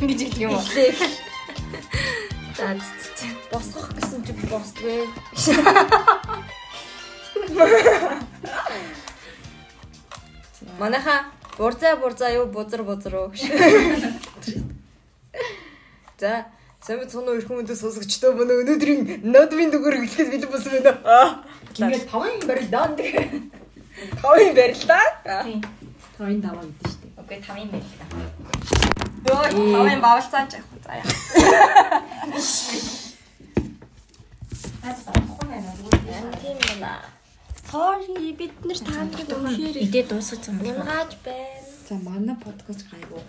Ингэж хэлдэг юм уу? За Босгох гэсэн чи босдгүй. манайха бурзаа бурзаа юу бузар бузар уу гэж. За Сайн цоно их хүмүүст сонсогчдоо манай өнөөдрийн нодвин дүгээр эхлэхэд бэлэн болсон байна. Ингээд таван барил даа нэг. Тавын барилаа. Тийм. Тавын даваа гэдэг шүү дээ. Окей, таван барил тавын бавалцаач яах вэ? За яа. Аз таахгүй байна. Тийм байна. Sorry бид нэр таандаг үнэхээр Идээ дуусгаж юм байна. унгааж байна. За манай подкаст гайгүй.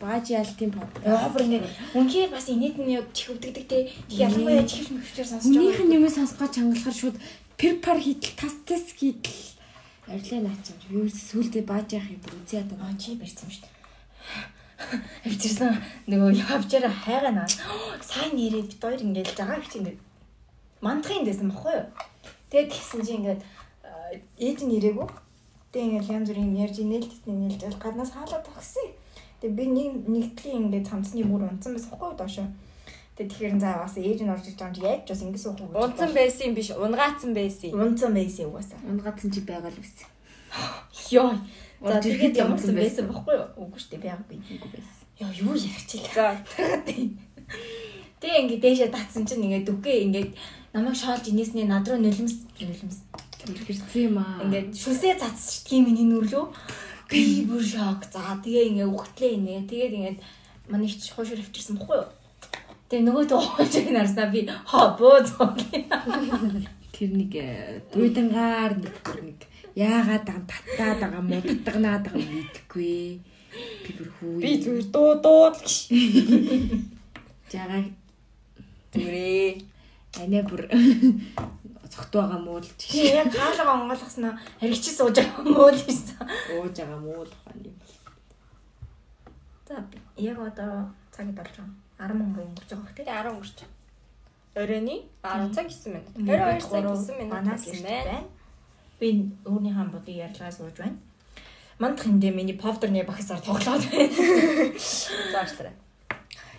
Баажи алтын подкаст. Яа бүр ингэ үнхээр бас инээдний чих өвдөгдөг те. Тэг ялангуяа чих мөвчээр сонсож Өмнөх нь юм сонсгоо чангалахаар шууд перпар хийдэл, тас тас хийдэл. Арилаа наачаа. Юу сүултээ баажи яах юм бүр ядаа. Аа чи барьсан юм шүү дээ. Авчирсан нөгөө явчаараа хайгаа наа. Сайн нэрээ бит хоёр ингээд жагаа чинь мандахын дэсэн баггүй юу? Тэгээд тэгсэн чи ингээд аа, ээж нь ирээгүй. Тэгээд ингээд янз бүрийн ярьж нээлттэй нээлж бол гаднаас хаалаад тагсан. Тэгээд би нэг нэгдлийн ингээд цамцны бүр унтсан байсан баггүй юу доошоо. Тэгээд тэгэхээр за бас ээж нь орж иж байгаа юм чи яаж ч бас ингэ суух юм. Унцсан байсан юм биш, унгаацсан байсан. Унтсан байсан угаасаа. Унгадсан чи байгаа л үс. За тэгээд ямарсан байсан баггүй юу? Үгүй шүү дээ байгагүй. Үгүй байсан. Яа юу чи За. Тэгээ ингээд дээшээ татсан чинь ингээд дүгээ ингээд намайг шоолж инээснээ над руу нулимс нулимс Тэрхэрсэн юм аа. ингээд шүсээ цацчих тийм миний нүрлөө би бүр шок. За тэгээ ингээд үхтлээ инээ. Тэгээд ингээд манай их хуушур авчирсан бохгүй юу? Тэгээ нөгөө тоохож нарснаа би хобоо зоогийн Тэр нэг э, бүр нэг яагаад ага татаад байгаа мó татганаад байгаа юм мэдэхгүй. Би бүр хүү. би зүгээр дуу дуу л гэж. жагаа Зүрээ. анаа бүр цогт байгаа муу л чи яг хаалга онгойлгосноо харигчи сууж байгаа мó л ийсэн ууж байгаа муу л байна юм. за яг одоо цагт болж байгаа 10 мөнгө өнгөрч байгаа хөх тий Тэгээ 10 өнгөрч. Оройны 10 цаг 9 минут. 22 22 цаг 9 9 минут манаас гэсэн ирж байна. Би өөрний хаан бодыг ярьлгаа сууж байна. Мандах хиндэ миний повдорны багсаар тоглоод байна. Заашлаарай.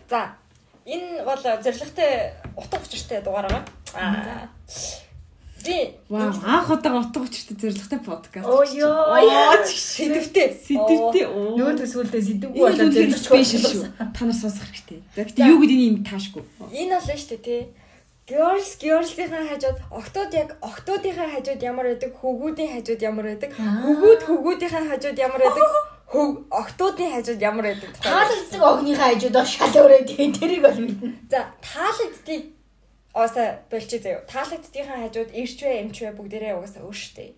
За энэ бол зоригтой утга учиртай дугаар байгаа. Аа. Би Вау, анх удаа утга учиртай зоригтой подкаст. Оо ёо. сэдвтэй. Сэдвтэй. Нөө төсвөлдөө сэдвгүй болоод бол зэрэгч спешиал шүү. Та нар сонсох хэрэгтэй. За гэтээ юу гэдэг юм таашгүй. Энэ бол нь шүү дээ тий. Girls girls-ийн хажууд октод яг октодынхаа хажууд ямар байдаг, хөвгүүдийн хажууд ямар байдаг, хөвгүүд хөвгүүдийн хажууд ямар байдаг, хөв октодын хажууд ямар байдаг. таалагддаг огныхаа хажуудаа шал өрөө тэгээ тэрийг бол мэднэ. За таалагддгийг оосаа болчих заяа. Таалагддгийнхаа хажууд ирч вэ, эмч вэ бүгдээрээ угаасаа өөр штэ.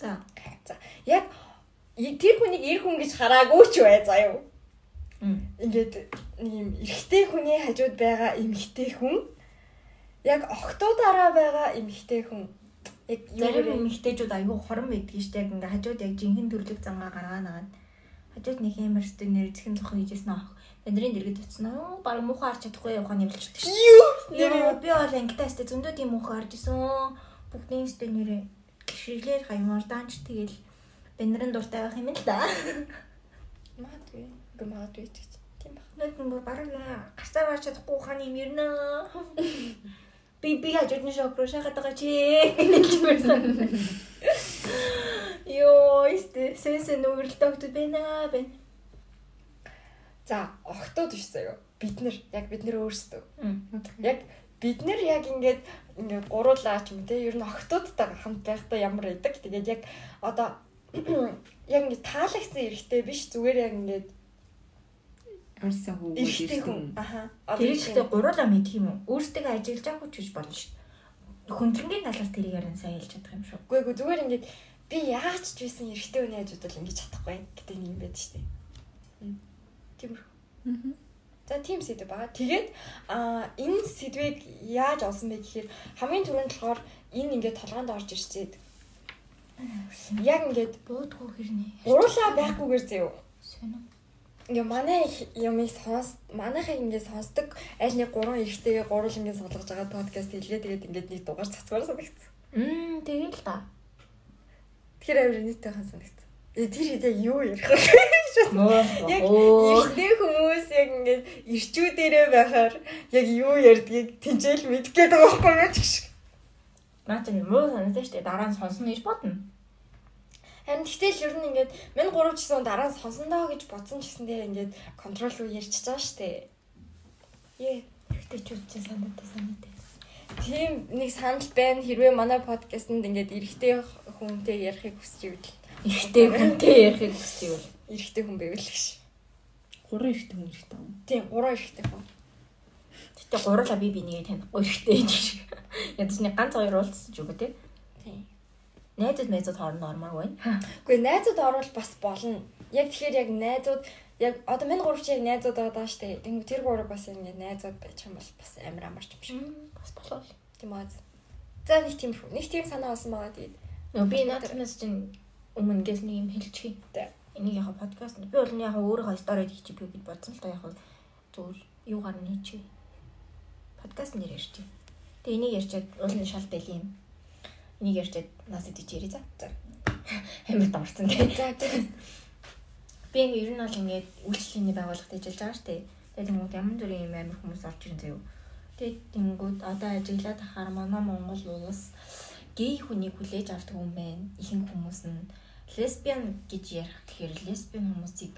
За. За яг тэр хүнийг эр хүн гэж хараагүй ч бай заяа. Ингээд нэг юм эрэгтэй хүний хажууд байгаа эмэгтэй хүн яг октодороо байгаа эмэгтэй хүн яг Зарим эмэгтэйчүүд айгүй хорон байдгийг штэ яг ингээ хажууд яг жинхэнэ төрлөг зангаа гаргаа нагаад хажууд нэг юмэр өстө нэр зэхэн зохин хийжсэн аа. Бэндрийн дэргэд утсан аа. Баг муухай харж чадахгүй явахаа нэмэлчдэг штэ. юу би бол ангитаа өстө зөндөө тийм муухай харж исэн. Бүгдийн өстө нэрээ гişиглэр хаймаар даанч тэгэл бэндрэн дуртай байх юм л да. магадгүй үгүй магадгүй ч гэж тийм баг. Нэг юм баг гацаа барч чадахгүй ухааны юм ирнэ. Би би хажууд нь шок руу шахаад байгаа чи гэж хэлсэн. Йоо, истэ сэнсэн нүгэрэлтэй өгдөг байна байна. За октод биш заяа. Бид нар яг бид нар өөрсдөө Яг бид нар яг ингээд ингээд гуруулаа ч юм те ер нь октодтойгоо хамт байхдаа ямар байдаг. Тэгээд яг одоо яг ингээд таалагцсан эрэхтэй биш зүгээр яг ингээд Арсан хүү. эрэхтэй хүн. Аха. Одоо тэр жишээ ихтэй гуруулаа мэдх юм уу? Өөртөө байгаагүй ч гэж болно шүү дээ. Хүндрэнгийн талаас тэрийг яран сайн хэлж чадах юм шүү. Үгүй эгүй зүгээр ингээд би яач ч байсан эрэхтэй хүний хажууд бол ингэж чадахгүй гэдэг нэг юм байдаг шүү дээ. Тиймэрхүү. За тийм сэдв байгаа. Тэгээд аа энэ сэдвийг яаж олсон бэ гэхээр хамгийн түрүүнд болохоор энэ ингээд толгоонд орж ирчээд яг ингээд Буудгүй хэрнээ. гуруулаа байхгүйгээр заяа. Сонио. Ингээ манай юмыг сонс манайхыг ингээ сонсдог аль нэг гурван эрэгтэйгээ гурвал ингээ суулгаж байгаа подкаст хийлгээ тэгээд ингээд нэг дугаар цацгаар санагдсан. Мм тэгэл та. Тэгэхээр авир нийттэй хан санагдсан. Э тэр хэд яг юу ярих вэ? Яг ихтэй хүмүүс яг ингээд ирчүүдэрээ байхаар яг юу ярьдгийг тэнцэл мэдэх гээд байгаа байхгүй юу ч гэх. Наач нь муу санагдаж штэ дараа нь сонсно гэж бодно. Харин тэгтэл ер нь ингээд минь 3 чисэн дараа сонсондоо гэж бодсон ч гэсэндээ ингээд контрол руу ярьчихж байгаа штэ. Ээ, ихтэй ч үгүй санагдаж санагдав. Тийм нэг санал байна. Хэрвээ манай подкастэнд ингээд эрэгтэй хүнтэй ярихыг хүсэж ивэл эрэгтэй хүнтэй ярихыг хүсэж ивэл эрэгтэй хүн байвал гэж. Гурван эрэгтэй хүн эрэгтэй хүн. Тийм, гурван эрэгтэй хүн. Гэтэ гурлаа би бинийг танихгүй эрэгтэй гэж. Ядаж нэг ганц хоёр уулзсан ч үгүй те. Найзууд найзууд хооронд ормоор байна. Үгүй найзууд орвол бас болно. Яг тэгэхээр яг найзууд яг одоо минь гурав чи яг найзууд байгаа шүү дээ. Тэгвэл тэр гурав бас ингэ найзууд байж юм бол бас амар амарч юм шиг. Бас болоо. Тийм аа. За нэг тийм нэг тийм санаа болсон байгаа тэгээд. Нөө би наадмаас чинь өмнө гээс нэг юм хэлчихье. Энийг яг подкаст би бол яг өөрийнхөө стори хийчих би гэж бодсон л та яг зүгээр юугаар нь хийчих. Подкаст нэр ярьчих. Тэгээ энийг ярьчаад уулын шал бэл юм. Энийг ярьчаад нас идэж ярий за. За. Хэмэт амарсан тий. За тэгээд би ингээ ер нь бол ингээд үйлчлэлийн байгууллагад ажиллаж байгаа штэ. Тэгээд тэнгууд ямар зүрийн юм амар хүмүүс орж ирэн заяа. Тэгээд тэнгууд одоо ажиглаад ахаар манай Монгол улс гей хүнийг хүлээж авдаг юм байна. Ихэнх хүмүүс нь лесбиан гэж ярих гэхээр лесбиан хүмүүсийг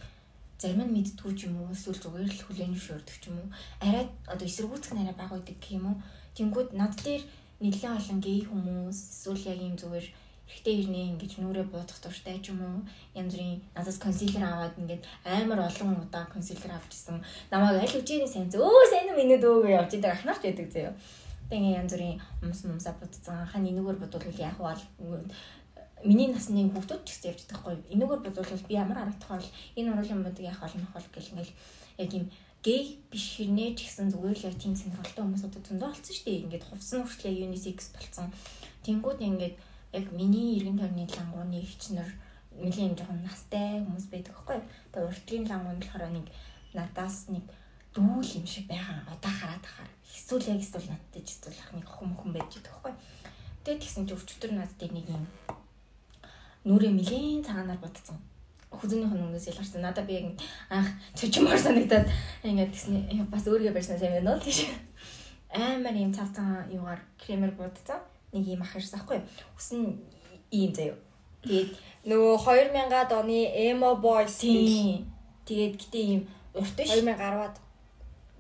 зарим нь мэддгүү ч юм уу эсвэл зүгээр л хүлээн зөвшөөрдөг ч юм уу арай одоо эсэргүүцэх нараа баг байдаг гэх юм уу тэнгууд над дээр нэлээд олон гей хүмүүс эсвэл яг юм зүгээр эрэгтэй ирнэ ингэж нүрээ буудах дуртай ч юм уу? Янз бүрийн надаас консилер аваад ингээд амар олон удаа консилер авчихсан намайг аль үжиний сайн өө сайн юм инээд өө явж идэг ахнаарч байдаг заяа тэгээ янз бүрийн юмс юмсаа будцсан хань энэгээр бодвол яах вэ? Миний насны хүүхдүүд ч гэсэн явж байгаа хгүй. Энэгээр бодвол би ямар харагдах бол энэ уруулын модыг яах болно хол гэл ингээл яг юм гей биш хэрнээ ч гэсэн зүгээр л яг тийм сонирхолтой хүмүүс одоо зөндөө болсон шүү дээ. Ингээд хувцсан хүртлээ unisex болсон. Тэнгүүд ингээд яг миний эргэн тойрны лангууны ихчнэр нэлийн жоохон настай хүмүүс байдаг хгүй. Тэгээ уртгийн лангуун болохоор нэг надаас нэг дүүл юм шиг байгаа. Одоо хараад ахаар. Эсвэл яг эсвэл надтай ч эсвэл ах нэг хум хум байж байгаа хгүй. Тэгээд тэгсэн чи өчтөр надад нэг юм нүрээ мөлийн цагаанаар бодсон. Хүзүүнийх нь өмнөөс ялгарсан. Надад би яг анх чичмаар санагдаад ингээд тэгсэн бас өөрийгөө барьснаа сайн байна уу гэж. Амар юм цав цагаан юугаар кремер бодсон. Нэг юм ах ирсэн аахгүй. Үсэн ийм заяа. Тэгээд нөгөө 2000-ад оны emo boys тийм. Тэгээд гэтээ ийм урт биш. 2010-ад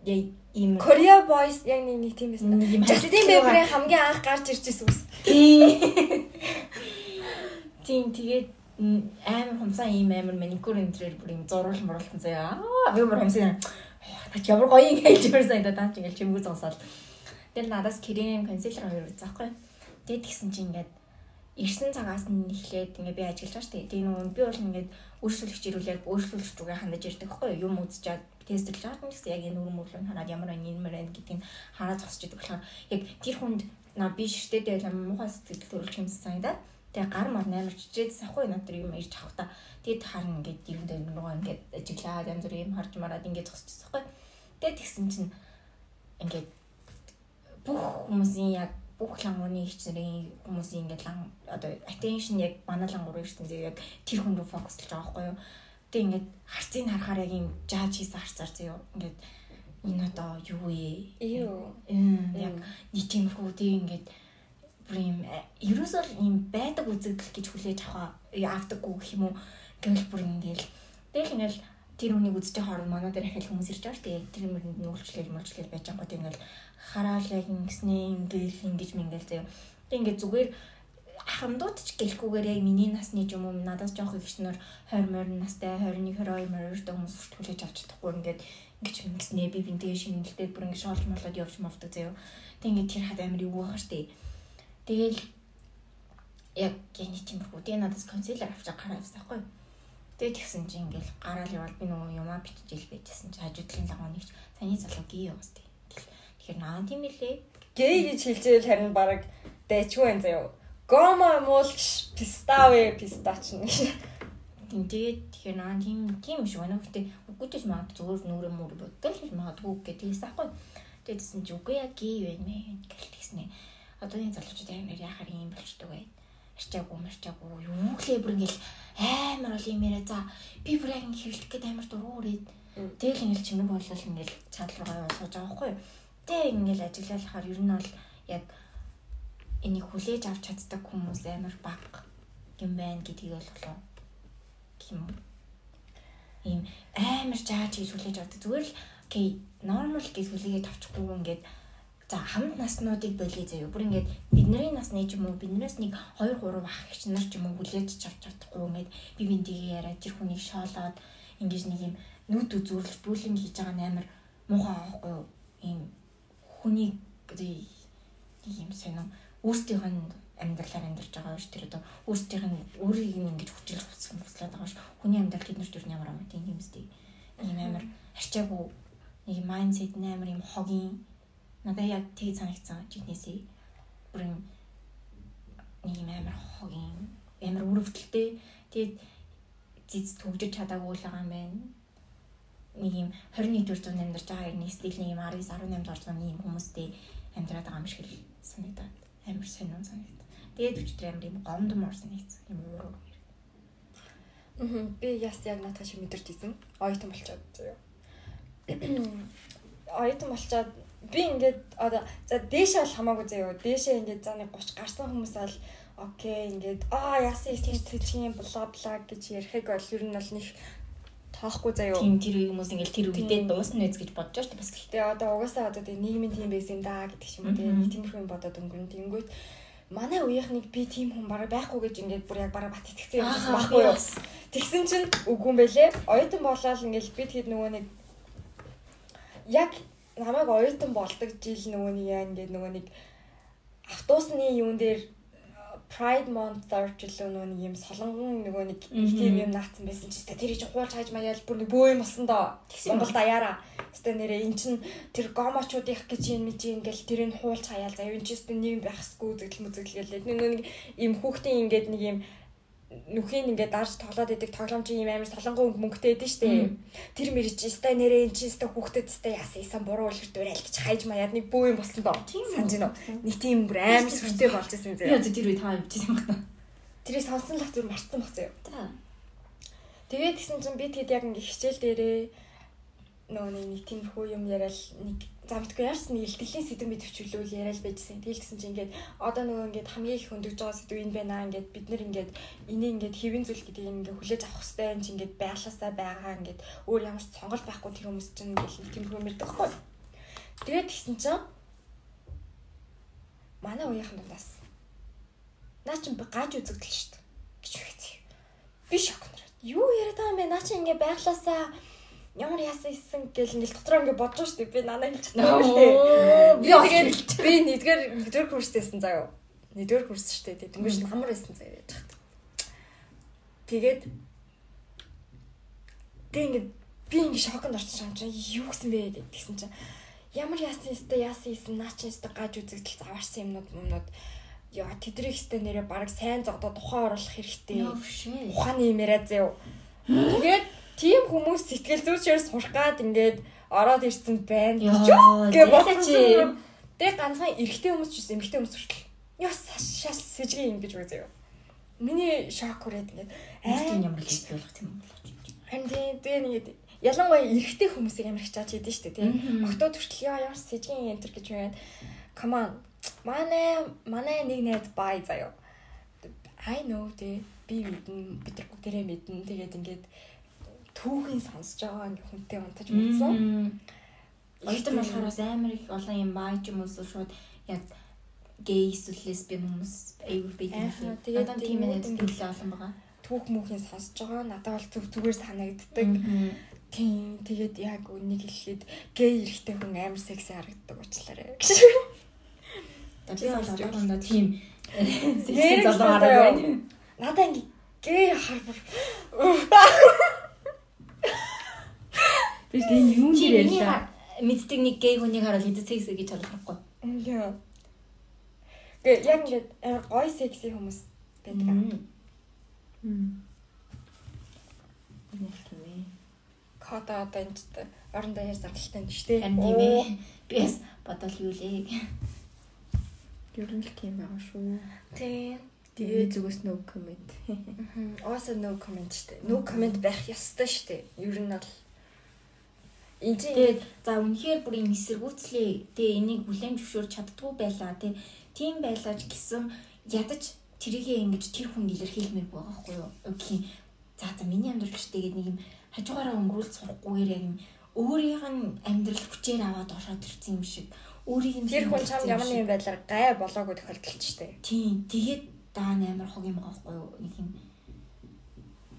яг ийм Korea boys яг нэг нэг тийм байсан. Юм Justin Bieber-ийн хамгийн анх гарч ирж ирсэн үс. Тийм. Тийм тэгээд амар хумсан ийм амар маникюр энтрээр бүр юм зурвал муралтан заяа. Би бүр хумсан. Та ч ямар гоё ингэж ирсэн да таа чи ингээл чимгүй зогсоол. Тэгэл надаас крем консилер хоёр заахгүй. Тэгээд тэгсэн чи ингээд ирсэн цагаас нь эхлээд ингээ би ажиллаж дээ. Тэгээ нөгөө би бол ингээд өөрчлөлөгч ирүүлээд өөрчлөлөгч рүүгээ хандаж ирдэг хгүй? Юм үзчихээд тестэлж байгаа юм гэсэн яг энэ нүрэн мөрлөн хараад ямар нэг юм байна гэдгийг хараад зогсож идэг болохоор яг тэр хүнд на би ширтээ дээр муухай сэтгэл төрүүлж юмсан санагдаад тэгээ гар мар амар чичээс ахгүй над тэр юм ирж авах та. Тэгээд харна ингээд дэрэн дээр нөгөө ингээд ажиглаад янз бүр юм харж мараад ингээд зогсчихсон хгүй. Тэгээд тэгсэн чинь ингээд бүх хүмүүсийн яг бүх лангууны ихчнэрийн хүмүүсийн ингээд лан одоо attention яг манай лангуурын ихчнэр яг тэр хүн рүү фокуслж байгаа байхгүй юу. Тэг ингээд харцыг харахаар яг юм жааж хийсэн харцаар зөө ингээд энэ одоо юу вэ? Юу. Яг нэг тиймэрхүү тэг ингээд бүр юм ерөөсөө л юм байдаг үзэгдэл гэж хүлээж авах авдаггүй гэх юм уу. Гэвэл бүр ингээд тэгэл ингээд тэр үнийг байгаа хооронд манай дээр ахил хүмүүс ирж байгаа шүү дээ. Тэр юм нүүлчлэл мөлчлэл байж байгаа гот ингээл хараал яг ингэснээ ингээл ингэж мингээл заяа. Тэг ингээд зүгээр хамдууд ч гэлхгүйгээр яг миний насны ч юм уу надаас жоох ихснэр 20 морин настай 21 22 морин та хүмүүс хүрт хүлээж авч чадахгүй ингээд ингэж ингэснээ би бинтээ шинэлдээд бүр ингэ шоолж молоод явж мовдөг заяа. Тэг ингээд тэр хад амир юу байгаа штэ. Тэгэл яг гэнэ тиймэрхүү. Тэгээ надаас консилер авч гараа авсан байхгүй юу? Тэгээд тэгсэн чинь ингээл гараал явал би нөгөө юмаа бичиж байжсэн чинь хажуудлын лагууныг саний залуу гээ яваас тий. Тэгэхээр наа тийм билээ. Гэй гэж хэлжээл харин баг дайчгүй юм заяа. Гомо муулч пиставе пистач нэг. Тэгээд тэгэхээр наа тийм тийм шүү байна. Гэтэ үгүй ч маа зүгээр нүрэ мөр бодтол гэж магадгүй гэдгээс аахгүй. Тэгээд тэгсэн чи үгүй яа гээ вэ мэ гэл тэгснэ. Одоо энэ залуучууд нэр яхаар юм болчдөг бай. арчаагүй марчаагүй юу гэлээ бүр ингээл амар бол юм яриа. За би бүр яг хэвлэх гээд амар дургу үрээд. Тэгэл ингээл чимэг болол ингээл чадал руугаа явуулж байгаа байхгүй юу? Тэг ингээл ажиллахаар ер нь бол яг энийг хүлээж авч чаддаг хүмүүс амар бага юм байна гэдгийг ойлголоо юм ийм амар жааж хийж хүлээж авдаг. Зүгээр л окей нормал гэж хүлээгээд авчихгүй ингээд За хамт наснуудыг болий заяа. Бүр ингээд бидний насны ч юм уу биднээс нэг 2 3 ах их нар ч юм уу хүлээж авч чадахгүй ингээд би бинтийг яриад тэр хүнийг шоолоод ингээд нэг юм нүд үзүүрлж бүүлэн хийж байгаа нь амар муухай аахгүй юу? Ийм хүний нэг юм сонио өөртөөх нь амьдралаар амьдарч байгаа ш тэр одоо өөртөөх нь өөрийг нь ингэж хүчилж буцсан буцлаад байгаа ш хүний амьдрал тэднэрт юу ямар юм тийм юм сте ийм амар арчаагүй нэг майндсет амар юм хогийн Надаа яг тийг санагцсан жинээсээ бүрэн нэг юм амар хогийн амар өрөвдөлтэй. Тэгээд зэц төгжиж чадаагүй л байгаа юм байна. Нэг юм 21 дэх зуунд амьдарч байгаа нэг стил нэг юм 19 18 дэх зууны юм хүмүүстэй амьдраад байгаа юм шиг л санагдаад амар сонин санагдаад. Тэгээд өчтөр амар юм гомдмор санагдсан. Юм ууруу. Мм би яс яг надад шиг мэдэрч исэн. Ойтон болчиход заяа. Ойтон болчиход би ингээд одоо за дээшээ бол хамаагүй заяа. Дээшээ ингээд за нэг 30 гарсан хүмүүс бол окей ингээд аа яасан юм тийм бла бла гэж ярихыг бол ер нь бол нэг тоохгүй заяа. Тийм тэр хүмүүс ингээд тэр үедээ дуусна үз гэж бодож шүү дээ бас гэхдээ одоо угаасаа одоо тийм нийгмийн тийм байсан да гэдэг юм тийм нэг тиймэрхүү юм бодоод өнгөрн тэнгүүт манай үеийнхнийг би тийм хүн бараг байхгүй гэж ингээд бүр яг бараг бат итгэсэн юм байсан байхгүй юу. Тэгсэн чинь үгүй юм бэлээ. Оюутан болоод ингээд би тэгэд нөгөө нэг яг намайг оюутан болдог жил нөгөө нэг яа ингээд нөгөө нэг автобусны юун дээр Pride Month орчлоо нөгөө нэг юм солонгон нөгөө нэг тийм юм наацсан байсан ч тэр чинь хуулж хайж маяал бүр нэг бөө юм болсон доо. Монгол даяараа. Гэтэ нэрээ эн чин тэр гомочууд их гэж юм мэж ингээл тэрийг хуулж хаяал заяа энэ чинь нэг байх хэсгүй зэглэл мүзэглэл гэлээ. Нэг нэг юм хүүхдийн ингээд нэг юм нүхийн ингээд дарж тоглоод идэг тоглоомчийн юм амар солонгон мөнгөтэй байдэн штэ. Тэр мэрэж ста нэрээ эн чинь ста хүүхдэд ста яасан исан буруу үлгэр дөрэл гэж хайж маяад нэг бүү юм болсон доо. Санж гинөө. Нэг тийм бүр амар сүртэй болж байсан зэ. Яа тэр үе таа явчихсан байна. Тэрийг сонсон л зүр марцсан баг заяа. Тэгээд гисэн чинь би тэгэд яг ингээд хичээл дээрээ нөгөө нэг тиймэрхүү юм яриад нэг замтгүй яарсан нэг илтгэлийн сэдв мэд төвчлүүл яриад байжсэн. Тэгэл гэсэн чинь ингээд одоо нөгөө ингээд хамгийн их хөндөгж байгаа сэдв энэ байна. Ингээд бид нар ингээд энийг ингээд хэвэн зүйл гэдгийг ингээд хүлээж авах хэрэгтэй юм чи ингээд байглаасаа байгаа ингээд өөр ямар ч сонголт байхгүй тэр хүмүүс чинь ингээд тиймэрхүү мэрдэг хгүй. Тэгээд тэгсэн чинь манай үеийнхэн дундаас наа чи гаж үзэгдэл шүү дээ гэж үгтэй. Би шок нараад. Юу яриад байгаа юм бэ? Наа чи ингээд байглаасаа ямар яасан исэн гэл ингээл дотроо ингээ бодож штэ би нанаа чадсан штэ би тэгээд би нэгдүгээр нэгдүгээр курстэйсэн заяа. Нэгдүгээр курс штэ дөнгөж намар байсан заяа яж хат тэгээд тэг ингээ би ингээ шоконд орсон юм чинь юу гэсэн бэ гэсэн чинь ямар яасан өстө яасан исэн наа чи өстө гаж үзэгдэл заваарсан юмнууд юмнууд. Яа тэдрийг өстө нэрээ баг сайн зогдоо тухайн оруулах хэрэгтэй. Ухааны юм. Яриа заяа тэгээд тийм хүмүүс сэтгэл зүйчээр сурах гад ингээд ороод ирсэн байна гэж бодсон. Тэг ганцхан эрэгтэй хүмүүс ч гэсэн эмэгтэй хүмүүс хүртэл ёс шас сэжиг юм гэж үзээ. Миний шок хүрээд ингээд айн ямар л хэлбэл болох юм бол. Харин тэгээ нэг ялангуяа эрэгтэй хүмүүсийг амар хичааж идэв шүү дээ тийм. Октод хүртэл яа ямар сэжгийн энтер гэж байна. Come on. Манай манай нэг найз бай заяа. I know дээ би мэднэ бид нар бүгдээрээ мэднэ тэгээд ингээд түүхийн сонсож байгаа ингээ хүнтэй унтаж мэдсэн. Ойтон болохоор бас амар их олон юм бааж юм уу шууд яг гей эсвэл лесбиан хүмүүс аюул байдаг. Тэгээд тийм нэг төлөө олон байгаа. Түүх мөхийн сонсож байгаа. Надад бол зүг зүгээр санагддаг. Тийм тэгээд яг үнийг хэлэхэд гей эрэхтэй хүн амар секси харагддаг уучлаарай. Би бол одоохондоо тийм секси залуу хараг байна. Надаа ингээ гей харбар Би тийм юу нэр ярьлаа. Мэддэг нэг гей хүнийг хараад хэдэн секси гэж ойлгохгүй. Яа. Гэ яг ингээд гой секси хүмүүс байдаг. Мм. Нэлтвэ. Кота одоо энэ ч орондоо яаж зарлалтай юм шүү дээ. Харин тийм ээ. Би бас бодол юу лээ. Ер нь л тийм байгаа шүү. Тийм. Тэгээд зүгээс no comment. Ооса no comment штэ. No comment байх ёстой штэ. Ер нь бол энэ тэгээд за үнэхээр бүр энэ эсэргүүцлээ. Тэгээ энийг бүлээн зөвшөөрч чаддгүй байлаа тий. Тийм байлаач гэсэн ядаж тэрийгээ ингэж тэр хүн илэрхийлмээр байгаа байхгүй юу? Окей. За за миний амьдрал гэжтэй гэдэг нэг юм хажуугаараа өнгөрүүл сурахгүйгээр яг юм өөрийнх нь амьдрал хүчээр аваад ороод ирсэн юм шиг өөрийг нь тэр хүн чам ямар нэгэн байдлаар гай болоогүй тохиолдолч штэ. Тийм. Тэгээд даа амар хог юм байгаа байхгүй юу? Нэг юм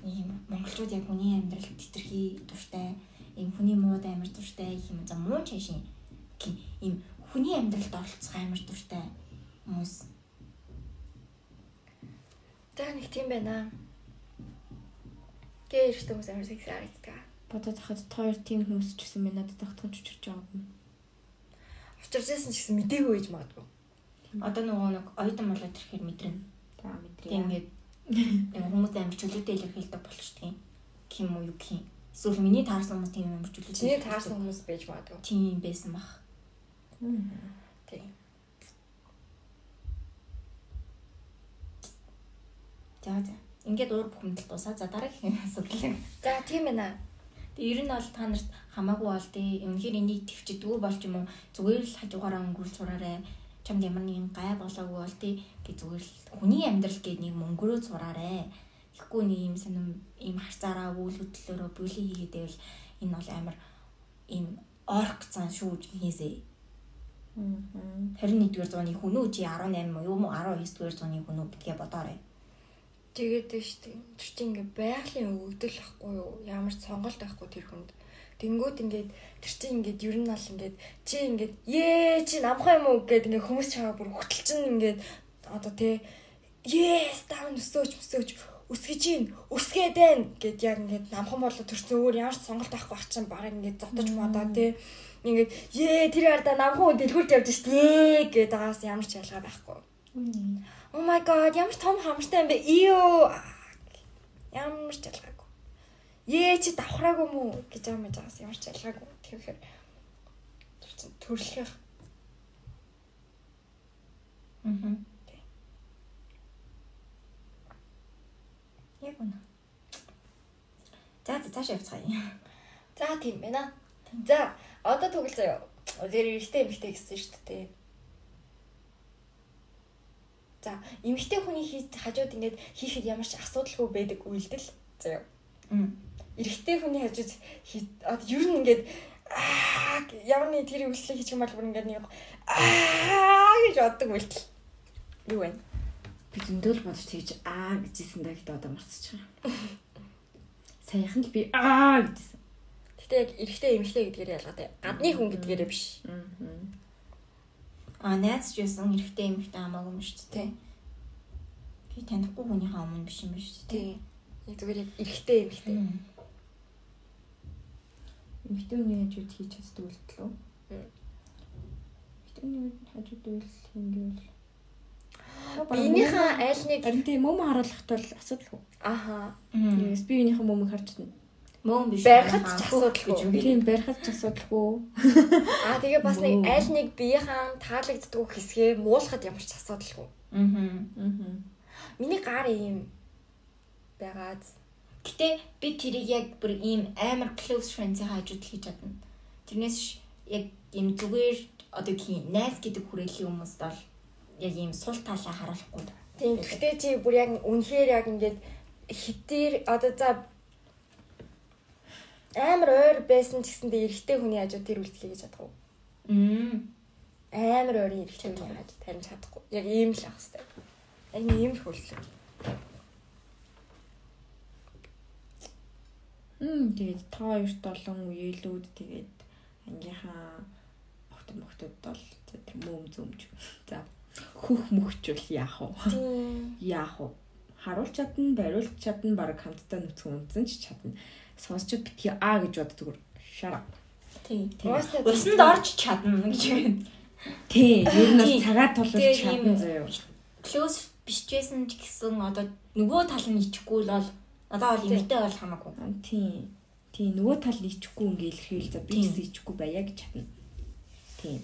ийм монголчууд яг хүний амьдрал тэтэрхий дуртай, ийм хүний мууд амар дуртай юм за муу чашин ийм хүний амьдралд оролцох амар дуртай хүмүүс Тэг нэг тийм байна. Гээ эрт хүмүүс амар секси харагддаг. Бодоод хахад тоор тийм хүмүүс ч гэсэн минь надад тагтхан чучирч байгаа юм. Учирч байсан ч гэсэн мдээгүй гэж магадгүй. Одоо нөгөө нэг оюутан болоод ирэхээр мэдрэнэ. За мэдрээ. Тэг ингээд хүмүүс амар чөлөөтэй илэрхийлдэг болчтой. Ким уу юу ким. Эсвэл миний таарсан хүмүүс тийм амар чөлөөтэй. Чиний таарсан хүмүүс байж магадгүй. Тийм байсан бах. Тийм. За за. Ингээд уур бухимдал дуусаа. За дараагийн асуудал. За тийм байна. Тэгээ ер нь бол та нарт хамаагүй бол тий. Үнэхээр энийг төвчдгүү болж юм уу? Зүгээр л хажуугаараа өнгөрүүл сураарай. Чамд ямар нэгэн гай болоогүй бол тий. Гэ зүгээр л хүний амьдрал гэдэг нэг мөнгөрөө сураарай. Тэгэхгүй нэг юм сонирм ийм харцаараа үйл хөдлөлөөрөө бүлий хийгээд байвал энэ бол амар ийм орк цан шүү хийсэй. 21-р зууны хүн үү чи 18 юм уу 19-р зууны хүн үү гэдгээ бодоорой. Тэгээд штэ тэр чинь ингээ байгалийн өгдөл ахгүй юу? Ямар ч сонголт байхгүй тэр хүнд. Тэнгүүд ингээд тэр чинь ингээд ер нь бол ингээд чи ингээд ээ чи намхаа юм уу гэд ингээ хүмүүс чагаа бүр хөтөлчин ингээд одоо тэ yes тав өсөөч өсөөч өсгөж гин өсгээд байна гэд яг ингээд намхан болоо төрсөн өөр ямар ч сонголт байхгүй ах чинь баг ингээд зодож модоо тэ ингээд ээ тэр ярда намхан хүн дэлгүүрт явж штэ гэд байгаас ямар ч ялгаа байхгүй. Oh my god ямар том хамартай юм бэ? Иё. Ямар ч ялгаагүй. Ээ чи давхраагүй мүү гэж юм яагаас ямар ч ялгаагүй. Тэгэхээр төрлөх. Аа. Яг үнэ. За за цааш явцгаая. За тийм байна. За одоо тоглол заяа. Тэр эргэтэй эмэгтэй гэсэн шүү дээ. За, эмэгтэй хүний хийж хажууд ингээд хийхэд ямар ч асуудалгүй байдаг үйлдэл заяа. Эрэгтэй хүний хажууд одоо ер нь ингээд аа ямар нэг тэр үйлчлэг хийчих юм бол бүр ингээд нэг аа гэж боддог үйлдэл. Юу вэ? Би зөндөл бодож тэгж аа гэжсэн да гэдэг одоо марцчих. Саяхан л би аа гэжсэн. Гэтэ яг эрэгтэй эмэгтэй гэдгээр ялгаатай. Гадны хүн гэдгээрээ биш. Аа найз ч байсан эрэгтэй эмэгтэй хамаагүй юм шүү дээ. Би танихгүй хүнийхээ өмнө биш юм биш тий. Яг зүгээр яг эрэгтэй эмэгтэй. Эмэгтэй хүний хажууд хийж чаддаг үлдэл үү? Эмэгтэй хүний хажууд үйл хийнгүүл. Биенийхээ аль нэг харин тийм мөм харуулахт бол асуудалгүй. Аха. Тэгээс би биенийхээ мөмийг харж байна. Мөн биш. Барихад ч асуудалгүй. Тийм барихад ч асуудалгүй. Аа тэгээ бас нэг аль нэг биеийн таалагддаг хэсгээ муулахад ямар ч асуудалгүй. Аа. Аа. Миний гар ийм байгаад. Гэтэ би тэрийг яг бүр ийм амар close friends-ийн хажууд хийж чадна. Тэрнээс яг ийм зүгээр одоо кий найз гэдэг хүрээллийн хүмүүст бол яг ийм сул талаа харуулахгүй. Тийм. Гэтэ чи бүр яг үнэхээр яг ингээд хитээр одоо за амар ойр байсан ч гэсэндээ эрэгтэй хүний хажууд тэр үйлдэл хийж чадах уу? Мм. Амар ойрын эрэгтэй хүний хажууд тарин чадахгүй. Яг ийм л ах хэвээр. Яг ийм л хөллөө. Мм тэгээд та хоёрт олон үеэлүүд тэгээд ангийнхаа охтод мохтод бол тэр мөм зөмж. За хөх мөхчүүл яах вэ? Яах вэ? Харуулж чадна, бариулж чадна, баг хамтдаа нүцгэн үнсэн ч чадна. Сонсчод битгий аа гэж боддог. Шара. Тийм. Усанд орж чадна гэж байна. Тийм. Ер нь бол цагаа тулж чадна заяа. Close биш байсан ч гэсэн одоо нөгөө тал нь ичихгүй л бол надад бол эмэгтэй бол хамаагүй. Тийм. Тийм нөгөө тал ичихгүй ингээл илэрхийл за би гэсэн ичихгүй байя гэж чадна. Тийм.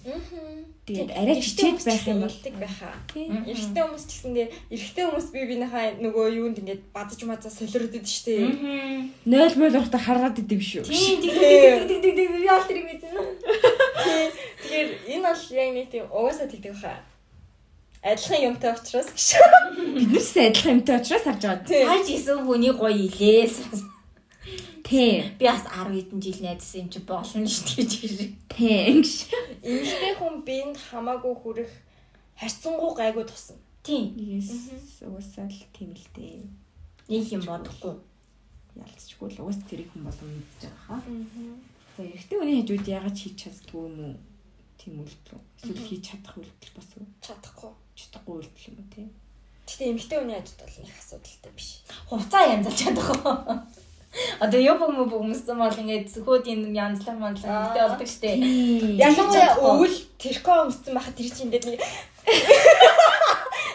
Тэгээд арай чичээд байх юм бол байхаа. тийм. Эрэгтэй хүмүүс ч гэсэндээ эрэгтэй хүмүүс бие биенийхээ нөгөө юунд ингээд бадаж мазаа солиордод штэ. Мгм. 0 мөл уртаа хараад идэв шүү. Тийм тийм тийм тийм тийм би аль тэрийг мэднэ. Тэгэхээр энэ бол яг нэг тийм угаасаа тэгдэг хаа. Адилхан юмтай учраас гэж. Бид ч адилхан юмтай учраас харж байгаа. Хайж исэн хүний гоё илээс. Тийм. Би бас 10 хэдэн жил найдсан юм чи болно шүү дээ гэж хэлээ. Тийм. Эмэгтэй хүн биенд хамаагүй хүрэх харьцангуй гайгүй тусна. Тийм. Yes. Уусаал тийм л дээ. Нэг юм бодохгүй. Ялцчихгүй л уус тэрийг хүн болон мэдж байгаа хаа. За эрэгтэй хүний хажууд яагаад хийж чаддгүй юм уу? Тийм үйлдэл. Эсвэл хийж чадах үйлдэл бас уу? Чадахгүй. Чадахгүй үйлдэл юм уу тий? Гэтэ эмэгтэй хүний хажууд бол нэг асуудалтай биш. Хуцаа янзалж чадах. Одоо юу бүгм бүгмсэн бол ингээд зөвхөн янзлах мандлах гэдэг болдог штэ. Ялангуяа өвөл тэрко өмссөн байхад тэр чинь ингээд нэг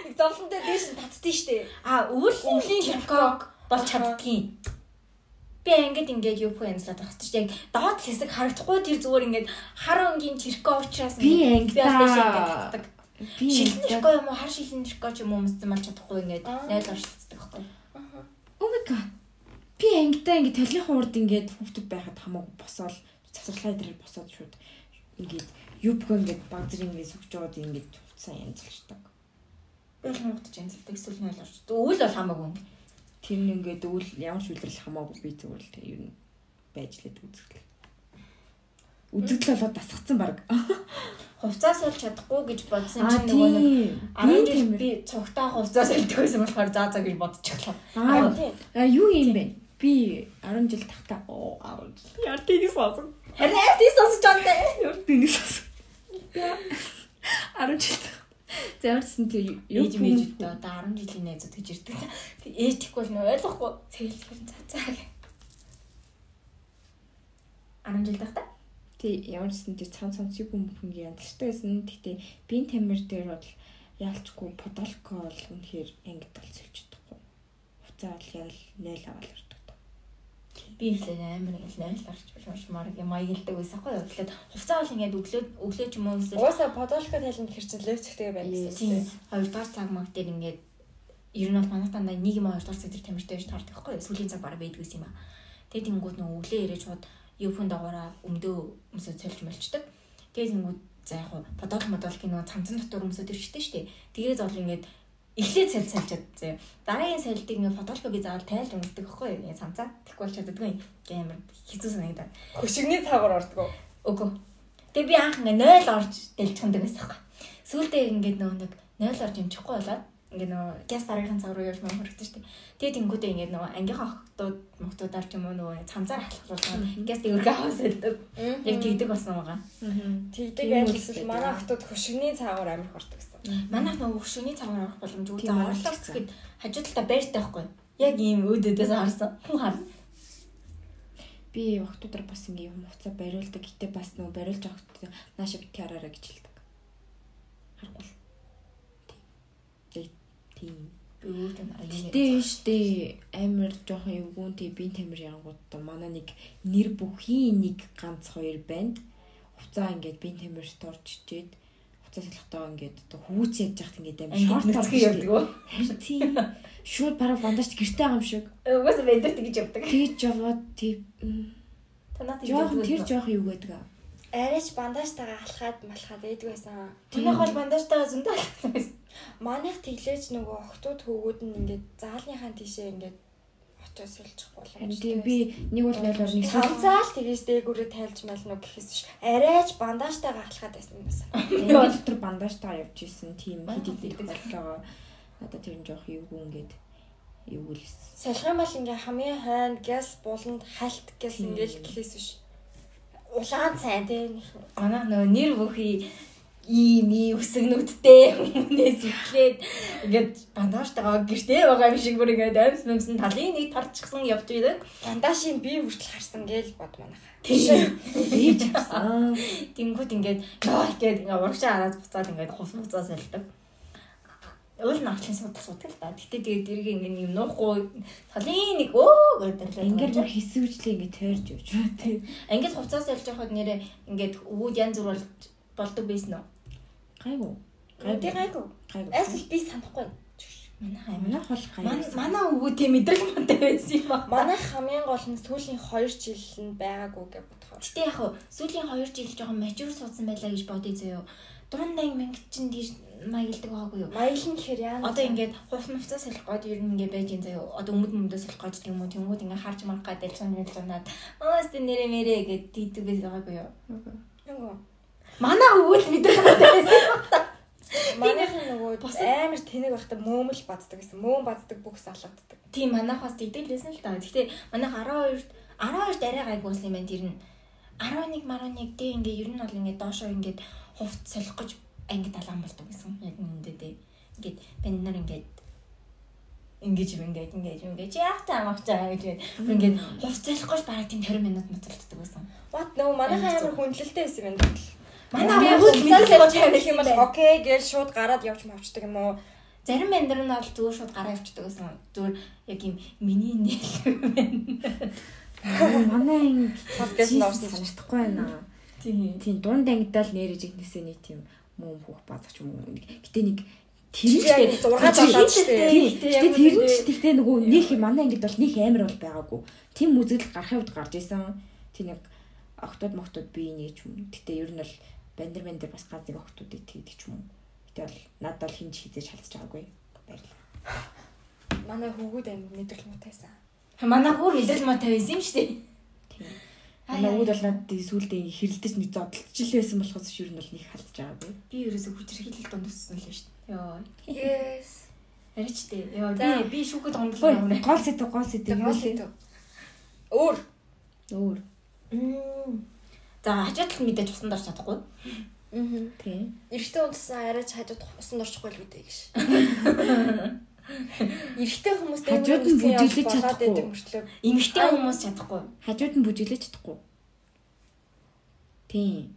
нэг зовлонтой дээш нь татдээ штэ. А өвөл өвлийн терког бол чаддгийн. Би ингээд ингээд юу бүх янзлаад байгаа чинь яг доод хэсэг харагдахгүй тэр зүгээр ингээд хар өнгийн терко учраас Би ангидаа. ангиддаг. Би терко юм уу хар терко ч юм уу өмссөн бол чадахгүй ингээд найл оршилцдаг байхгүй. Oh my god. Би ангидаа ингэ толгойн урд ингээд хүүхдүүд байхад хамаагүй босоол цацралаа дээр босоод шууд ингээд бүх ингээд баг зэрэг ингээд сүгж жоод ингээд хуцаа янзлждаг. Би л нутаж янзлдаг эсвэл найл оршилцдаг. Өвөл бол хамаагүй. Тэр нь ингээд өвөл ямар ч үйлрэл хамаагүй би зүгээр л ер нь байж лээд үзэгдэл. Үзэгдэл болоод дасгацсан баг. Хувцас бол чадахгүй гэж бодсон чинь нөгөө нэг 10 жил би цугтаа хувцас байсан болохоор заа заа гэж бодчихлоо. Аа юу юм бэ? Би 10 жил тахта оо 10 жил. Яар тэний сонсон. Харин FT сонсож байгаа юм. Яар тэний сонсон. 10 жил. Зээрсэн тэр Ээж мэжүүд одоо 10 жилийн найзууд гэж ирдэг. Тэг ээж ихгүй бол нөө ойлгохгүй. Цэглэх юм цаа цаа гэх. 10 жил тахта. Тэг ямар ч юм тэр цан цанц юу юм хүн янзлтай байсан. Гэтэ бие тамир дээр бол яалчгүй подолко бол үнэхээр ангид бол сэлж чадахгүй. Хуцаа бол ял 0 аваад. Би ихлээр амар их найл гарч уушмаар юм маягддаг байсан хгүй юу. Тэгэхээр хувцаа бол ингээд өглөө өглөө ч юм уу эсвэл Угаасаа подолко тайланд хэрчэн левцэгтэй байна тийм гэсэн. хоёрдугаар цаг маг дээр ингээд ер нь бол манайх дандаа нэг юм хоёрдугаар цаг дээр тамиртай байж таардаг хгүй юу. Сүүлийн цаг бараг байдгүйс юм аа. Тэгээд тэнгууд нөгөө өглөө ирээд шууд юуфэн дагаараа өмдөө өмсөж цолж молчдаг. Тэгээд тэнгууд за яг хуу подол модолки нөгөө цамцан дотор өмсөд ирчтэй штэ. Тэгээд бол ингээд эхлээд салж салжаад зэ. Дараагийн сальдыг ингээд подолко би заавал тайлж өмсдөг хгүй юу. Ингээд цамцаа. Тэгэхгүй бол чаддаггүй. Амар хэцүү санагдаад. Хөшигний цаагаар ордог. Үгүй. Тэгээ би анх ингээ 0 орж дэлчхэндэг байсан байхгүй. Сүүлдээ ингээд нөгөө нэг 0 орж юмчихгүй болоод ингээ нөгөө газ дараагийн цаг руу явж мөн хэрэгтэй шүү дээ. Тэгээ тэнгүүдээ ингээ нөгөө ангийнхаа охтууд мохтуудаар ч юм уу нөгөө цамцаар халахлуулсан газ дэвргээ хавсалдаг. Яг тэгдэг болсон байгаа. Тэгдэг айлсэл манай охтууд хөшигний цаагаар амирх ордог гэсэн. Манайх нөгөө хөшөөний цагаар авах боломжгүй. Тийм, За орлогч орлогч. гэд хажуу талаа байртай байхгүй. Яг ийм өөдөөдөөс харсан. Хүн харна. Би охтуудаар бас ингээ юм хуцаа бариулдаг. Гэтэ бас нөгөө бариулж авахт нааша бити хараараа гэж хэлдэг. Харахгүй. Тийм. Тийм. Би өөдөө аюун. Тэ штэ амар жоохон эвгүүн тий бие тамир янгууд манай нэг нэр бүхийн нэг ганц хоёр банд хуцаа ингээд бие тамир сторч чижээд хуцаа салхтаа ингээд одоо хүүц яаж яхад ингээд амар шорт Нүцгэн явдаг уу? Тийм шууд бараг бандаж гэртэй байгаа юм шиг. Угаас бэдэрт гэж явдаг. Тэгж яваад тий Танаа жоохон тэр жоох юу гэдэг аа. Арайч бандажтайгаа алхаад малхаад эйдэг байсан. Танайх бол бандажтайгаа зөндөө алхсан байсан. Манайх тэглээч нөгөө охтууд хөвгүүд нь ингээд заалныхаа тийшээ ингээд очоо сэлжих. Харин тийм би нэг бол нойлоор нэг сул цамцаал тэгээс дээгүүрээ тайлж малнуу гэхээс биш. Арайч бандажтайгаа алхаад байсан юм байна. би бол дотор бандажтайгаа явж исэн тийм хэд хэд боллоо. Надад тэр нь жоох эвгүй ингээд эвгүй л Салхин бол ингээ хамгийн хойно газ буланд хальт гэс Тийм. ингээл гэхээс биш. Улаан сайн тий. Манайх нөгөө нэр бүхий ийм ийм өсгнүүдтэй хүнээс итлээд ингээд бандажтайгаа гэртээ байгаа юм шиг бүр ингээд амьс мэмсэн талын нэг тарчихсан явж байдаг. Бандашийн би хүртэл харсан гээл бод манайха. Тийм. ээж авсан. Тэнгүүд ингээд ёо гэдэг ингээд урагшаа хараад буцаад ингээд хус буцаа салдаг. Уул нарчлын судаг судаг л да. Гэтэ тэгээд дэрэг ингээд юм нуухгүй талын нэг өө гэдэг л Ингээд бүр хэсүүжлээ ингээд тойрж явж байна тийм. Ингээд хувцас ялж байхад нэрээ ингээд өвүүд янз бүр бол болдог байсан уу? Гайгүй. Гайгүй гайгүй. Эсвэл би санахгүй. Манай хай Манай хол Манай гайгүй. манай өвөө тийм мэдрэл мөнтэй байсан юм аа. Манай хамгийн гол нь сүүлийн 2 жил нь байгаагүй гэж бодохоор. Гэтэ яг хөө сүүлийн 2 жил жоохон мажуур суудсан байлаа гэж бодъё заяо. Дундаа минь чин дий маягладаг байгаагүй юу? Маялын гэхээр яа. Одоо ингээд хувц мөвцөө салах гээд ер нь ингээд байж юм заяо. Одоо өмд мөмдөө салах гээд тийм үү. Тэнгүүд ингээд харж марах гээд дэлсэн дэлсэнаад аа сте нэрэ мэрэ гэд тийдэг байсан байгаагүй юу? Нөгөө Манай өвөө л мэдрэх мөнтэй байсан. манайхын нөгөө амар тэнэг байхдаа мөөмөл баддаг гэсэн. Мөөм баддаг бүгс алгаддаг. Тийм манайх бас тэгдэг лсэн л та. Гэхдээ манайх 12 12-т арай гайгүй болсон юм байна тэр нь. 11 11 дээ ингээ ер нь бол ингээ доошоо ингээ хувц солих гэж ангид алгаан болдог гэсэн. Яг үүндээ дээ. Ингээд банд нар ингээд ингэж юм ингээд ингэж ингэж яах таа мах чаа гэж ингээд хувц солих гэж бараг тийм 20 минут мөцөлддөг байсан. What нөгөө манайхаа амар хүндлэлтэй байсан юм байна. Манай өвөө мэдээлэл тавих юм бол окей гэж шууд гараад явж мавчдаг юм уу? Зарим бандар нь бол зүгээр шууд гараа явчихдаг гэсэн. Зүгээр яг юм миний нээлт Манай анги Подкаст нуурсан санагдахгүй байна. Тийм. Тийм дунд ангидаа л нэрэж игнэсээ нэг тийм мөм хүүх базах юм уу. Гэтэ нэг тэр нь Яг ч 6 7 ч Тийм. тийм. Гэтэ тэр нь тэгтээ нөгөө юм манай ангид бол нэг амар бол байгаагүй. Тим үзэл гарахын үед гарч исэн. Тэг нэг октод моктод би нэг юм. Гэтэ ер нь бол бандер бандер бас ганц нэг октодыг тэгдэг ч юм уу. Гэтэ бол надад бол хинж хизээж халдаж байгаагүй. Баярлалаа. Манай хөвгүүд амир мэдрэл мутайсан. Манай бүр хэлэл маа тавьсан юм шүү дээ. Тийм. Манай үүд бол надад сүүлдээ хэрэлдэж нэг зодтолч л байсан болохоос ер нь бол нэг халдаж байгаагүй. Би ерөөсө хүчрхийлэл дунд өссөн л шүү дээ. Йоо. Yes. Арич дээ. Йоо би би шүүхэд Гол юм. гол сэт гол сэт юу лээ. Өөр. Өөр. За хажуудлал мэдээж усан дорч чадахгүй. Аа. Тийм. Эрэгтэй унтсан арайч хажууд усан дорчихгүй л үүдээ гэж. Эрэгтэй хүмүүс Хажууд нь бүжиглэж чадахгүй. Эмэгтэй хүмүүс чадахгүй. Хажууд нь бүжиглэж чадахгүй. Тийм.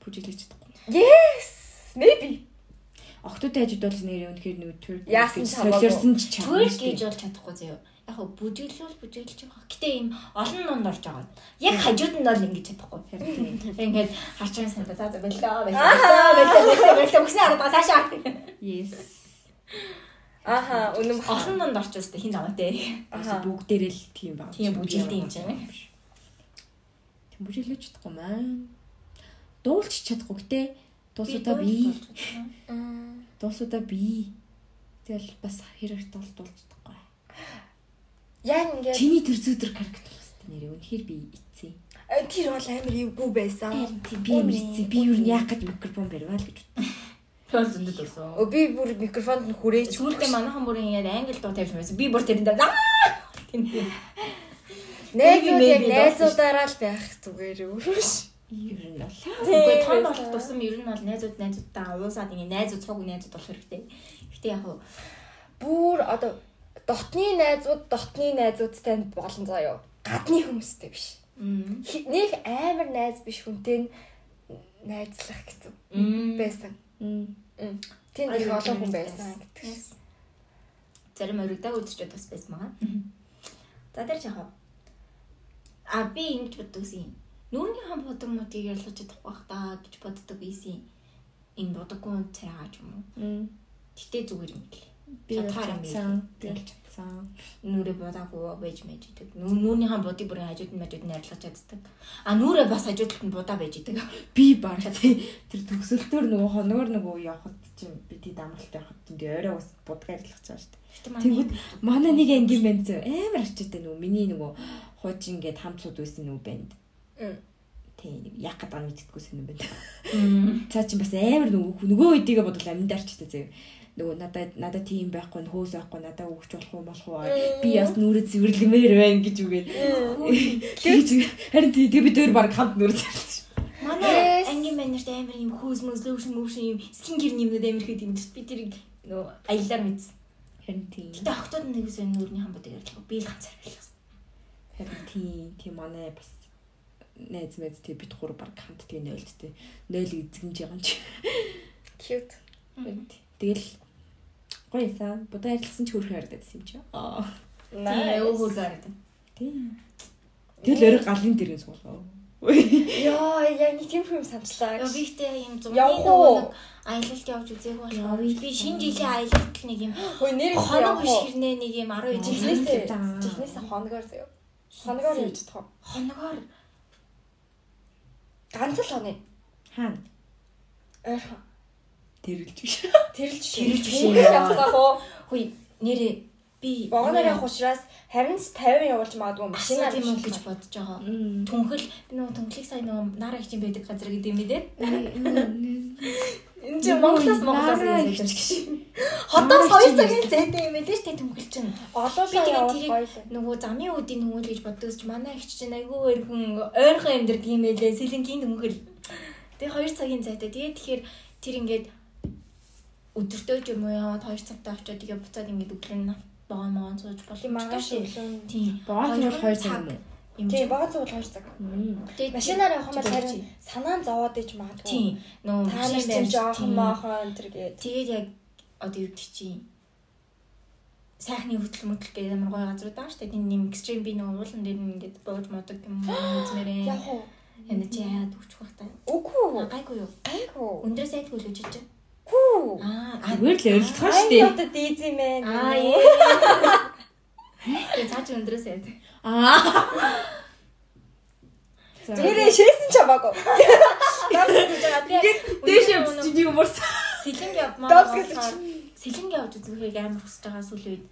Бүжиглэж чадахгүй. Yes. Maybe. Октодын хажууд бол нэр өнөхөр нэг төр Яасан ч хамаагүй. солиорсон ч чадахгүй. гэж бол чадахгүй зөө. Яг хөө бүжиглүүл бүжиглэж байгаа. Гэтэ ийм олон нунд орж байгаа. Яг хажууд нь бол ингэж чадахгүй. Ингээд харчаа санда за за боллоо боллоо боллоо боллоо өгсөн арга цаашаа. Yes. Аха, бах. Олон нунд орч өстэй хин замаа те. Аха. Бүгдээрээ л тийм баг. Тийм бүжиглдэг юм чинь. Тийм бүжиглэж чадахгүй маань. Дуулч чадахгүй гэтээ дуусуудаа би. Дуусуудаа би. Тэгэл бас хэрэг тул дуулж чадахгүй. Яг ингээд Чиний төр зүйдэр харагдах хэвээр нэр үнэхээр би ицсэн. э, тэр бол амар эвгүй байсан. Би ицсэн. Би юу яах гэж микрофон барьваа л гэж Тол зөндөд өсөө. Өө би бүр микрофонд нь хүрээж Сүүлдээ манайхан бүр ингээд англи дуу тавьж байсан. Би бүр тэрэн дээр аа тийм. найзууд яг найзуудаараа л байх зүгээр өөрөөш. Ер нь бол Үгүй том болох тусам ер нь бол найзууд найзуудтай уусаад ингээд найзууд цуг найзууд болох хэрэгтэй. Гэтэ яг хуу Бүр одоо дотны найзууд дотны найзуудтай болон заяо. Гадны хүмүүстэй биш. Нэг амар найз биш хүнтэй найзлах гэсэн байсан. Тэнд их олон хүн байсан гэдэг. Зарим өргөдөг үзчихэд бас байсан байгаа. За тэр жахаа. А би ингэж боддог юм. Нүүрний хан бодог муудыг ялгаж чадахгүй бах та гэж боддог байсан. Энэ бодоггүй цайгаа ч юм уу. Гэтэ зүгээр юм гэлээ. Би юм чадсан. Би чадсан. Нүрэ бодаагүй байж мэж идэг. Нүүрний хан бодыг бүрийн хажууд нь мажууд нь арилгаж чаддаг. А нүрэ бас хажууд нь будаа байж идэг. Би баг тэр төгсөлтөөр нөгөө хоногор нөгөө явахад чинь бидний дамралт явахад чинь орой ус будгаар ажиллах гэж байна шүү дээ. Тэнгүүд манай нэг ангийн банд зөө амар арчаатай нөгөө миний нөгөө хуучин ингээд хамтсууд байсан нөгөө банд. Мм. Тий нэг яг гадаг мэддэггүй сонирн банд. Мм. Цаа чинь бас амар нөгөө нөгөө үедийгээ бодвол амьд арчтай зөө. Нөгөө надад надад тийм байхгүй нөхөөс байхгүй надад өгч болох юм болох уу? Би бас нүрэ цэвэрлэмээр байна гэж үгээд. Тэгж харин тий тэг бид өөр баг хамт нүрэ цэвэрлсэн Манай ангийн манерт амар юм хөөс мөс лөөшн мөшн юм скингер нэмнүүд амар хэд юм чи би тэрийг нөө аялаар мэдсэн. харин тий. Гэтэ октод нэг үсэн нүрний хан бодог ярьлаа. Би л ганцаар байлгасан. харин тий тий манай бас найз мэд тий бид гур баг хамт тий нойлд тий. Нойл эзэгнж байгаа юм чи. Cute. Тэгэл гоё сан будаа ажилласан ч хөрхөн харагдаад юм чи аа Тийм өвөр гараад. тий тэгэл өөрөө галын дэрэн суулгаа Яа, яг нэг тийм юм санчлаа. Яа би ихтэй юм Явах нөгөө нэг аялалд явж үзээгүй болохоор би шинэ жилийн аялалд нэг юм Хөөе нэр хоног биш хэрнээ нэг юм 12 жил Жихнээсээ Жихнээсээ. жихнээсээ хоногоор заяа. Хоногоор явж чадах уу? хоногоор Ганц л хоны. Хаана? Ойрхон. Тэрэлж биш. Тэрэлж Тэрэлж биш явах уу? хүй нэрээ би Вагоноор явах учраас харин ч 50 явуулж магадгүй тийм үү явж гэж бодож байгаа. Түнхэл би нөгөө түнхлийг сайн нөгөө нараа хичээн байдаг газар гэдэг юм дээ. Энэ чинь Монголоос Монголоос юм шиг. Хотоос 2 цагийн зайтай юм байлээ шүү дээ түнхэл чинь. Олоолаа Би явах тэгээд. Нөгөө замын үдийн түнхэл гэж боддоос ч манай их чинь айгүй өрхөн ойрхон амьдэрдэг юм байлээ. Сэлэнгийн түнхэл. Тэгээ 2 цагийн зайтай. Тэгээ тэгэхээр тэр ингээд өдөртөө ч юм уу яваад 2 цагтаа очиод тэгээ буцаад ингээд өглөө богоо могоо сууж болох маргааш шүү. өглөө. Тийм. Богоно бол 2 цаг юм уу? юм Тийм, чинь. богоно цугл 2 цаг. Тэгээд Машинаар явах юм бол чи харин санаан зовоод иж магадгүй. Тийм. Нар машин жоохон маахан энэ төр гээд. Тэгээд яг одоо юу гэдэг чинь сайхны хөтөл мөтөл гэдэг амар гоё газар даа штэ тийм нэм экстрим би нөгөө уулан дээр нь ингээд бууж модог юм үзмээрээ Яг уу. энэ чи яагаад үучих бах та Үгүй. гайгүй юу Гайгүй. өндөр сайдгүй л үжиж чинь Хүү. аа Зүгээр л ярилцгаа Ай штэ. одоо дийз юм ээ. аа яа Тэгээ цааш өндөр сайд Аа. Зүгээрээ шээсэн ч хамаагүй. Даас гэж байгаа тэгээ Дээш чи юм уурсан. сэлэнг явмаа сэлэнг явж үзэхийг амар хүсэж байгаа сүүл үед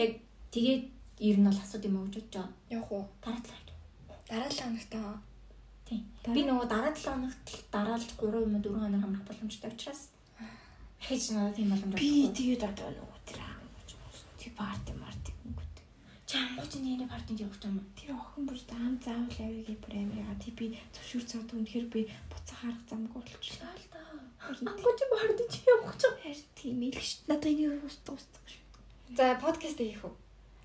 яг тэгээд ер нь бол асууд юм уу гэж бодож байгаа Явах уу? дараа талаа Дараа л хоногтоо. Тийм. Би нөгөө дараа 7 хоногт дараалж 3 юм уу 4 хоног амрах боломжтой учраас хийж надад тийм боломж Би тэгээд одоо нөгөө тэр. Тэр парти марти гингүүд. чи ангууч нэрний партинд явах юм. Тэр охин бүр таам заавал авъя гэж бүр амир яга. Тий би зөвшөөр цаад үнэхээр би буцаа харах замгүй болчихлоо. Л да. Ангууч партинд чи явах гэж. Харин тийм шүү. Надад энэ ус дуусдаг шүү. За подкаст хийх үү?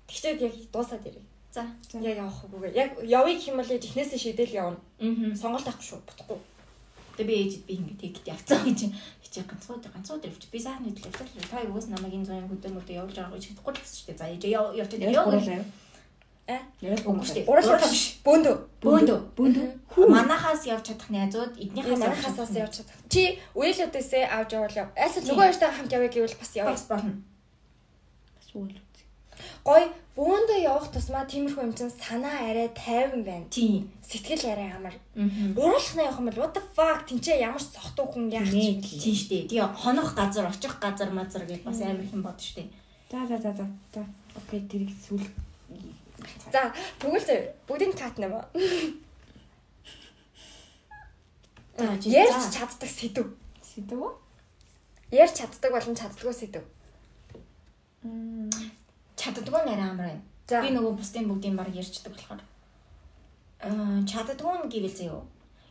Тэгчээд яг дуусаад ирээ. За. Яг явах уугүй. Яг явъя гэх юм бол эхнээсээ шийдэл явна. Аа. Сонголт авахгүй шүү. Буцахгүй. Тэгээ би ээжэд би ингэ тэгэд явцсан гэж хичээ ганцхан өдөр ганцхан өдөр явчих. Би сайхан хөдөл явчихлаа. Та юус намайг энэ зуны хөдөө мөдөө явуулж байгаа гэж хэлэхгүй л гэсэн чинь. За ээж яв явчих. Яг Яв. гурлаа. А? Яг Үгүй шүү дээ. Урал урал биш. Бөөндөө. Бөөндөө. Бөөндөө. Манахаас явж чадах найзууд эднийхээс Манайхаас явж чадах. Чи үеэлүүдээсээ авч явал яв. Айсаа нөгөө хоёртой хамт явъя гэвэл бас явъя. бас болно. Бас үйл. Гой бөөндөө явах тусмаа тиймэрхүү юм чинь санаа арай тайван байна. Тийм. Сэтгэл арай амар. Уруулахна явах юм бол what the fuck тэнцээ ямар ч цохтуу хүн яах ч юм. Тийм шүү дээ. Тэгээ хонох газар, очих газар мазар гэж бас амар хэм бод шүү дээ. За за за за. За. Окей, тэрийг сүүл За тэгвэл бүгдийн кат нэм. За чи Ярьж чаддаг сэдв. сэдв үү? Ярьж чаддаг болон чаддаггүй сэдв. Мм. Чаддгүй нэрээ амар байна. Би нөгөө бусдын бүгдийн баг ярьждаг болохоор. Аа чаддгүй нь гэвэл зөө.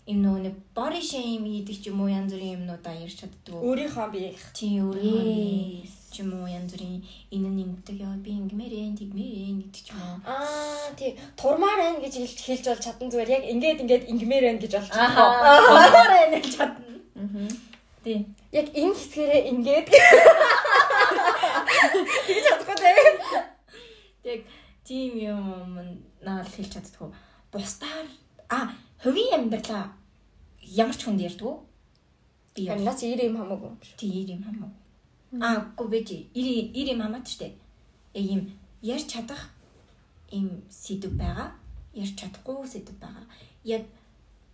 Им нөгөө нэг body shame хийдэг ч юм уу янз бүрийн юмнуудаа ярьж чаддгүй. өөрийнхөө биеийг өөрөө Yes. ч юм уу янз бүрийн энэ нь ингэдэг яа би ингэмээрэн тэгмээрэн гэдэг ч юм уу. аа тий турмаар байна гэж хэлж хэлж бол чадан зүгээр яг ингээд ингээд ингмээр байна гэж болж Ахаа. Хоноор энэ л чадна. Мгм. Тийм. Яг энэ хэсгэрээ ингээд гэж чадахгүй тий. Тэг тийм юм наал хэлж чаддгүй. Бусдаар а хувийн амьдралаа ямар ч хүнд ярьдгүй. Яа. Амнаас 90 юм хамаагүй юм шүү. Тийм юм хамаа. Аа гоо бэж 90 90 юм хамаач штэ. Яг юм ярьж чадах им сэдв байгаа. Ярьж чадахгүй сэдв байгаа. Яг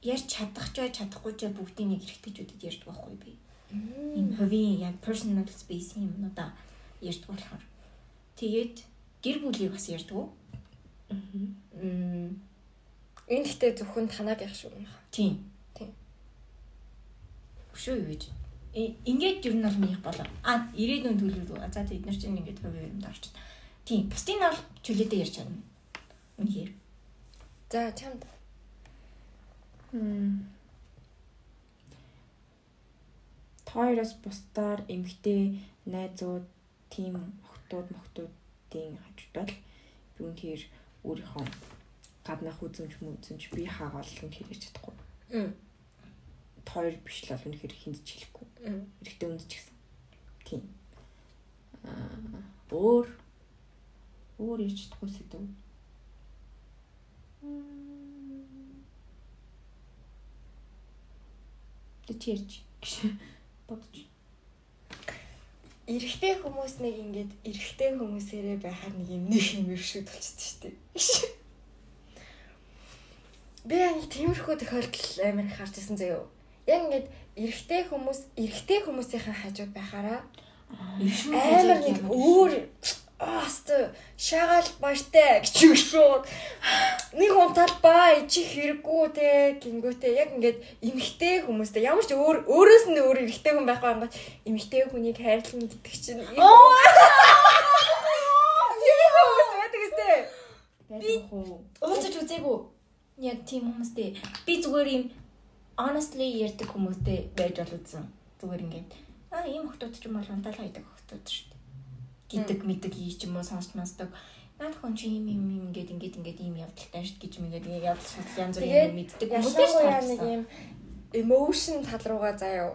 ярьж чадах ч бай чадахгүй ч бүгдийг нэг хэрэгтэйчүүдэд ярьдаг байхгүй би. Им хувийн яг personal space юмнуудаа ярьдаг болохоор. Тэгээд гэр бүлийг бас ярьдаг. Мм Энэ гэхдээ зөвхөн танаг яах шүү. тийм. Тийм. Шүү юу гэж. И- Ингээд ер нь бол минийх болоо. А ирээдүйн төлөв. За тэд нар чинь ингээд хувийн юм даарч. Тийм. Бусдын бол чөлөөдөө ярьж чадна. Үнэхээр. За чамд. Мм. Тойроос бусдаар эмгтэй найзууд, тим охтууд, мохтуудын хажуудал би үнэхээр өөрийнхөө гаднах үзэмж мүзэмж би хаагаал үнэхээр ярьж чадахгүй. Мм. Тойр биш л бол үнэхээр хиндж хэлэхгүй. Мм. Эрэхтэй үнэж гисэн. Тийм. Аа өөр өөр ярьж чадахгүй сэдв. Тэ чи ярьж гэж бодож. Эрэгтэй хүмүүс нэг ингээд эрэгтэй хүмүүсээрээ байхаар нэг юм нэг юм шиг болчихсон шүү дээ. Би яг тиймэрхүү тохиолдол амар их харж ирсэн заяо. Яг ингээд эрэгтэй хүмүүс эрэгтэй хүмүүсийн хажууд байхаараа? Амар нэг өөр Аста шагаал баштай гэж шууд. Нэг унтал ба ичи хэрэггүй те гингүүтэй. Яг ингээд эмхтэй хүмүүстэй. Ямар ч өөр өөрөөс нь өөр эрэгтэй хүн байхгүй юм ба эмхтэй хүнийг хайрлана гэдэг чинь би уулзаж үзээгүй. Яг тийм хүмүүстэй би зүгээр юм honestly ярьдаг хүмүүстэй байж бол үзсэн зүгээр ингээд аа ийм хүмүүс ч юм бол унтаал хайдаг хүмүүс шүү гэдэг мэддэг ий ч юм уу сонсч мастдаг. Наад хүн чи юм юм ингээд ингээд ингээд ийм явдалтай шүү гэж мэгээд явдал судал янз бүрийн мэддэг хүмүүс шүү нэг юм emotion тал руугаа заяа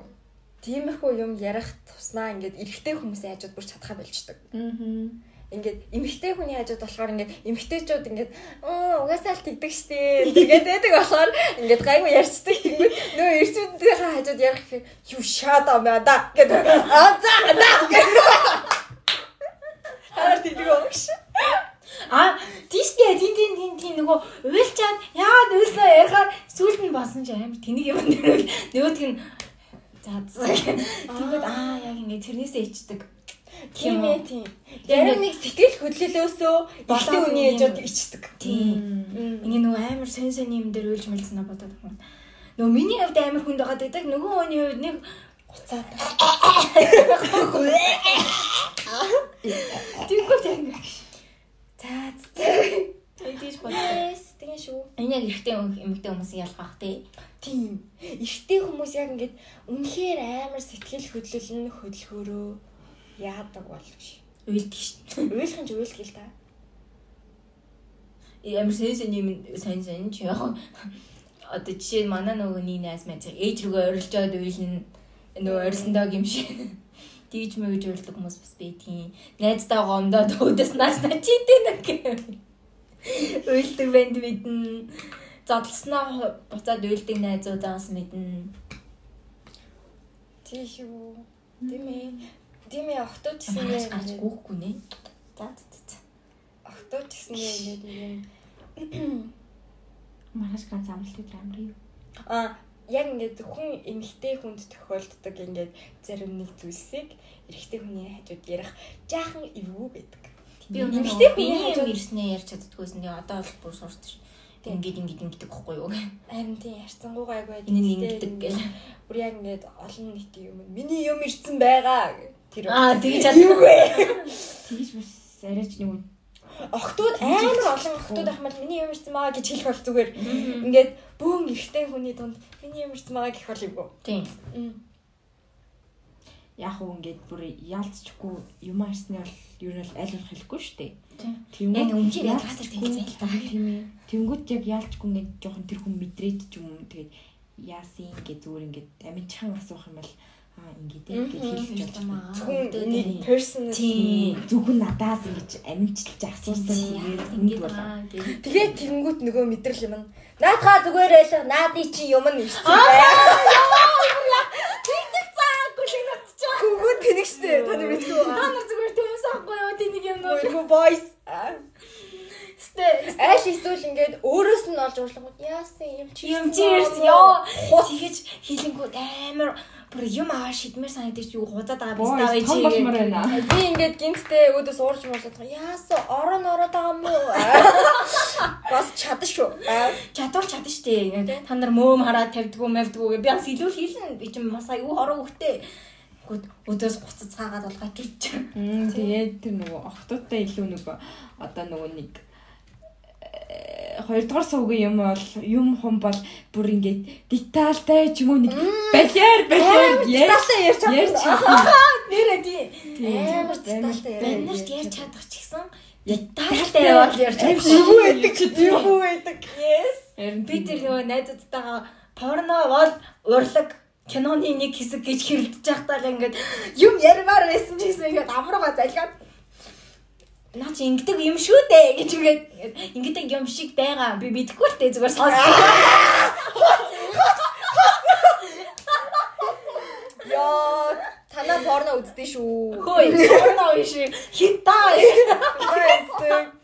тиймэрхүү юм ярих туснаа ингээд эрэгтэй хүмүүсийн хажууд бүр чадхаа болчдөг. Аа. Ингээд эмэгтэй хүний хажууд болохоор ингээд эмэгтэйчүүд ингээд оо угаасаа л тэгдэг штеп. Тэгээд байдаг болохоор ингээд гайгүй ярьцдаг. Нөө эрчүүдийн хажууд ярих юу шаада маа да гэдэг. Аа за да. Хараад юм шиг. А тийштэй тийм тийм тийм тийм нөгөө уйлчаад яагаад уйлснаа ярихаар сүүлд нь басан ч амар тэнийг юм нэрвэл нөгөөдг нь за тэгээд аа яг ингэ тэрнээсээ ичдэг. Тийм ээ тийм. Зарим нэг сэтгэл хөдлөлөөсөө болоо үний ээжүүд ичдэг. Тийм. Ингээ нөгөө амар сонь сонь юм дээр уйлж мэлснэ бодоод байна. Нөгөө миний хувьд амар хүнд байгаа гэдэг нөгөө хүний хувьд нэг буцаад. Тэгвэл яг. За за. Тэгэж бодлоо. Тэгээ шүү. Энэ яг эрэгтэй эмэгтэй хүмүүсийн ялгаах тий. Тийм. Эрэгтэй хүмүүс яг ингээд үнэхээр амар сэтгэл хөдлөл нь хөдөлгөөрөө яадаг болвч. Уйлдаг шүү. Уйлах нь ч уйлдаг л та. Ямар сайн сайн юм сайн сайн ч яг одоо жишээ нь манай нөгөө нэг найз маань ээж рүүгээ орилжоод уйлна нөгөө орилсондоо гимшээ. Тэгж мэгж уйлдаг хүмүүс бас байдгийн. Найздаа гомдоод өөдөөс нааш на читэй нэг. Уйлдаг банд мэднэ. Задлснаа буцаад уйлдаг найзуудаас мэднэ. Тийш үү. Тийм ээ охтууд гэсэн юм гарч гүйхгүй нэ. За за. Охтууд гэсэн юм юм. Маргааш ганц амралт өдр амраа юу? Аа яг ингээд хүн эмэгтэй хүнд тохиолддог ингээд зарим нэг зүйлсийг эрэгтэй хүний хажууд ярих жаахан эвгүй байдаг. Би эмэгтэй хүний хажууд ирснээ ярьж чаддгүйсэн. Тэгээ одоо бол бүр сурч ш. Ингээд ингээд ингэдэг байхгүй юу? Харин тийм ярьцангуугаа айгүй байдаг. Энэ ингэдэг гэл. Бүр яг ингээд олон нийтийн юм. Миний юм ирсэн байгаа. Тэр Аа тэгж чаддаггүй. Тэгж бас арайч нэг охтууд амар олон охтууд ах мал миний юм ирсэн байгаа гэж хэлэх бол зүгээр. Ингээд бөөн ихтэй хүний дунд миний юм ирсэн байгаа гэх бол юм уу? Тийм. Яг уу ингээд бүр яалцчихгүй юм арсны бол ер нь аль болох хэлэхгүй шүү дээ. Тийм. Яг үнхээр тийм зээл та. Тийм ээ. Тэнгүүд яг яалчгүй ингээд жоохон тэр хүн мэдрээд ч юм уу тэгээд яасан ингээд зүгээр ингээд амин чан асуух юм бол аа ингээд гэж хэлж байна. Зөвхөн нэг person тийм зөвхөн надаас ингэж амжилтж асуусан ингээд болоо. Тэгээд тэнгүүт нөгөө мэдрэл юм. Наадхаа зүгээр байлаа. Наадны чи юм нь ирсэн бай. Тэгдэг цаагүй шиг натчихаа. Хүүгүүд тэнэг штэ. Та нар мэдгүй. Та нар зүгээр төмс аахгүй юу тэнийг юм нөө. Нөгөө boys. Сте айл эсвэл ингээд өөрөөс нь олж уурлангууд яасан юм чи юм чи ёо тэгэж хийлэнгүүд амар бүр юм аа шидмэр санагдаж юу хузаад байгаа биз даа байж байгаа. Би ингээд гинттэй өөдөөс уурж муурлаад яасан орон ороод байгаа юм уу? Бас чадна шүү. Чадвал чадна штэ. Та нар мөөм хараад тавьдгүү мавдгүү би бас илүү хийлэн би ч бас аюу хороо хөхтэй өдөөс гуцад цаагаад болгаач гэж. Тэгээд тэр нөгөө охтуудтай илүү нөгөө одоо нөгөө нэг хоёрдугаар сувгийн юм бол юм хум бол бүр ингээд детальтай ч юм уу нэг балиар балиар ярьж ярьж чадах. Нэрээ тий. Амар детальтай яриа. Баннерт ярьж чадах ч гэсэн детальтай бол ярьж чадах. Юу байдаг юу байдаг. Yes. Би тэр нөгөө найзуудтайгаа порно бол урлаг киноны нэг хэсэг гэж хэрэлдэж байхдаа ингээд юм ярмаар байсан ч гэсэн ингээд амрууга залгаад наа чи ингэдэг юм шүү дээ гэж үгээд ингэдэг юм шиг байгаа би мэдэхгүй л дээ зүгээр сонссон. Яа, танаа порно үздэг шүү. Хөөе, порно биш. Хинтай. Хинтай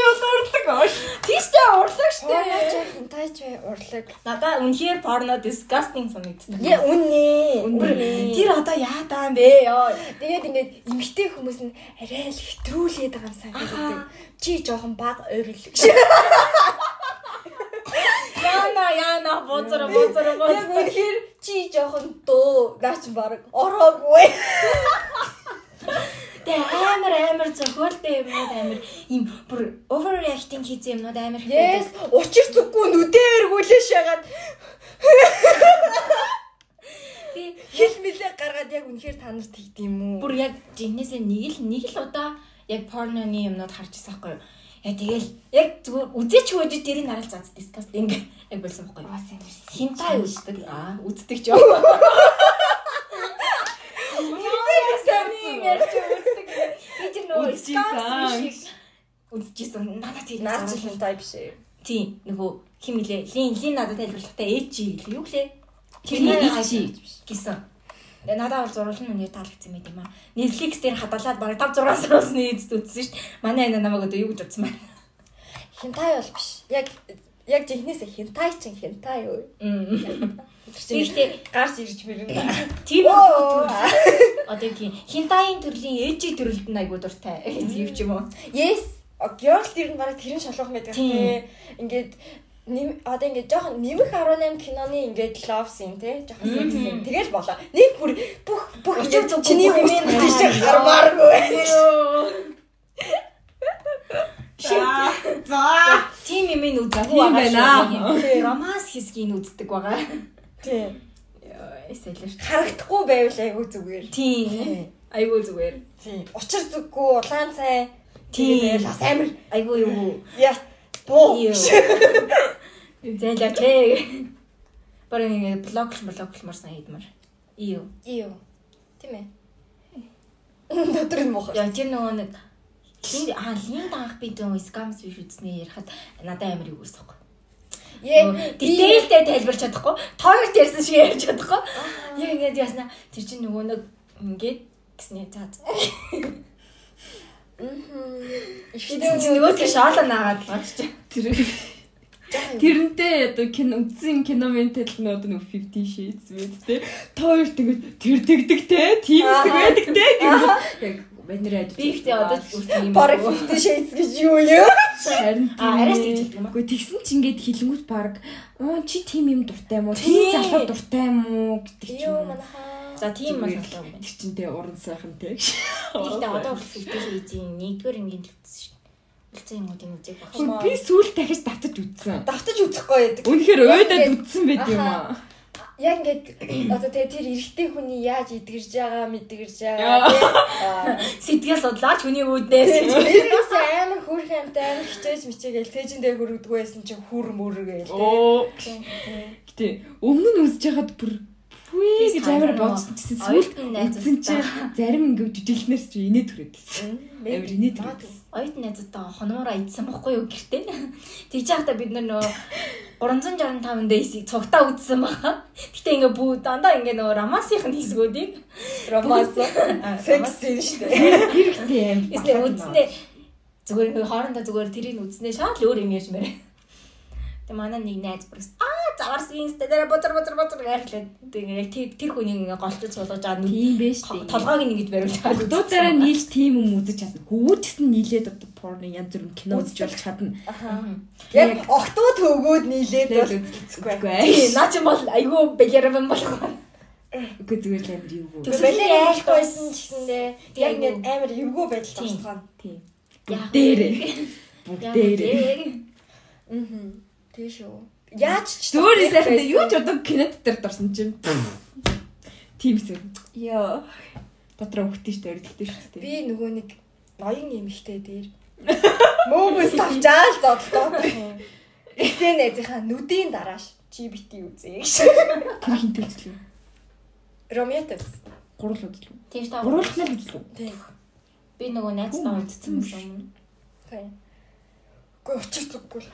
юу дурлаг оош. Тийштэй урлаг штэ. Порноч хинтайч бай урлаг. Надаа үнэхээр порно disgusting санагддаг. Яа үнэ. Тэр одоо яадаа бэ? Йоо. Тэгээд ингээд эмгтэй хүмүүс нь арай л хэтрүүлээд байгаа юм санагддаг. Чи жоохон баг ойрлог. Яна яна бозор бозор бозор. үнэхээр чи жоохон дөө наач баг ороогүй. Тэ амар амар зохиолтой юмнууд амар им бүр overreacting хийсэн юмнууд амар Yes, учир зүггүй нүдээ эргүүлээ шагаад Би хэл мэлээ гаргаад яг үнэхээр та нарт хийд юм уу? бүр яг жиннээсээ нэг л нэг л удаа яг порноны юмнууд харж ирсэн байхгүй юу? Яг тэгэл яг зүгээр үзээч хөөж тэрийг хараад заац disgusting яг болсон байхгүй юу? Хинтай үздэг. Аа, үздэг ч юм. Хинтай ярьж үздэг. Би тэр нөгөө scams шиг үзчихсэн. Надад тэр Наад чи хинтай биш ээ. Тийм нөгөө хим илээ. Лин лин надад тайлбарлахдаа ээж чи гэлээ. Юу гэлээ? Тэрний Тэрний ээж чи. гэсэн. Тэгээ надад бол зурвал нь таалагдсан байт юм аа. Netflix дээр хадгалаад бараг 5 6 сар усны эзэд үзсэн шүү дээ. Манай энэ намайг одоо юу гэж утсан байна. Хинтай бол биш. Яг яг жинхнээсээ хинтай чин хинтай юу? Тэгтээ гарч ирж мэрэн. тийм Оо. одоо тийм хинтаийн төрлийн ээжи төрөлд нь айгуу дуртай. Тийм ч юм уу. Yes. Girl тэр нь бараг тэрэн шалгах байдаг Тийм. Ингээд нэм одоо ингээд жоохон нэмэх 18 киноны ингээд love scene те жоохон sex scene тэгэл болоо. Нэг бүр бүх бүх чиний бүх үс юм бүтэж хараад. гармааргүй. За. Тим юм ин үзэх Тийм байна. Романс хэсгийг үздэг байгаа. Тийм. Яа, эсэлэр. Харагдахгүй байвал айгүй зүгээр. Тийм. Айгуу зүгээр. Тийм. Учир зүггүй улаан цай. Тийм. Тэгээд бас амар Айгуу юу. яа буу. Юу. Зээлээ тэ. Бараг ингэ блог марсан хийдмэр. Юу. Юу. Тийм ээ. Дотор нь муухай. Яа тэр нөгөө нэг лин аа лин данх би дөө скамс биш үзнэ ярихад надад амар юу гэсэн юм. Яа. Дитейлтэй тайлбарч чадахгүй. Тоогт ярьсан шиг ярьж чадахгүй. Яг ингэж яснаа тэр чинь нөгөө нэг ингээд гэснээ заа. Мм. Чинь нөгөө тэр шаалаа наагаад болчих. Тэр Тэрнтэй одоо кино үзсэн кино мэнтэл нь одоо нэг 50 shades мэд те. Тоор тэгээд тэр дэгдэг те. Хэсэг байдаг те. Яг бидний ажил. Би ихтэй одоо үртэн юм. Бараг 50 shades гэж юу юу? харин А, арайч тэгж хэлдэг юм аа. Гэхдээ тэгсэн чи ингээд хилэнгүүт баг оо чи тийм юм дуртай юм уу? Тийм. Залуу дуртай юм уу гэдэг ч Юу юм уу. манайхаа. За тийм Зүгээр. болоо юм чинь тэ уран сайхан те. Тэгтээ одоо хүртэл ихтэй хийжийн нэгдүгээр ингээд л. Үлцэн юм уу тийм үзег баг. Хөө, Би сүүл дахиж давтаж үзсэн. Давтаж үзэхгүй байдаг. Үнэхээр ингээд- үзсэн байт юм аа. Яг ингээд одоо тэгээ тэр эрэгтэй хүний яаж идгэрж байгаа мэдгэрж байгаа тийм. Сэтгэл судлаач хүний үүднээс. Тэрээс амар хүрх амтай амар хичээж мичээгээл тэжиндээ хүрдггүй байсан чинь хүр мөргээл тийм. Оо. Гэтэ өмнө нь үзэж хахад бүр Үгүй гэж амар бодсон Оюутны найзууд үзсэн чинь зарим ингээд жижиглэнээс чи инээд түрээдсэн. Амар инээд Магадгүй. Оюутны найзуудаа хонуураа идсэн бохгүй юу гэртээ. Тэгж яхада бид нар нөгөө 365 days цугтаа үзсэн баха. Гэтэ ингээ бүү дандаа ингээ нөгөө романсийнх нь хэсгүүдийг Романс. Секс Романс. шүү дээ. Хэрэгтэй юм. Эсвэл үзнэ зүгээр ингээ хоорондоо зүгээр тэрийг үзнэ шал өөр юм ярьж мэрэ. Тэгээ манай нэг найз бүрс аа заварс инста дээр бозор бозор бозор гэрлээ. Тэгээ тэр тэр хүний ингээ голчод суулгаж байгаа нүд Тийм байж тээ. толгойг ингэж бариулж байгаа. Дуудаараа нийлж тийм юм үзэж чадна. Хөвгүүдс нь нийлээд одоо порно янз бүрийн кино үзэж болж чадна. Яг огтуд төвгөөд нийлээд бол үзэхгүй. Наа чи бол айгүй бэлэрэн болох байна. Үгүй зүгээр л амар юу. Яаж яалтайсан ч гэсэндээ яг ингээд амар эвгүй байдал тусгана. Тийм. Яг Дээрээ. Бүгдээрээ. Аа. Тэг шүү. Яаж ч Зүгээр сайхан юу ч одоо кино дотор дурсан чинь. Тийм хэсэг. Яа. Дотроо өгтөө шүү дээ, өрдөлтөө шүү дээ. би нөгөө нэг ноён эмэгтэй дээр мөөс тавчаал зодлоо. Эхтэй найзынхаа нүдийн дарааш чи бити үзье гэж. Тэр хинт үзлээ. Ромеотес. Гурал үзлээ. Тийм Гурвалт нь үзлээ. Тийм. би нөгөө найзтайгаа үзсэн юм шиг. Тийм. Гэхдээ учир зүггүй л.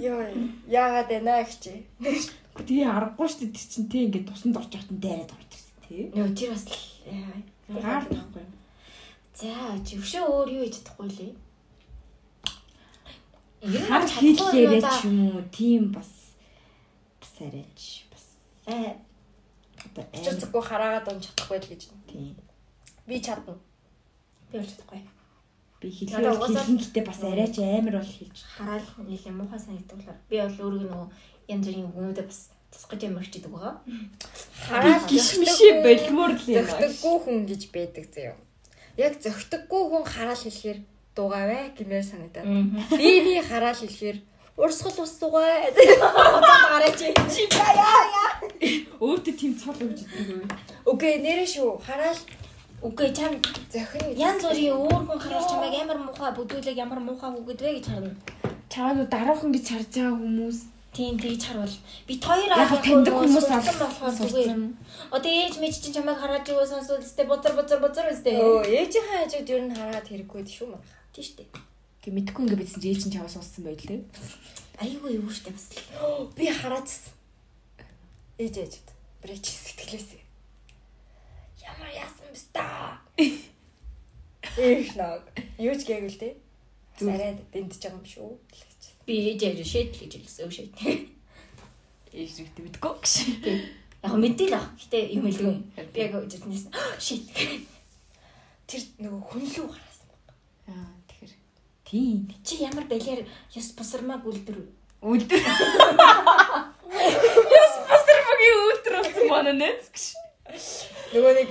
Йоо, яагаад байна хчи. Тэгээ аргагүй шүү дээ чинь тэг ингээд тусанд орж явахтан дайраад орж ирсэн. Тий. Нөө тэр бас Гаар тахгүй. За жившээ өөр юу хийж чадахгүй лээ. Хар хийлээрээ ч юм уу тийм бас бас арайч бас Э, одоо Чи зөвхөн хараагаад он чадахгүй л гэж. тийм. Би чадна. би бол чадахгүй. Би хэлээ угаасаа- хэлэн гэтээ бас арайч амар бол хэлж. Хараал нэлээ муухай санагддаг болохоор би бол өөрөө нөгөө янз бүрийн хүмүүдээ бас тусгаж юм өгчдөг байгаа. Хараад гişмишээ болмоор л юм. зөгтөггүй хүн гэж байдаг заяа. Яг зөгтөггүй хүн хараал хэлэхээр дугаавэ гэмээр санагдаад. Би би хараал хэлэхээр урсгал ус дугаа. Гараач. Чи яа яа. Өөртөө тийм цол өгч идэг. Окей, нэрэ шүү. Хараал Үгүй чам зохин янз бүрийн өөр хүн хараал чамайг ямар муухай бүдүүлэг ямар муухай үгэд вэ гэж харна. Чамаа дараахан гэж харж байгаа хүмүүс Тийм тэгж харвал би хоёр аав таньдаг хүмүүс болохоор зүгээр. Одоо ээж мэж чинь чамайг хараад юу сонсвол өстэй бузар бузар бузар өстэй. Өө, ээжийнхээ хажууд ер нь хараад хэрэггүй шүү маа. Тийм штэ. Тэг мэдхгүй ингээ бидсэн чи ээжин чаваас сонссон байл те. Айгүй юу штэ бас. Би хараацсан. Ээж ээжэд. Брэч сэтгэлээсээ. Ямар яасан бэ та? Их наг. Юу ч гээгүй л те. Бас арай дэндэж байгаа юм шүү. Би ээж шийдэл гэж хэлсэн өө шийд. Ээж зүгтээ мэдгүй гэж. Яг мэдээ л ах. Гэтэ юм хэлгүй. Би яг зүтнээс шийд. Тэр нөгөө хүн лүү хараасан. Аа тэгэхээр тийм. Чи ямар балиар ёс бусармаг үлдэр. Үлдэр. Яс пастер мөгийн үлдэр болсон манай нэц гэж. Нөгөө нэг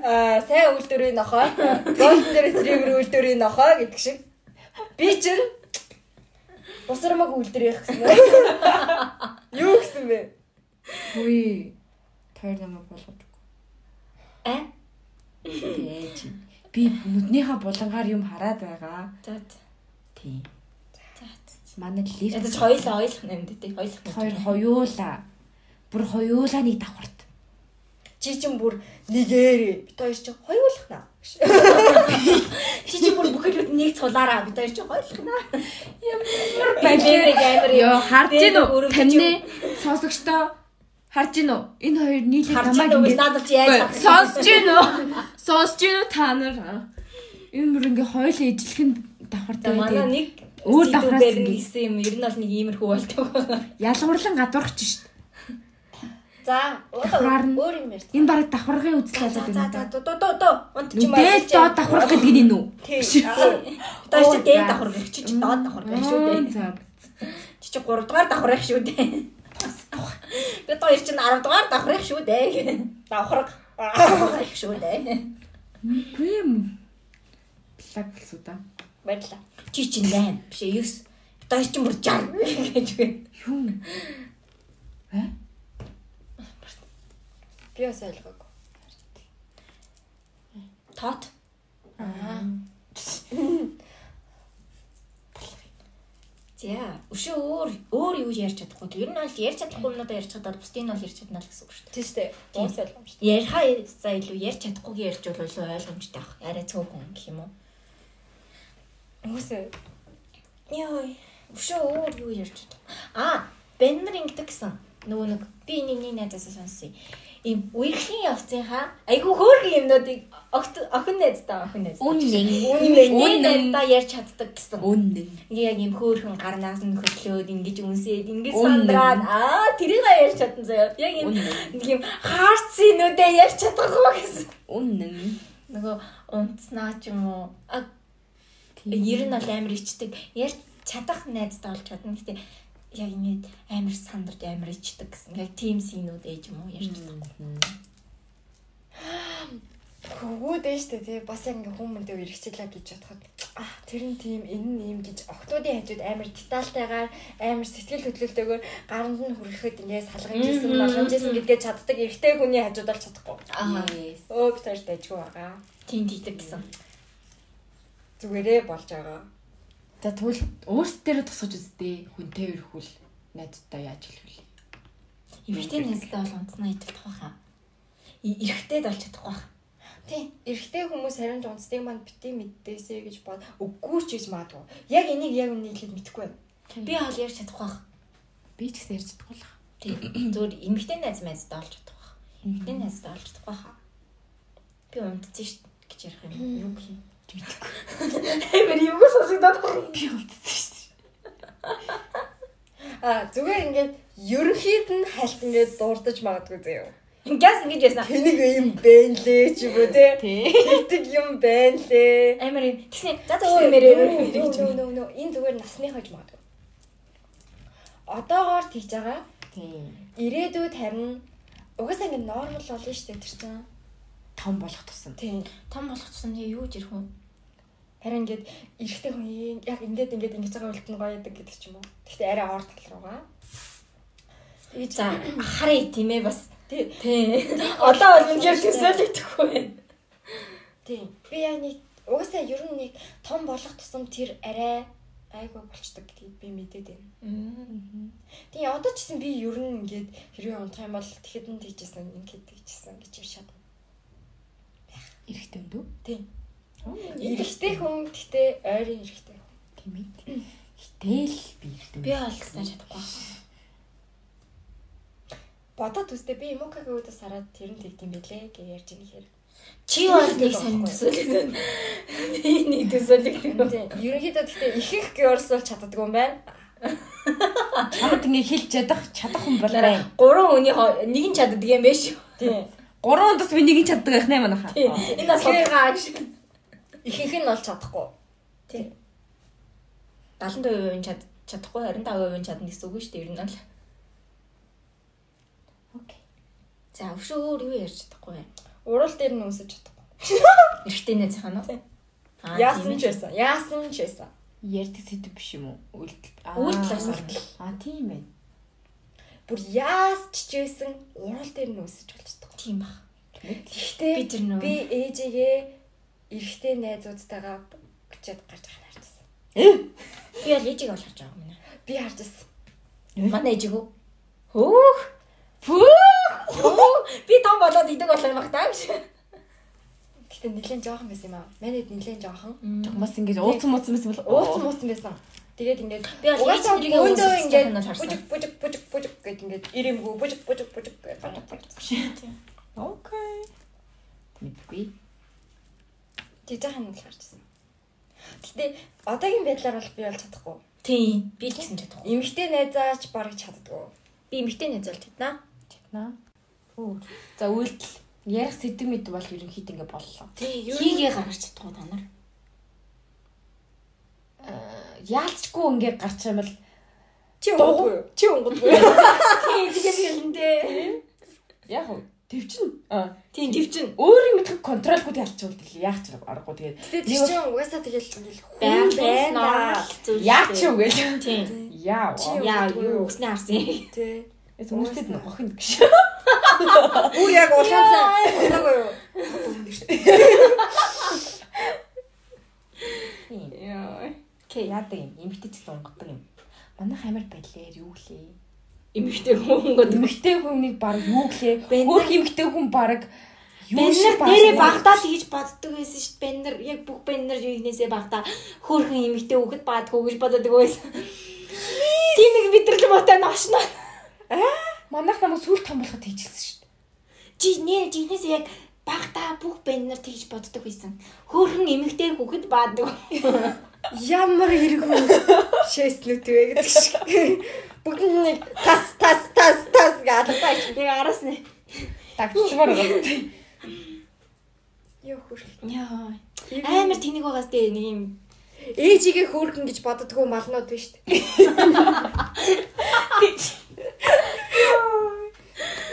аа сайн үйлдвэрийн нохоо, голден ретривер үйлдвэрийн нохоо гэдэг шиг. Би чинь бусрамаг үйлдвэрийнх гэсэн. Юу гэсэн бэ? Хүй. Тэр намайг болгож өгөө. А? Би ээж. Би нүднийхээ булангаар юм хараад байгаа. За. Тийм. За. Манай лифт. Ядаж юм дээ. Ойлгох юм. хоёр хоёулаа. Бүр хоёулаа нэг давхарт. Чи чинь бүр нэгээрээ бит хоёр чинь хоёулах наа. Чи чи бүр бүхэлд нэг цулаараа бид хоёр чи хойлохнаа. Балерик амар Йоо, харж гин үү? Тамны сонсогчдоо харж гин үү? Энэ хоёр нийлээд намайг байгаа ингэ надад чи яаж сонсож гин үү? Сонсож гин үү та нар? Энэ бүр ингээ хоёул ижлэхэн давхартай Манай байдаг. нэг Өөр давхраас гэсэн юм ер нь бол нэг иймэрхүү болдог. Ялгуурлан гадуурч шít. За, өөр юм ярьж. Энэ бараг давхаргын үзэл За болоод за байна. за доо доо доо. Унт чи Нүдэл доод давхарх гэдэг нь үү? Тийм. Доо чи дээд за. давхар гэх чи доод давхар гэх шүү дээ. За. Чи чи 3 дугаар давхар гэх шүү дээ. Би хоёр чи 10 дугаар давхар гэх шүү дээ. Давхарга. Давхар гэх шүү дээ. Юм. Плаг болсоо да. Баярлаа. Чи чи 8 биш ээ 9. Доо чи бүр 60 гэж байна. Юу? Э? Би бас ойлгоогүй. Тот. Аа. За, өшөө өөр өөр юу ярьж чадахгүй. Ер нь бол ярьж чадахгүй юмнуудаа ярьж чадаад бусдын нь бол ярьж чадна л гэсэн үг шүү дээ. Тийм шүү дээ. Уус ойлгомжтой. Ярихаа за илүү ярьж чадахгүйг ярьж бол илүү ойлгомжтой ах. Арай цөөхөн гэх юм уу? Уус Йой. Өшөө өөр юу ярьж чадах. Аа, Беннер ингэдэг гэсэн. Нөгөө нэг би нэг нэг найзаас сонссон. Ийм үерхлийн явцынхаа айгүй хөөрхөн юмнуудыг охин найзтай охин найз. Үнэн. Үнэн Үнэн. найзтай ярьж чаддаг гэсэн. Үнэн. Ингээ яг юм хөөрхөн гарнаас нь хөдлөөд ингэж үнсээд ингэж сандраад аа тэрийг ярьж чадсан заяа. Яг Үнэн. нэг юм хаарцсинүүдээ ярьж чадахгүй гэсэн. Үнэн. Нөгөө унтснаа ч юм уу. Ер нь бол амар ичдэг. Ярьж чадах найзтай болж чадна. Гэтэ яг ингэ амар сандарч амар ичдэг гэсэн. Яг team синүүд ээж юм уу ярьж чаддаг. Хөвгүүд ээ штэ тий бас яг ингээ хүмүүндээ үргэлжлээ гэж бодоход а тэр нь тийм энэ нь юм гэж октоодын хажууд амар детальтайгаар амар сэтгэл хөдлөлтөөр гаранд нь хүрэхэд ингээ салгамжсэн малгамжсэн гэдгээ чаддаг эрэгтэй хүний хажууд бол чадахгүй. Аа. Өө би тэр дэжгүй байгаа. Тийм тийдэг гэсэн. Зүгээрээ болж байгаа. За тэгвэл өөрсдөө тусгаж үзтээ хүнтэй өрхүүл найдтай яаж хэлвэл. Эмэгтэй найзтай бол унтснаа идэх тухайхаа. Эрэхтэйд болж чадахгүй байх. Тий. Эрэгтэй хүмүүс харин ч унцдыг манд бити мэддээсэ гэж бод. Үгүй ч гэж маадгүй. Яг энийг яг мэдэхгүй байна. Би хол ярьж чадахгүй байх. Би ч гэсэн ярьж чадахгүй л. Тийм. Зүгээр эмэгтэй найз майзтай болж чадах байх. Эмэгтэй найзтай олж чадахгүй хаа. Би дээ гэж ярих юм. Юу гэх юм? Амар юу сонсогдоод байна. Би унтсан шүү дээ. А зүгээр ингээд ерөнхийд нь хальт ингээд дурдж магадгүй заяа. Ингээс ингэж ясна. Тэнийг юм бэ лээ ч юм уу те. Тэгдэг юм байна лээ. Амар юм. Тэгснэ за за өөр мэрээ өөр мэрээ гэж нөө нөө энэ зүгээр насны хож магадгүй. Одоогоор тэгж байгаа. Тий. Ирээдүйд харин угаасаа ингэ нормал болно шүү дээ тэр чинь. Том болох тусам. Тийм. том болох тэгээ юу ярих вэ? Харин ингээд эрэхтэй хүн яг ингээд ингээд ингэж байгаа үлдэн гоё яадаг гэдэг ч юм уу. Гэхдээ арай ор тал руугаа. Тэгээ за харъя тийм ээ бас. Тий. Тий. Одоо бол үнээр төсөөлөгдөхгүй байна. Тийм. Би яг нэг угаасаа ер нь нэг том болох тусам тэр арай айгүй болчдөг гэдгийг би мэдээд байна. Тийм одоо ч гэсэн би ер нь ингээд хэрвээ унтах юм бол тэгэхэд нь тийжсэн ингээд тийжсэн гэж ярьж юм дүү? Тийм. Эрэхтэй хүн гэхдээ ойрын эрэхтэй хүн. Тийм ээ. Гэтэл би эрэхтэй. Би олгосноо чадахгүй. Бодоод үстэй би Мукагийн үүдээс хараад тэр нь тэгдэм байлээ гэж ярьж байгаа хэрэг. Чи бол нэг сайн төсөөлөд. Би нэг төсөөлөд. Тийм. Ерөнхийдөө гэхдээ ихэнх георс бол чаддгүй юм байна. Чамд ингэ хэлж чадах чадах хүн бол бай. Гурван хүний нэг нь чаддаг юм байна шүү. Тийм. Гурван удаас би нэг нь чаддаг байх нэ манайха. Энэ бас болгоо шиг. Ихэнх нь бол чадахгүй. 70% нь чад чадахгүй 25% нь чадна гэсэн үг шүү дээ ер нь л. Окей. За өвшөө өөр юу ярьж чадахгүй вэ? Урал дээр нь үсэж чадахгүй. Эрэгтэй найзынхаа нь. Аа, Яасан ч байсан. Яасан ч байсан. Ярьдаг сэдв биш юм уу? Үйлдэл. Аа, Үйлдэл үйлдэл. Аа тийм ээ. Бүр яасч ч байсан урал дээр нь үсэж болж чадахгүй. Тийм баг. Гэхдээ Би тэр нөө- би ээжигээ эрэгтэй найзуудтайгаа гिचэд гарч байгаа харчихсан. Би бол ээжийг бол харж байгаа юм байна. Би харж ирсэн. Манай ээжиг үү? Хөөх. Пүү. Би том болоод идэг болох юм багтаа гэж. Гэхдээ нэлээд жоохон байсан юм аа. Манайд нэлээд жоохон. Бас ингэж ууцсан мууцсан байсан бол Ууцсан мууцсан байсан. Тэгээд ингээд Би бол ээж нэрийг өөндөө ингээд бужиг бужиг бужиг бужиг гэд ингээд ирэмгүй бужиг бужиг бужиг гэж ирсэн. Окей. Мэдгүй. Тэгж байгаа нь л харж ирсэн. Гэтэ одоогийн байдлаар бол би бол чадахгүй. Тийм. Би ч гэсэн чадахгүй. Эмэгтэй найзаач барыг чаддгүй. Би эмэгтэй найз бол чаднаа. Чаднаа. Өөр. За үйлдэл. Ярих сэдв мэд бол ерөнхийд ингэ боллоо. Тий. Хийгээ гаргаж чадахгүй та нар. Аа, Яалчгүй ингэ гарч юм бол Чи унгадгүй. Чи унгадгүй. Тийм тэгээд хэлэндээ. яг уу төвчин. Аа. Тийм твчин. Өөрийн мэдхэг контролгүй ялчвал тэгэл яах ч аргагүй тэгээд Тэгээ тийч чинь угаасаа тэгэл ингээл хүн байна. яах ч юу гээл. Тийм. Яа. Чи Яа юу өгснээ харсан. Эс хүмүүстэд нэг гохин гэж. Бүр яг улаанцаа унаагүй юу? Яа. Окей, яадаг юм. Эмэгтэй ч унгадаг юм. Манайх амар байлээ юу гэлээ. Эмэгтэй хүн гоо Эмэгтэй хүнийг баг юу. Бэнэр- Хөөх эмэгтэй хүн баг шиг нэрээ баг- багтаал гэж боддог байсан шүү дээ. Бэннэр яг бүх бэннэр юунээсээ багтаа хөөхөн эмэгтэй өгөхд баадгүй гэж боддог байсан. Тийм нэг битрэл ботой новшно. Манайх намайг сүл том болоход хийчихсэн шүү дээ. Чи нэр жинээсээ яг багтаа бүх бэннэр тэгж боддог байсан. Хөөхөн эмэгтэй өгөхд баадгүй. Ямар хэрэг хүн шээснүүд вэ гэдэг шиг. Бүгд нэг тас тас тас тас гэдэг. Яг араас нь. Дагдчихмаар байгаа. Юу хөрх. Яа. Амар тэнийг байгаас дээ нэг юм Ээжигээ хөөрхөн гэж боддгоо малнууд биш үү?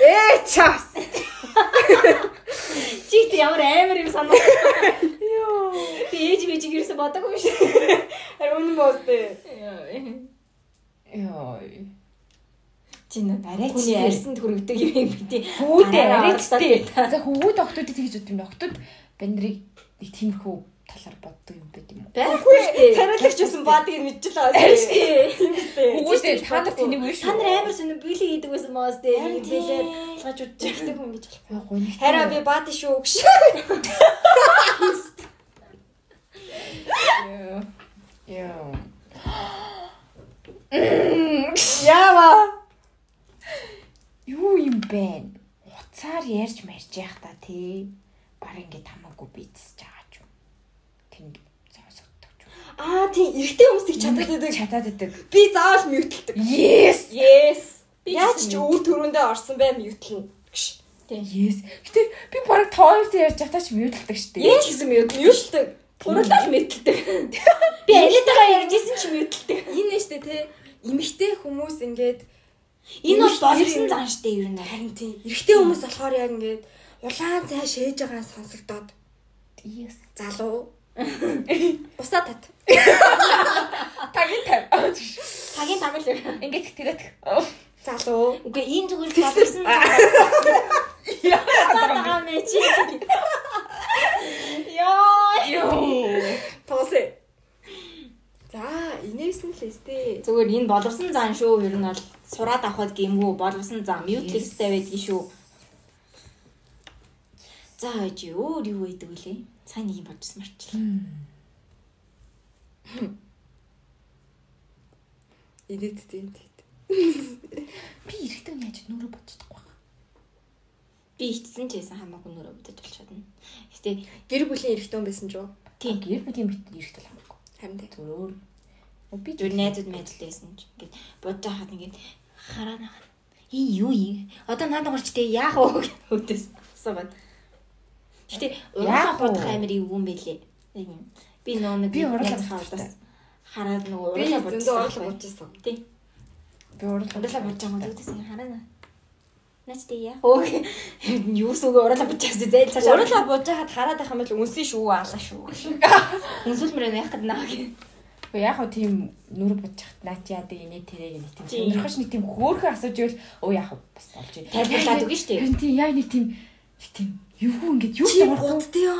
Ээ чаас. Чигт ямар амар юм санаа. Йоо. Би ээж мэж гэрсэн бодоггүй шүү. Харин үнэн боостэй. Йоо. Чин Арай ч хүний арьсанд хүрэгдэг юм бити. Хүүдээ арайчтэй. За хүүд охтуудыг тэгж бодсон юм. Охтууд бэндрийг нэг тиймэрхүү талаар боддог юм байт юм уу? Байхгүй шүү. Тариалагч байсан баадыг мэдчихлээ. Хүүдээ та нар тэнийг биш Та нар амар сонир били хийдэг байсан моос дээ. Нэг билээ. Лгаж үдчихдэг хүн гэж болох. Яа гоо. Хараа би баад шүү гэж. Яа. Яава. Юу юм бэ? Уцаа буцаар ярьж марж яах та тий. Баг ингээд хамаагүй бийцэж байгаа ч юм. Тэр ингээд сонсогддог ч юм. Аа тийм эрэгтэй хүмүүс их чадаад байдаг. Чадаад идэг. Би заавал мьютлдэг. Yes. Yes. Яаж ч өв төрөндөө орсон бай мьютлэн. Гш. Yes. Гэтэ би баг тоортой ярьж байхдаа ч мьютлдэг шүү дээ. Яаж гэсэн мьют мьютлдэг. Уралдаал мьютлдэг. Би алитагаа ярьж исэн чи мөдөлтэй. Энэ нь штэ те эмэгтэй хүмүүс ингээд Энэ бол боловсон зан штэ ер нь. харин тийм эрэгтэй хүмүүс болохоор яг ингээд улаан цай шээж байгаа сонсогдоод Yes. залуу Устаа тат. Тагийн тав. Тагийн тагл. Ингээд тэгээд Залуу. Үгүй энэ зүгээр л боловсон зан. Яа мэ чи. Яа. ёо. Тоосэ. За, инээс нь л өстэй. Зүгээр энэ боловсон зан шүү. Ер нь бол сураад авахд гэмгүй боловсон зан мьютлэгтэй байдгийн шүү. За хойж өөр юу байдаг вүлээ? Сайн нэг юм бодсон марчлаа. Инээд тийм. Би эрэхтэй яаж нүрэ бодчихдохгүй байна. Би ичсэн ч байсан хамаагүй нөрөө бодож болж чадна. Гэтэ Гэр бүлийн эрэгтэй хүн байсан ч юу? Тийм гэр бүлийн бит эрэхтэй л хамаагүй. Харин тийм. Зүгээр. Би зүгээр найзууд найзлээсэн ч ингээд бодож хахад ингээд хараа наа. Энэ юу юм? Одоо надад горч тэг яах вэ гэдээс асуугаад. Гэтэ Яах яах вэ? бодох амир юу юм бэлээ. Нэг юм. Би нөө нэг Би урлаг найз хаалдаас хараад нөгөө Би урлаа зөндөө бодсон. орлог бодчихсон. Тийм. би урлаа Урлаа бодож байгаа юм хараа наа. Наач тэг яах вэ? Юус үг урлаа бодчихсан зээл цаашаа. Урлаа бодож хаад хараад байх юм бол үнсэн шүү аалаа шүү. Үнсэлмэр яах гэдэг наа гэх. Гэхдээ яг хөө тийм нүрэ бодчихт наа чи яадаг инээ тэрэг нэг тийм сонирхож нэг тийм хөөхөн асууж ивэл өө яг бас болж байна. Тайлбарлаад өгнө шүү дээ. Тийм яг нэг тийм нэг тийм юу ингэж юу боддё.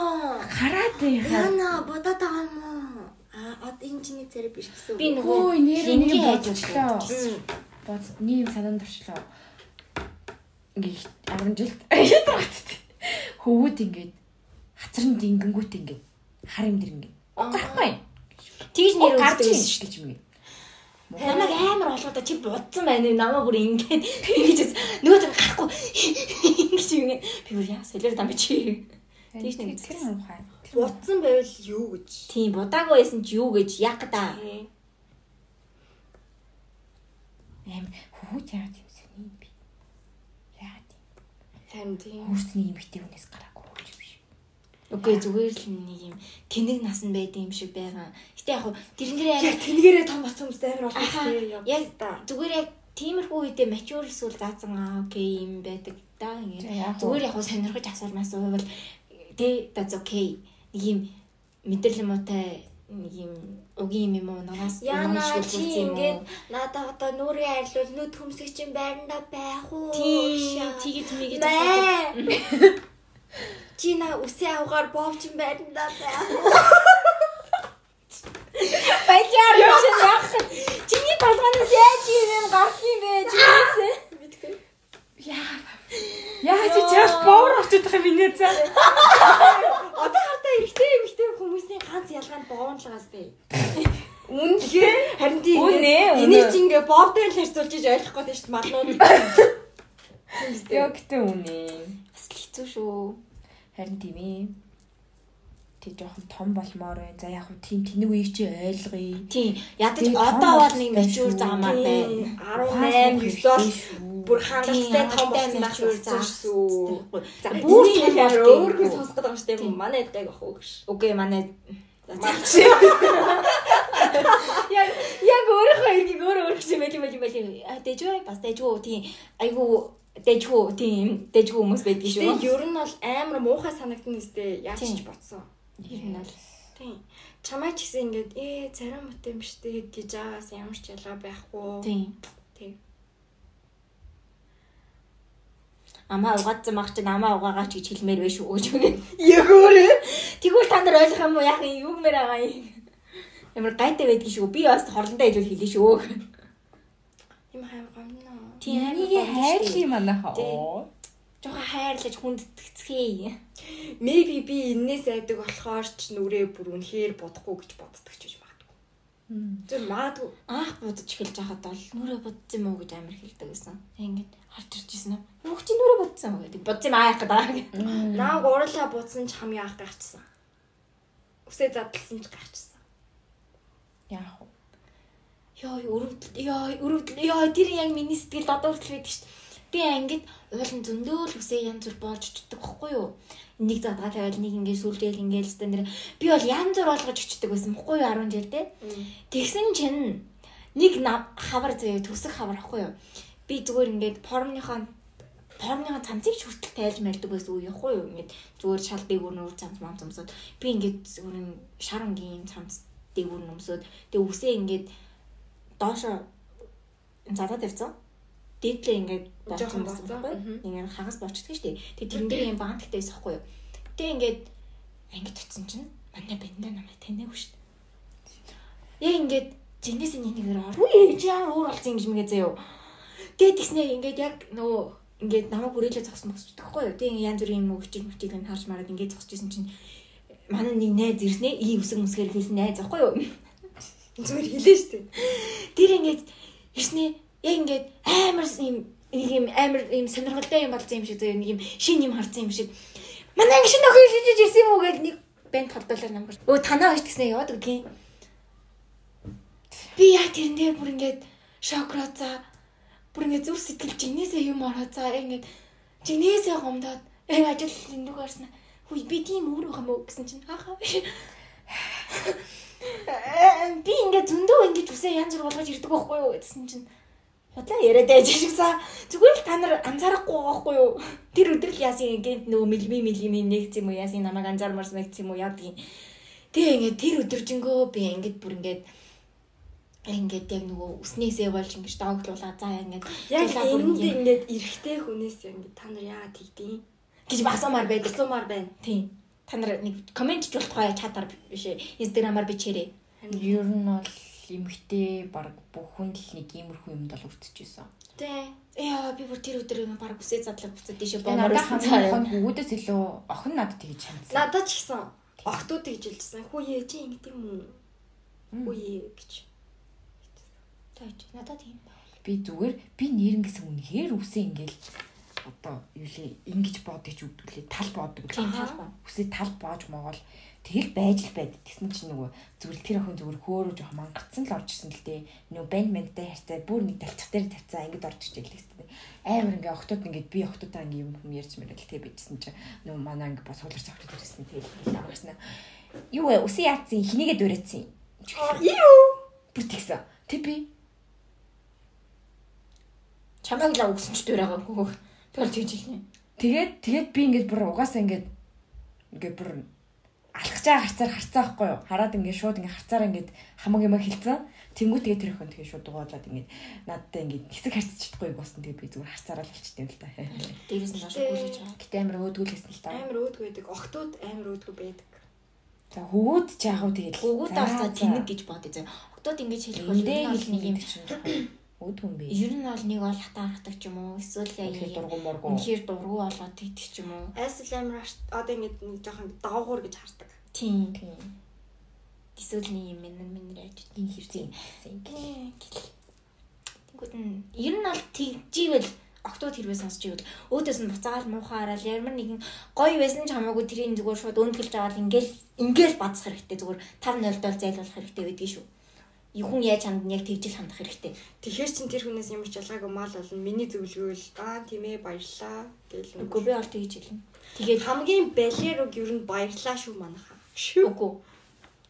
хараад байхаа. Яна бодоод байгаа юм уу? Аа, од энэ чиний зэрэг биш гэсэн. Би нөгөө нэг хайж үзсэн. Бод нийгэм санаанд орчлоо. Ингээд 10 жилд яд багт. Хөвгүүд ингээд хацрын дингэнгүүт ингээд хар юм дэр ингээд. Гарахгүй. Тэгж нэр ирж шүү. гэж юм. Намайг амар олгоо чи будсан байна намаа бүр ингээд ингэж нөгөө ч гарахгүй ингэж юм би бүр яа солиор дам чи Тийш нэг тэр муухай. Будсан байвал юу гэж? тийм будаагүй байсан чи юу гэж яг да Аим хөвгүүд яагаад юм сони би. Яагаад юм. Харин тийм. Хөөсний эмэгтэй хүнээс гараагүй юм биш. Үгүй зүгээр л нэг юм тэнэг нас нь байд юм шиг байгаа. Гэтээ яг хуу тэрэн дээр Яг тэнгэрээ том болсон хүмүүс амар тийм. яг зүгээр яг тиймэрхүү үедээ mature эсвэл заасан аа окей юм байдаг да зүгээр яг хуу сонирхож асуурмаас байвал тэ that's okay. Нэг юм мэдрэл муутай нэг юм угийн юм юм уу Яна урамшгүй чи ингээд надад одоо нүрийн арилуул нүд хөмсөг чинь байранда байх уу? тий тэгээ тэмигээ Мэ. Чи на үсээ авгаар бовчин байранда байх уу? баяр чинь яах чиний толгоноос яаж юм гарах юм бэ чинээс Мэдгүй. Яа. Яа чи чаас боор очиж байгаа юм инээ за. Одоо хардаа эрэгтэй эмэгтэй хүмүүсийн ганц ялгаанд боонлогоос бэ. Үнэхээр харин тийм Үнэ, энийг чи ингээ бовдэр л харьцуулж иж ойлгох гэдэг шүү дээ малнууд. Яа гэтээ үнэ. бас л хэцүү шүү Харин тийм ээ. Тэг жоохон том болмоор байна. За яг хөө тийм тэнэг үеийг чи ойлгоё. тий ядаж одоо бол нэг шүү. заамаар байна 18 9 бүр хангалттай том болсон байх шүү. За бүр болтой. өөргөө сонсох гэдэг юм шүү дээ. Тийм. Манай эдгайг ах уу гэж. Окей, манай Яг яг өөрийнхөө эргийг өөр өөр чи мэли мэли мэли. А дэжөө бас дэжөө тийм айгу дэжөө тийм дэжөө хүмүүс байдаг шүү. Тэгээ ер нь бол амар муухай санагдана үстэй яаж ч бодсон. Ер нь бол Тийм. Чамаа ч гэсэн ингээд ээ царай мот юм штэ гэж байгаас ямар ч ялгаа байхгүй. тийм. Тийм. Амаа угаадсан мах чинь амаа угаагаа ч гэж хэлмээр байж шүү гэж үгүй. Яг өөрөө. Тэгвэл та нар ойлгох юм уу яг юм юмэр байгаа юм. Ямар гайтай байдгийг шүү. Би бас хорлондоо илүү хэлээ шүү. Им хайр гомно. Тийм Энийг хайрлах юм аа хаа. Тий. Жохоо хайрлаж хүндтгэцгээе. Maybe би энээс айдаг болохоор ч нүрээ бүр үнэхээр бодохгүй гэж боддог ч гэж магадгүй. Зөв магадгүй. Анх будаж эхэлж байхад бол нүрэ бодсон юм уу гэж амар хэлдэг гэсэн. Ингээд харж ирж ирсэн нь. Юу чи нүрэ бод буудсан гэдэг. Будсан аа яах гэдэг. Наа гурлаа буудсан ч хамгийн анх гарчсан. Үсээ задлсан ч гарчсан. Яах вэ? Йоо, өрөвдөл ёо, өрөвдөл ёо тэр яг миний сэтгэл одоо хүртэл байдаг шүү дээ. Би ангид уулын зөндөөл үсээ янз бүр болж очдөг байхгүй юу? Нэг задгаа тавиал нэг ингээд сүлдээл ингээд л нэр би бол янз бүр болгож очдөг байсан байхгүй юу 10 жил те. Тэгсэн чинь нэг хавар заяа төсөх хавар ахгүй юу? Би зүгээр ингээд формныхаа формныхаа цамцыг хүртэл тайлж мэрдэг байсан үе яахгүй юу? Ингээд зүгээр шал дээгүүр нүүр цамц мам цамцууд би ингээд зүгээр шарангийн цамц дээгүүр нөмсөд тэгээ үсээ ингээд доошо задаад явцсан дээдлээ ингээд жоохон боцсон байхгүй. Ингээд хагас болчихдаг шүү дээ. Тэгээ тэрэн дээр юм баанттай байсан байхгүй юу. Тэгээ ингээд ангид утсан чинь манай бэндэ намайг таньаагүй шүү дээ. Яг ингээд жинээс нэгнээр оруу ээж яа уур болсон юм гэж заяа. Тэгээ тэгснээр ингээд яг нөгөө ингээд намайг хүрээлээ зогсон босчихдаг байхгүй юу. Тэгээ янз бүрийн юм өгч мөчийг нь харж мараад ингээд зогсчихсэн чинь манай нэг найз ирснэ ийм үсэг мүсгээр хийсэн найз байхгүй юу. Зүгээр хэлээ дээ. Тэр ингээд ирснэ яг ингээд амар юм нэг юм амар юм сонирхолтой юм болсон юм шиг зөө нэг юм шин юм харсан юм шиг манай ингэ шинэ охин шижиж ирсэн юм уу гэж нэг банд холдуулаад намгар. Өө танаа хоёр гэснээр яваад үгүй. Би яа тэрэн дээр бүр ингээд шокроо за бүр ингээд зүр сэтгэл жинээсээ юм ороо за ингээд жинээсээ гомдоод яг ажил нүг гарснаа. Хүй би тийм өөр байгаа мó гэсэн чинь хааха биш. Би ингээд зөндөө ингэж үсээ янз бүр болгож ирдэг байхгүй юу гэсэн чинь Удлаа яриад байж шигсаа. Зүгээр л та нар анзаарахгүй байгаа хгүй юу? Тэр өдөр л яасан гэнт нөгөө мэлми мэлми нэгц юм уу яасан намайг анзаармарс нэгц юм уу яа гэдгийг. Тэгээ ингээд тэр өдөржингөө би ингээд бүр ингээд ингээд яг нөгөө үснээсээ болж ингээд дооглуулаа за ингээд яг энд ингээд эрэхтэй хүнээс ингээд та нар яагаад тэгдэв гэж асуумаар байдаг. Асуумаар байна. Тийм. Та нар нэг комент ч болтугай чатаар биш инстаграмаар бичээрэй. Ер нь бол эмгтэй баг бүхэн л нэг иймэрхүү юмд л өртчихсэн. Тэ. Яа би бүр тэр өдөр юм баг үсээ задлаг буцаад тийшээ боомоор хон хөвгүүдээс илүү охин надад тэгж хандсан. Надад ч гэсэн охтууд тэгж хэлжсэн. Хүүе чи ингэдэг юм уу? Хүүе гэж. Таач надад тийм. Би зүгээр би нэрнгээс үнэхээр үсээ ингээл одоо юу лээ ингэж бодож өгдөлээ тал боддог. Үсээ тал боож моогол Тэгэл байж л байд. Тэгсэн чинь нөгөө зүгээр тэр охин зүгээр хөөрөө жоох мангацсан л орж исэн л дээ. Нөгөө банд мэнтэй харьцаа бүр нэг талчих дээр тавьцаа ингэж орж ичээл гэсэн. Амар ингээ охтууд ингээд би охтуудаа ингээ юм юм ярьж мэрэл тэг бичсэн чинь нөгөө манай ингээ бас хуулар цогт ирсэн тэгэл амарснаа. Юу вэ? Усын яатсан хинийгээ дөрөөцсөн. Юу? Бүр тэгсэн. Тэг би чамайг л өгсөн ч дөрөөгөө хөө. Тэгэл тэгж хэлнэ. Тэгээд тэгээд би ингээд бүр угаасаа ингээд ингээд бүр алхаж байгаа харцаар харцаа байхгүй юу? Хараад ингээд шууд ингээд харцаараа ингээд хамаг юм хэлсэн. Тэнгүү тэгээ тэр охин тэгээ шууд дугаалаад ингээд надтай ингээд хэсэг харцаж чадахгүй болсон. Тэгээ би зүгээр харцаараа л хэлчихтэй л та. Дээрээс нь маш гүйлж байгаа. Гэтэ амар өөдгүүлсэн л та. Амар өөдгөө байдаг. Охтууд амар өөдгөө байдаг. За хөвгүүд ч яг уу тэгээд хөвгүүд авцаа тэнэг гэж бодъё. Октод ингэж хэлэх бол нэг юм чинь өөд хүн бэ. Ер нь бол нэг бол хатаа хатдаг ч юм уу эсвэл яг дургу моргу. Үнэхээр дургу болоод тэгдэг ч юм уу. Айсл амар одоо ингэж нэг жоохон доогуур гэж хардаг. Тийм. Тийм. Эсвэл нэг юм минь минь яаж тийм хэрэг юм. Тэнгүүд нь ер нь бол тэгживэл октод хэрвээ сонсч ивэл өөдөөс нь буцаагаал муухаарал ямар нэгэн гоё байсан ч хамаагүй тэрийн зүгээр шууд өндгөлж аваад ингээл ингээл бацах хэрэгтэй зүгээр 5-0 дол зайлуулах хэрэгтэй байдгийг шүү. Хүн яаж хандна яг тэгжил хандах хэрэгтэй. Тэгэхээр чин тэр хүнээс ямар ч ялгаагүй мал болно. Миний зөвлөгөөл аа тийм ээ баярлаа гэл. Үгүй би бол тэгж хэлнэ. Тэгээд хамгийн балерог ер нь баярлаа шүү манайха. Шүү. Үгүй.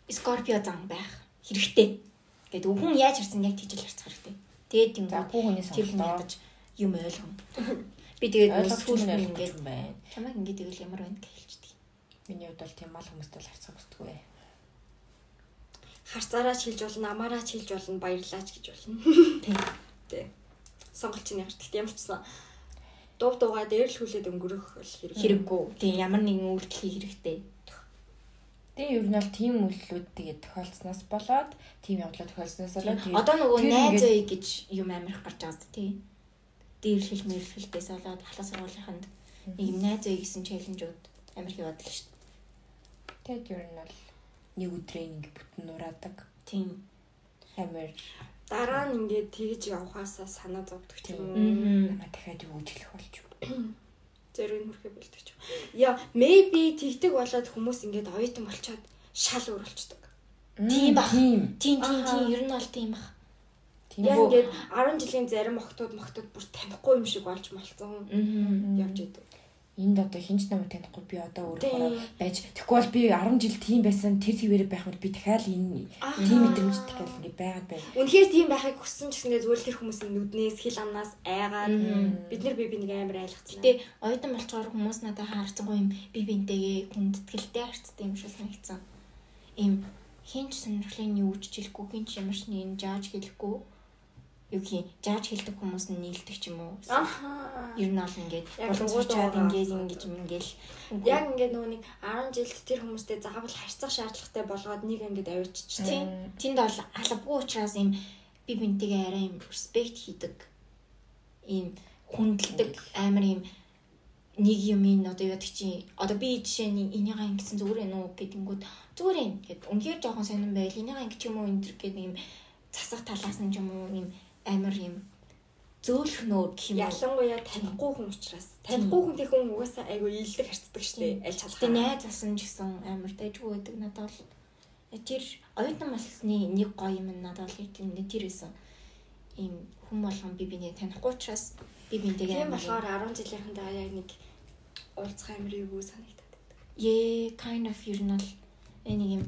Скорпио зам байх хэрэгтэй. Гэт хүн яаж харсан яг тэгжил харцах хэрэгтэй. Тэгээд тийм хүүхнээс тэр хүн ядаж юм ойлгоно. Би тэгээд сүүл нь ингээд байна. Чамайг ингээд тэгвэл ямар байна гэж хэлчихдэг. Миний хувьд бол тийм мал хүмүүстэй л харьцах хүсдэг бай. Харцаараач хэлж болно, амаараач хэлж болно, баярлаач гэж болно. Тийм. Тийм. Сонголт чинь ямар ч тийм ямар ч сан дуу дуугаа дээр л хүлээд өнгөрөх хэрэг хэрэггүй. Тийм ямар нэгэн үйлдэл хэрэгтэй. Тэгээ ер нь бол тийм үйлдэлүүд тэгээ тохиолдсноос болоод тийм явдлаа тохиолдсноос болоод одоо нөгөө найз ой гэж юм амирх гарч байгаа зү тий дээрлэл мэрлэлтээс болоод халаа сургуулийнханд нэг юм найз ой гэсэн челленжүүд амар хийваад л шүү дээ. Тэгэд ер нь бол нэг өдрийн ингэ бүтэн нураадаг. Тийм. Амар дараа нь ингээд тэгж явхаасаа санаа зовдөг ч юм уу. Намаа дахиад юу гэж хэлэх болж юу. мөрхөө бэлдэг ч. Яа, maybe тэгдэг болоод хүмүүс ингээд оюутан болчоод шал өөр болчдөг. Тийм баг. Тийм. Тийм тийм ер нь бол тийм баг. Яг ингээд 10 жилийн зарим охтууд мохтууд бүр танихгүй юм шиг болж малцсан явж идэв. Энд одоо хинч намайг танихгүй би одоо өөрөө байж тэгэхгүй бол би 10 жил тийм байсан тэр твэрээр байх мэт би дахиад энэ тийм мэдрэмж дахиад ингэ байгаад байна. Үнэхээр тийм байхыг хүссэн ч гэсэн зүгээр тэр хүмүүсийн нүднээс хил амнаас айгаад бид нар би бинийг амар айлгацсан. Гэтэ оюутан болчоор хүмүүс надад харцсангүй юм би бинтэйгээ хүндэтгэлтэй харцтай юм шиг санагдсан. Им хинч сонирхлын юу ч хэлэхгүй хинч ямар ч нэг жааж хэлэхгүй юу гэх жааж хэлдэг хүмүүс нь нийлдэг ч юм уу. Ахаа. Ер нь бол ингээд дугуйгаа ингээд ингэж юм ингээл Яг ингээд нөгөө нэг 10 жилд тэр хүмүүстэй заавал харьцах шаардлагатай болгоод нэг ингээд авчиж тийм тэнд бол албагүй учраас им би бинтэйгээ арай им респект хийдэг. Им хүндэлдэг амар им нэг юм ин одоо яадаг чи одоо би жишээ нь энийгээ ингэсэн зүгээр ээ нүү гэдэнгүүт зүгээр ээ гэд үнхээр жоохон сонирн байл энийгээ ингэ ч юм уу энэ төр гэдэг юм засах талаас нь ч юм уу юм амар юм. Зөөлөх нөө гэх юм ялангуяа танихгүй хүн учраас. Танихгүй хүнтэй хүн угаасаа айгу ийдэг харцдаг штеп аль чалгаа. найз асан ч гэсэн амар дайггүй байдаг. Надад бол тэр оюутан болсны нэг гоё юм надад бол тийм нэг тэр байсан ийм хүн болгон би биний танихгүй учраас би бинтэйгээ Тийм болохоор 10 жилийнхэнтэй яг нэг уулзах амар юу санагдаад байдаг. Е kind of ер нь бол нэг юм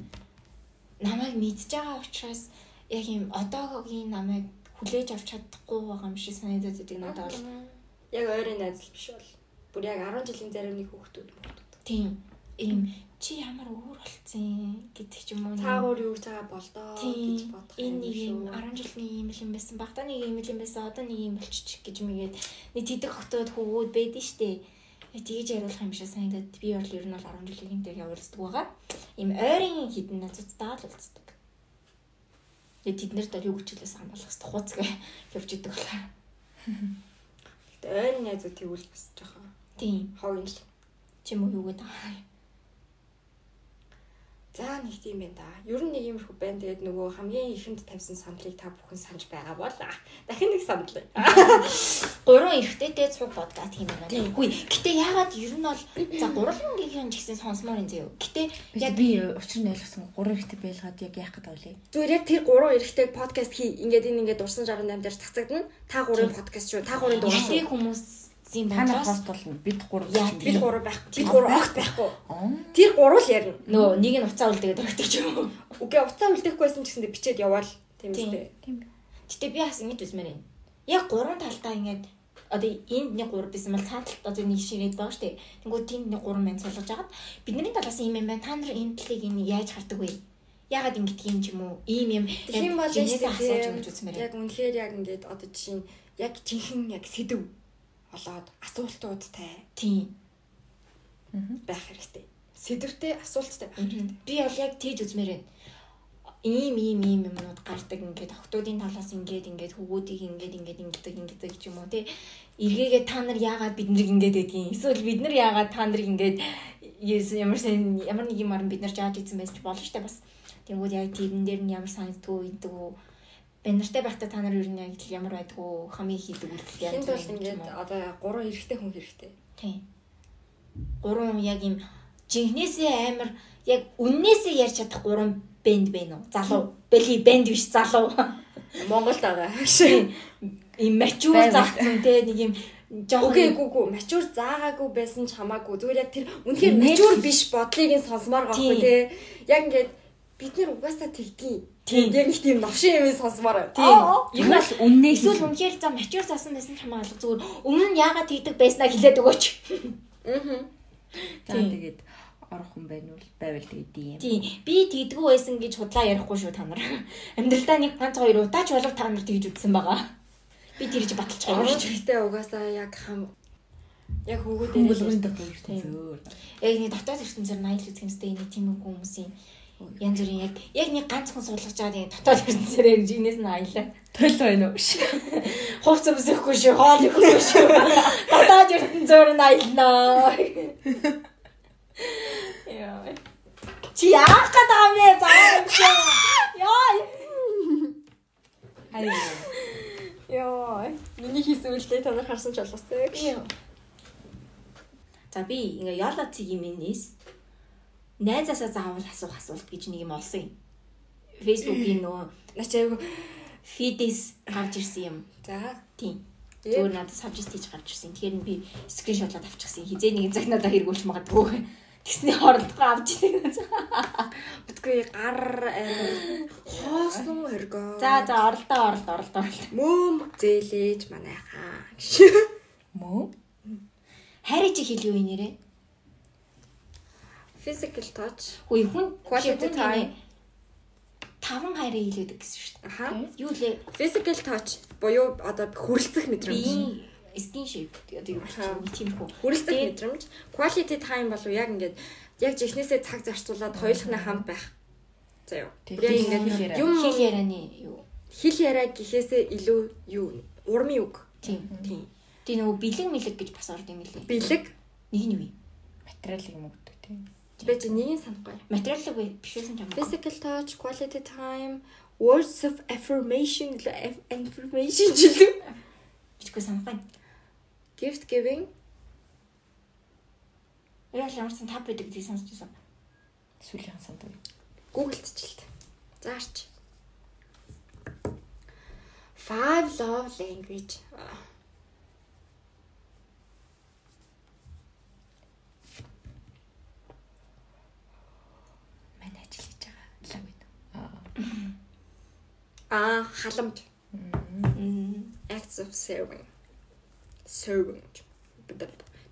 намайг мэдж байгаа учраас яг юм одоогийн намайг хүлээж авч чадахгүй байгаа юм шиг санагдаад байдаг надад бол. Яг ойрын найз л биш бол. Бүр яг 10 жилийн зарим нэг хүүхдүүд хүүхдүүд. Тийм ийм чи ямар өөр болцсон гэдэг ч юм уу. Цаагаар юу гэж байгаа болдоо гэж бодох Энэ нэг юм шүү. 10 жилийн ийм л юм байсан. Багтаа нэг ийм л юм байсан. Одоо нэг ийм болчих гэж мэгээд нэг тэдэг хотод хөвгүүд байдэн штэ. Тэгэж яриулах юм шиг санагдаад би бол ер нь бол 10 жилийн хинтэйгээ уулздаг байгаа. Ийм ойрын хідэн назуудтай л уулздаг. Тэгээ тэд нарт бол юу гэж хэлээс хамгаалах хэрэгтэй хуцгаа явж идэг болохоор. Гэтэ ойрын найзууд тэгвэл бас жоохон Тийм. хог юм л. Чи юм уу юу гэдэг аа. За нэг тийм байна да. Ер нь нэг иймэрхүү байна. Тэгээд нөгөө хамгийн ихэнд тавьсан саналыг та бүхэн санаж байгаа бол дахин нэг санал. Гурван эрэгтэйтэй цуг подкаст хийм байна. Хүй. Гэтэ яагаад ер нь бол за гурвангийн ч гэсэн сонсомоор юм заяа. Гэтэ Яг би учир нь ойлгосон 3 ихтэй байлгаад яг яах гэдэг вэ? Зүгээр яг тэр гурван эрэхтэй подкаст хий. Ингээд энэ ингээд дурсан 68 дээр цацагдана. Та гурван подкаст шүү. Та гурван дугаар Яхи шүү. Хүмүүсийн Та нар бодлоос хост болно. Бид 3 Яа, Бид гурван байхгүй. Бид гурван огт байхгүй. Тэр гурван л ярина. нөө нэг нь уцаа үлдээгээд өргөдөг ч юм уу. Үгүй уцаа үлдээхгүйсэн ч гэсэндээ бичээд яваал. Тийм Тийм. үстэй. Гэтэ би бас ингэж үзмээр байна. Яг гурван талдаа ингээд одоо энд нэг гурав байсан бол цааталт одоо нэг ширэд байгаа штэ. Тэнгүүд тэнд нэг гурван мэн суулгаж агаад бидний талаас ийм юм байна. Та нар энэ талыг энэ яаж хардаг вэ? Яагаад ингэдэг юм ч юм уу? Ийм юм Тийм бол жинээсээ асууж тийм. ингэж үзмээр. Яг үнэхээр яг ингээд одоо жишээ нь яг жинхэнэ яг сэдв болоод асуултуудтай Тийм. байх хэрэгтэй. Сэдвтэй асуулттай байх хэрэгтэй. Би бол яг тийж үзмээр байна. Ийм ийм ийм юмнууд гардаг ингээд охтуудын талаас ингээд ингээд хөвгүүдийг ингээд ингээд ингэдэг ингэдэг ч юм уу тий. Эргээгээ та нар яагаад бид нарыг ингээд гэдгийг эсвэл бид нар яагаад та нарыг ингээд ямар ямар нэг юмар бид нар жааж ийсэн байж болно штэ бас. Тэнгүүд яг тэрэн дээр нь ямар санагдгүй гэдэг үү. Би нартай байхдаа та нар ер нь яг л ямар байдгүй хамгийн хийдэг үйлдэл Энд янз бол бүр юм ч ингээд уу. одоо гурван эрэхтэй хүн хэрэгтэй. Тийм. Гурван яг юм жинхнээсээ амар яг үннээсээ ярьж чадах гурван бэнд байна уу? Залуу. Бэли бэнд биш залуу. Монголд байгаа. Им мачур Байв. заасан те нэг юм Үгүй үгүй үгүй мачур заагаагүй байсан ч хамаагүй зүгээр яг тэр үнэхээр мачур биш бодлыг нь сонсомоор гоохгүй те. Яг ингээд бид нэр угаасаа тэгдгийг. Тийм. Яг нэг тийм новшин юм сонсомоор. Тийм. Ер нь бол үннээ эсвэл үнэхээр за мачур заасан байсан ч хамаалга зүгээр өмнө нь яагаад тэгдэг байснаа хэлээд өгөөч. Аа. Тэгээд орох хүн байна уу? Байвал тэгээд юм. Тийм. Би тэгдэггүй байсан гэж худлаа ярихгүй шүү та нар. Амьдралдаа нэг ганц хоёр удаач болов та нар тэгж үзсэн байгаа. Би тэрж баталж байгаа юм. ихтэй угаасаа яг хам яг хөвгүүд Тийм. зөөр. Яг нэг дотоод ертөнцөөр найл үзхэмстэй нэг тийм хүмүүсийн янз бүрийн яг яг нэг ганц хүн суулгаж байгаа нэг дотоод ертөнцөөр ирж инээс нь аялаа. Тойл байна уу? Хувц өмсөхгүй шүү, хоол ихгүй шүү. Дотоод ертөнцөөр нь аялнаа. Яа. Чи яах гэдэг юм бэ? Заа. Яа. Хаяа. Йоо. Миний хийсэн үйлдэл та нар харсан ч болоосэй. Яа. За би ингээ яла цэгийн минис найзаасаа заавал асуух асуулт гэж нэг юм олсон юм. Facebook-ийн нөгөө Нач айгу фидээс гарч ирсэн юм. за Тийм. Зүгээр надад сабжест хийж гарч ирсэн. Тэгэхээр би скриншотлоод авчихсан. Хизээ нэг загнадаа хэрэгүүлж магадгүй. Тэсний хорлохгүй авч ирсэн. битгүй гар хоосон өргөө. За за оролдоо оролдоо оролдоо. мөм зээлээж манайхаа. Мөө? Хайрыг чи хэлээ юу нэрээ? Physical touch. Хөөе хүн Quality time. таван хайрыг хэлээдэг гэсэн шүү дээ. Аха. Юу лээ? Physical touch буюу одоо хүрэлцэх мэдрэмж. Skinship одоо юу гэх юм хөө. Хүрэлцэх Тэгээд- мэдрэмж. Quality time болов яг ингээд яг жихнээсээ цаг зарцуулаад хоёулахны хамт байх. За юу. Тэг, Яг хэл ингээд юм хэл ярианы юу? хэл яриа гэхээсээ илүү юу урмын үг. Тийм. Тийм. Тийм нөгөө бэлэг мэлэг гэж бас орд юм лээ. Бэлэг. Нэг нь юу вэ? Материалыг юм өгдөг тийм. Би чи нэгийг санахгүй. Материал уу биш үсэн юм. Physical touch, quality time, words of affirmation, aff- affirmation жилүү. Бичгүй санахгүй. Gift giving, Яг л ямарсан тав байдаг гэж сонсч байсан. Сүүлийн санд уу. Google-д Заарч. Five love language. Аа. Манай ажил хийж байгаа. Лав энэ. Аа. Халамж. Acts of serving. Serving.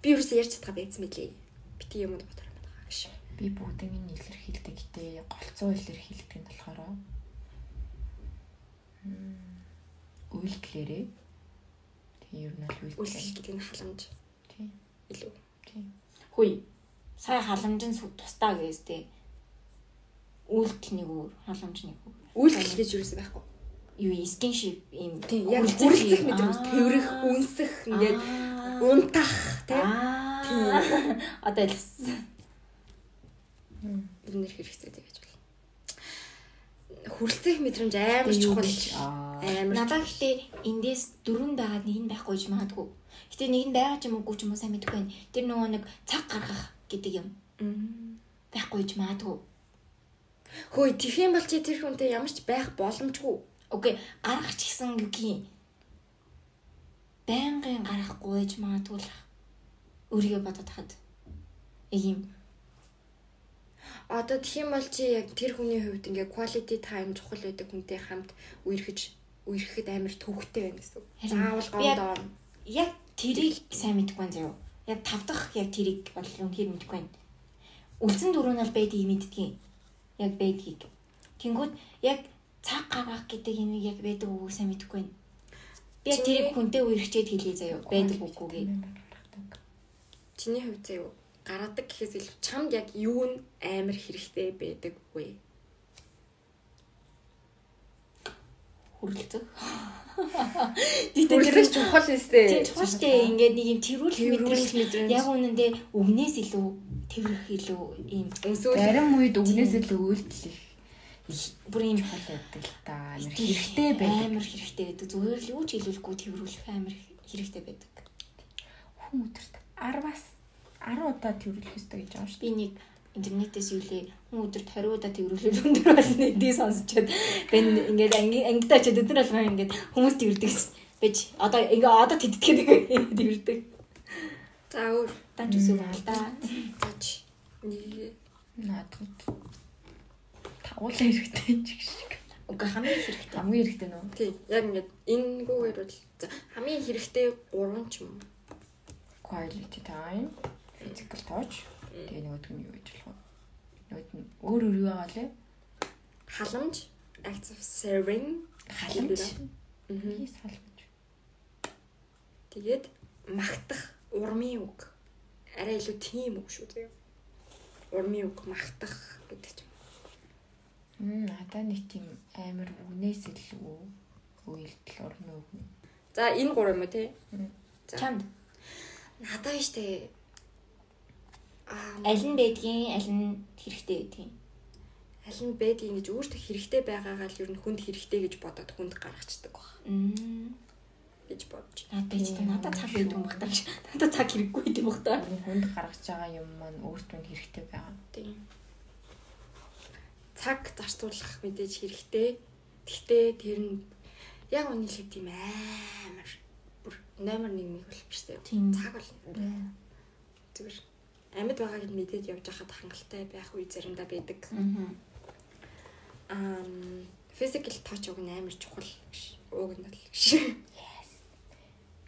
Би юу ч ярьж чадгаа байсан мөлий. Бити юмуд бодор юм байгаа гэж. Би бүгдийг нь илэрхийлдэг гэтээ голцоо илэрхийлдэг нь болохоор үйлдэлээрээ тийм ер нь Үлдэл үйлдэл. гэдэг нь халамж Тийм. илүү. Тийм. Хүй. Сая халамжин тустаа гэс тээ. Үйлдэл нэг өөр, халамж нэг өөр. Үлдэл гэж юу гэсэн байхгүй. Юу skinship юм. Тийм, яг хүрэлцэх юм. мэдрэмж, тэрэх, үнсэх ингээд унтах тий. Аа. Одоо ялсан. Эднэр хэрэгцээ гэж байна. Хүрэлцэх мэдрэмж амар чухал. Амар. Надад гэхдээ эндээс дөрөв байгаад нэг нь байхгүй ч магадгүй. Гэтэ нэг нь байгаа ч юм уугүй ч юм уу сайн мэдэхгүй байна. Тэр нөгөө нэг цаг гаргах гэдэг юм байхгүй ч магадгүй. Хөөе, тэгэх юм бол чи тэр хүнтэй ямар ч байх боломжгүй. Окей, гаргах ч гэсэн юугийн байнгын гарахгүй ч магадгүй л өөрийгөө бодоод хаад. Юм. Одоо тэгэх юм бол чи яг тэр хүний хувьд ингээ quality time чухал байдаг хүнтэй хамт үерхэж үерхэд амар төвхтэй байна гэсэн Заавал би яг- тэрийг сайн мэдэхгүй байна заяа. Яг тав дахь яг тэрийг бол үнэхээр мэдэхгүй байна. Үлдсэн дөрөв нь бол байдгийг мэддгийн. Яг байдгийг. Тэнгүүд яг цаг гаргах гэдэг юм яг байдаг үгүй сайн мэдэхгүй байна. Би тэрийг хүнтэй үерхчээд хэлээ заяа. Байдаг үгүйгээ. Чиний хувьд заяа гаргадаг гэхээс илүү чамд яг юу нь амар хэрэгтэй байдаг вэ? Хүрлцэх. Хүрэлцэх чухал өстэй. Тийм чухал шүү дээ. Ингээд нэг юм мэдрэмж. мэдрэмж. Яг үнэндээ үгнээс илүү тэрэх илүү ийм Зарим үед өгнөөс илүү үйлдэл их бүр ийм чухал байдаг л да. Амар хэрэгтэй байдаг. Амар хэрэгтэй байдаг. Зүгээр л юу ч хэлүүлэхгүй тэрүүлэх амар хэрэгтэй байдаг. Хүн өдөрт 10-аас 10 удаа тэрвэрлэх ёстой гэж байгаа шүү Би нэг интернетээс юу лээ хүн өдөрт 20 удаа тэрүүлэл өндөр болно эдийг сонсчод би ингээд анги ангидаа ч өдөр болгоо ингээд хүмүүс тэрдэг бэж одоо ингээ одоо тэтгэдэг тэрдэг. За өөр Данч үсэг. Нэг дээ. Надад тавуулаа хэрэгтэй ч гэх шиг. Уга хамгийн хэрэгтэй. Хамгийн хэрэгтэй нөө. тий яг ингээд энэ гүүгээр бол за хамгийн хэрэгтэй гурван ч юм. Quality time, physical touch. Тэгээ нөгөөд нь юу гэж болох вэ? Нөгөөд нь өөр өөр юу байгаа лээ? Халамж, acts of serving, Халамж. Yes, халамж. Тэгээд магтах урмын үг. Арай илүү тийм үг шүү заяа. Урмын үг магтах гэдэг юм. Мм, надаа нэг тийм амар үгнээс илүү үйлдэл орно үг. За энэ гурав юм уу те? Чамд Надаа штэ. Аа аль нь байдгийн аль нь хэрэгтэй байдгийн. аль нь байдгийг гэж өөртөө хэрэгтэй байгаагаа л ер нь хүнд хэрэгтэй гэж бодоод хүнд гаргацдаг баг. Мм. Гэж бодож Наад байж та надад цаг байдаг юм багтаа. Надад цаг хэрэггүй гэдэг юм багтаа. Хүнд гаргаж байгаа юм маань өөртөө хэрэгтэй байгаа. Тийм. Цаг зарцуулах мэдээж хэрэгтэй. Гэхдээ тэр нь яг үний л тийм амар бүр номер 1 мэг бол биш дээ. Тийм. Цаг бол зүгээр амьд байгааг нь мэдээд явж байхад хангалттай байх үе заримдаа байдаг. Аа physical touch уг нь амар чухал гэж уг нь бол гэж.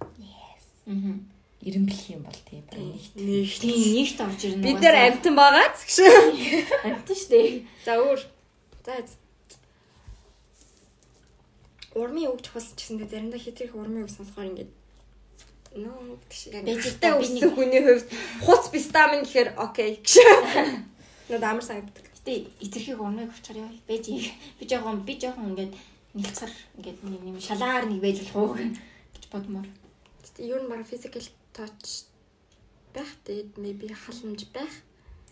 Аа. Ирэмблэх юм бол тийм нэгт. Нэг Тийм нэгт орж ирнэ. бид нар амтан байгаа гэж. амтан штэ. За өөр. За. Урмын үг чухал ч гэсэндээ заримдаа хитрэх урмын үг сонсохоор ингээд нөө гэж би өссөн хүний хувьд хуц бистамин гэхээр окей гэж. Нөө амар санагддаг. Гэтэ эцэрхийг урмыг авчаар яа. Бэж би жоохон би жоохон ингээд нэлцэр ингээд нэг юм шалаар нэг байж болох уу гэж бодмоор. Ер нь баг physical touch байх тэгээд maybe халамж байх.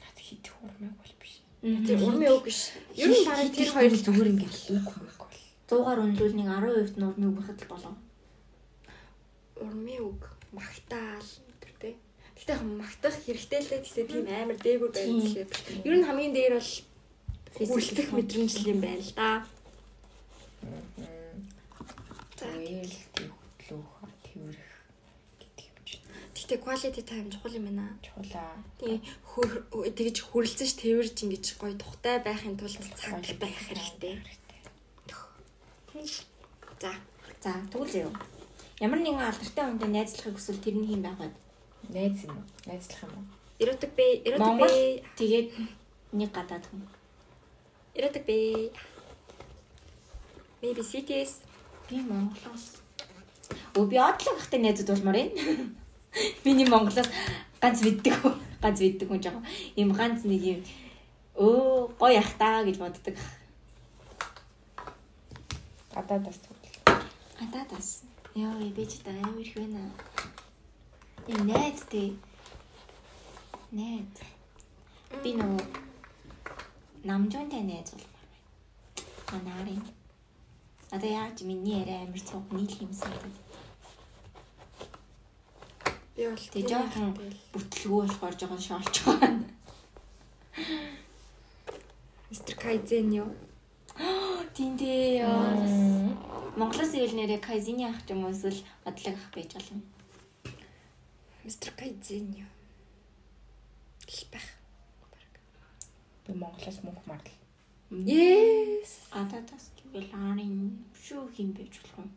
Над хит хурмаг бол биш. Тэр урмын үг биш. Ер нь баг тэр хоёр зүгээр ингээд үг үг бол. 100-аар өнлүүл нэг 10% нь урмыг бүрхэд л болов. урмын үг магтаал тэр тэ. Гэтэ яг магтах хэрэгтэй л дээ. Гэтэ тийм амар дээгүүр байх Тийм. тэгэхээр. Ер нь хамгийн дээр бол хүлдэх мэдрэмжл юм байна л да. За. Тэгэл тийм хөтлөх, тэрэх гэдэг юм чинь. Гэтэ quality time чухал юм байна. Чулаа. Тийм хөр тэгж хүрлцэж тэрж ингэж гоё тухтай байхын тулд цаг байх хэрэгтэй. За. За тэгвэл зөө. Ямар нэгэн алдартай хүнтэй найзлахыг хүсвэл тэрний хэм байгаад. Найз юм уу? Найзлах юм уу? Эротик бэ? Эротик Монгол бэ? тэгээд нэг гадаад хүн. Эротик бэ? Maybe cities. Би Монголоос. Өө би одлоо гахтай найзууд болмоор байна. Миний Монголоос ганц мэддэг хүн, ганц мэддэг хүн жоо. Им ганц нэг юм өө гоё ах таа гэж боддог. Гадаадаас тэгвэл. Гадаадаас. Яа, би ч та амар их байна. Им найз тий. Найз. Би нөө намжуунтай найз болмоор байна. Анарын. Одоо яаж миний яриа амар цуг нийлх юм санагдав. Би бол Тэг жоохон бүтлгүү болохоор жоохон шоолж байгаа. Mr. Kaizen юу? Тинтээ яа. Монголоос ивэл нэрээ Кайзины ах юм уу эсвэл бодлог ах байж болно. Mr. Kaizen юу? Байх. Би Монголоос мөнх мартал. Yes. Гадаадас гэвэл арын шүү хин байж болох юм.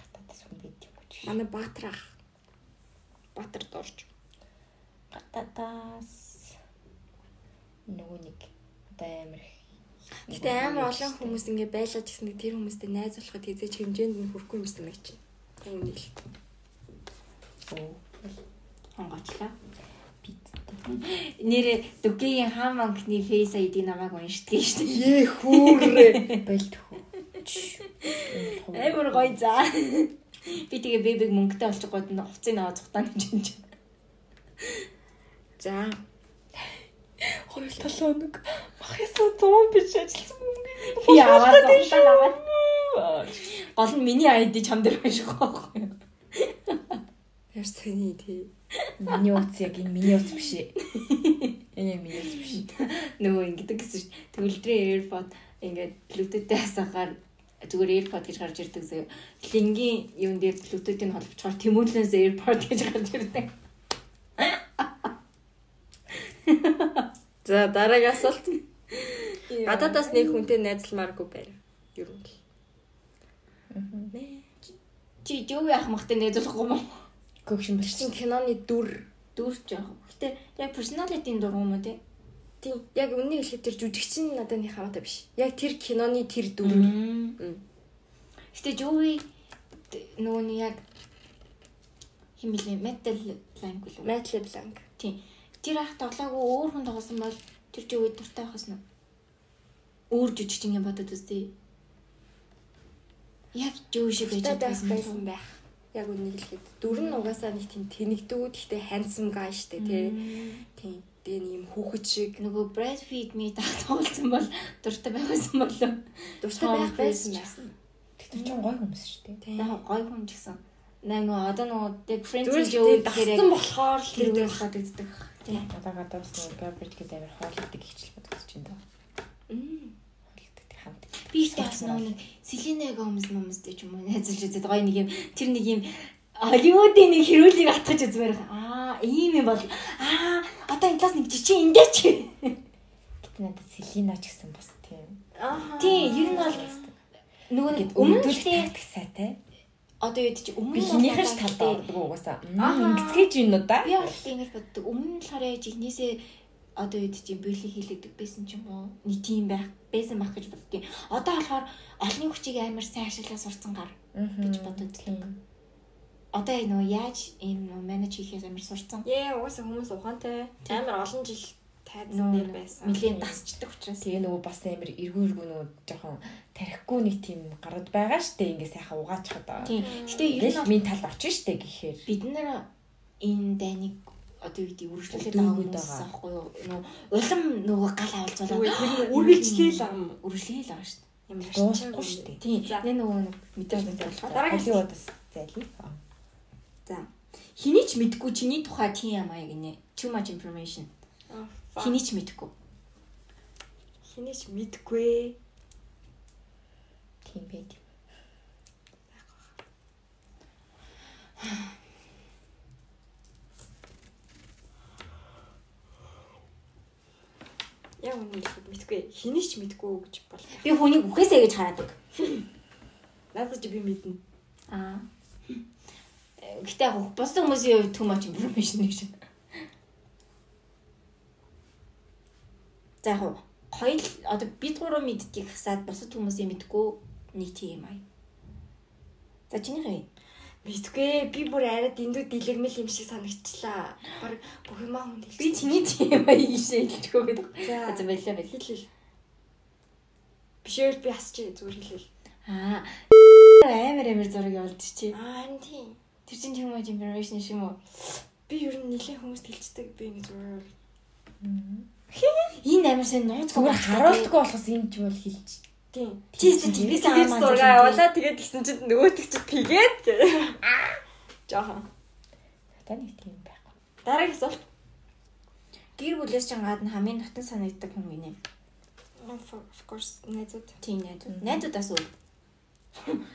Гадаадаас хүн байд юм чи. Манай Баатар ах. Баатар дорж. Гадаадаас нөгөө нэг одоо амар их Гэтэ амар олон хүмүүс ингэ байлаад гэсэн тэр хүмүүстэй найз болоход хизээч хэмжээнд нь хүрэхгүй юм шиг чинь. Үүнийг л. Оо. Хонгочлаа. Бид. Нэрээ Дүгийн хаан банкны фейс ID намайг уншдаг шүү дээ. Ээ хүүрээ. Байлт хөө. Амар гоё за. Би тэгээ бэбиг мөнгөтэй олчих гоод нь хувцсыг аваад цухтаа чинь. За. Хоёр толоо нэг махясаа 100 биш ажилласан мөнгө. Би аваад цухтаа аваад. Гол нь миний ID чам дээр байна шүү байхгүй юу? Яар сони тий. Миний утас яг энэ миний утас биш ээ. Энэ миний утас биш. Нөгөө ингэдэг гэсэн шүү. Төгөлдрийн AirPod ингээд Bluetooth-тэй хасахаар зүгээр AirPod гэж гарч ирдэг зөө. Лингийн юун дээр Bluetooth-ийг холбочоор тэмүүлнээс AirPod гэж гарч ирдэг. За дараагийн асуулт. Гадаадаас нэг хүнтэй найзалмааргүй байна. Ер нь. Чи юу яах махтай найзлахгүй юм уу? Гөгшин болсон. киноны дүр. Дүүрч яах. Гэтэ яг personality-ийн дургуй юм уу те? Тийм. Яг үннийг хэлэхэд тэр жүжигчин надад нэг хамаатай биш. Яг тэр киноны тэр дүр. Гэтэ Joey нөгөө нэг яг химэлээ metal language үү? Matt LeBlanc. Тийм. Тэр ах тоглоогүй өөр хүн тоглосон бол тэр Joey дуртай байхас нь. Өөр жүжигчин юм бодод үстэй. Яг Joey шиг байж байсан байх. Яг үннийг хэлэхэд дүр нь угаасаа нэг тийм тэнэгдүү гэхдээ handsome guy штэ тий. Тийм. Тэгээ нэг юм хүүхэд шиг Нөгөө Brad Pitt ми таг тоглосон бол дуртай байхсан болов. дуртай байх байсан байсан. Тэгтээ Тэр чинь гой хүмүүс шүү дээ. Яг гой хүн ч гэсэн. Нөгөө одоо нөгөө гэж л өвдөөр дассан болохоор л тэр үйл гадагддаг. Тийм. Одоо гадаас нөгөө garbage гэдэг амар хоолойдаг ихчлэл бодож чинь даа. Хоолойдаг хамт. Би ихтэй бас нөгөө нэг Селена Гомес момстэй ч юм уу найзалж үзээд гоё нэг юм тэр нэг юм Холливуудын нэг хэрүүлийг атгаж үзмээр. Аа, ийм юм бол аа, одоо энэ талаас нэг жижиг индээч. Гэтэ надад Селина ч гэсэн бас тийм. Аа. Тийм, ер нь бол нөгөө нэг өмнө Өмнөдүүлэх нь тактик сайтай. одоо юу гэж өмнө Би нь гэхдээ- ордог угаасаа. Ахаа. Ингэцгээж юм уу да? Би бол ингэж боддог. Өмнө нь болохоор яаж ихнээсээ одоо юу гэж бэлий хийлэгдэг байсан ч юм уу? Нэг тийм байх, байсан байх гэж боддгийн. Одоо болохоор олонний хүчийг амар сайн ашиглаж сурцсан гар гэж боддог. Одоо яг нөгөө яаж ийм нөгөө менеж хийхээс амар сурцсан. Яа, угаасаа хүмүүс ухаантай. Амар олон жил тайзан Нөө дээр байсан. Нилийн дасчдаг учраас. Тэгээ нөгөө бас амар эргүү эргүү нөгөө жоохон тарихгүй нэг тийм гарууд байгаа штэ ингээ сайхан угаачихад байгаа. Тийм. Гэтэ ер нь минь тал очно штэ гэхээр. бид нар энэ дайныг одоо юу гэдэг үргэлжлүүлээд байгаа хүмүүс байгаа. аахгүй юу? Нөгөө улам нөгөө гал авалцуулаад Зүгээр тэр нь үргэлжлээл ам. үргэлжлээл байгаа дээ. Ямар Дуусахгүй штэ. Тийм. За. Нэ нөгөө нэг мэдээлэл болохоор Дараагийн Холливуудаас зайлий. За. Хэний ч мэдгүй чиний тухай тийм юм аа гинэ. Too much information. Хэний ч мэдгүй. Хэний ч мэдгүй. Тийм байд. Яг үнэ мэдгүй. Хэний ч мэдгүй гэж бол. Би хүнийг үхээсэй гэж хараадаг. Надад ч би мэднэ. Аа. Гэтэ яг бусдын хүмүүсийн хувьд too much information шиг. За яг хоёул одоо бид гурав мэддгийг хасаад бусад хүмүүсийн мэдгүй нэг тийм юм аа. За чиний хай. Мэдгүй. Би бүр арай дэндүү дэлгэрмэл юм шиг санагчлаа. Бараг бүх юмаа хүн хэлсэн. Би чиний тийм аа ийшээ хэлчихөө гэдэг. За. Байлаа байлаа. хэл хэл. Бишээр би асч зүгээр хэлээл. Аа. Амар амар зураг явуулж чи. Аа, тийм. Тэр чинь too much information шиг юм уу? Би ер нь нэлээд хүмүүст хэлцдэг би ингэ зүгээр. Энэ амар сайн нууц Зүгээр харуулдаггүй болохоос юм ч бол хэлж. Тийм. Чи ч тэгээс Тэгээд аа зураг авалаа тэгээд гисэн чинь нөгөөтг чи тэгээд гэ. Жохон. Та нэг тийм байхгүй. Дараагийн асуулт. Гэр бүлээс чинь гадна хамгийн нутан санагддаг хүн гинэ. Of course найзууд. Тийм найзууд. Найзуудаас үл.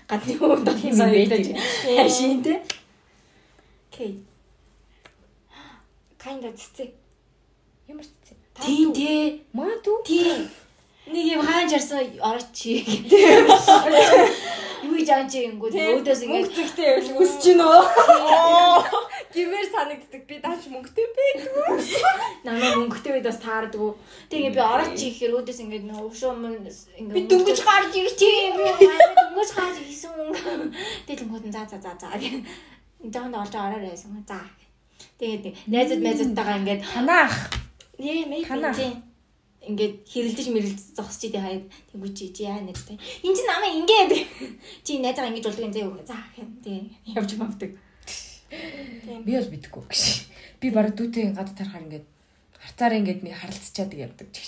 Гадны Тийм дотор юм байдаг. Хашийн те. Окей. Kinda цэцээ. Ямар зэ. Тийм тий. Маа дүү. Тийм. Нэг юм хаан жарсан орч чи. Юу гэж аан чи ингэнгүү өөдөөс мөнгө ингэ зэгтэй явж үсэж гин үү? Гимээр санагддаг. Би даач мөнгөтэй бэ. намайг мөнгөтэй үед бас таардаг. Тэг ингэ би орч чи гэхээр өөдөөс ингэ нөө өвшөө мөн ингэ Би дөнгөж гарч ирж чи би дөнгөж гарч ирсэн. Тэг тэнгууд нь за за за за гэх. Энд олж ороод байсан. За. Тэгээд найзууд найзуудтайгаа ингээд Танаах. Нэ мэй тийм. Ингээд хэрэлдэж мэрэлдэж зогсож идэ хаяад тэггүй чи чи яа нэртэй. Энд чи намайг ингээд чи найзаа ингэж болдог юм юу. За гэх тийм явж мавдаг. Би бол бидэхгүй гэж. Би бараг дүүтэй гадаа тарахаар ингээд харцаараа ингээд нэг харалцчаад явдаг гэж.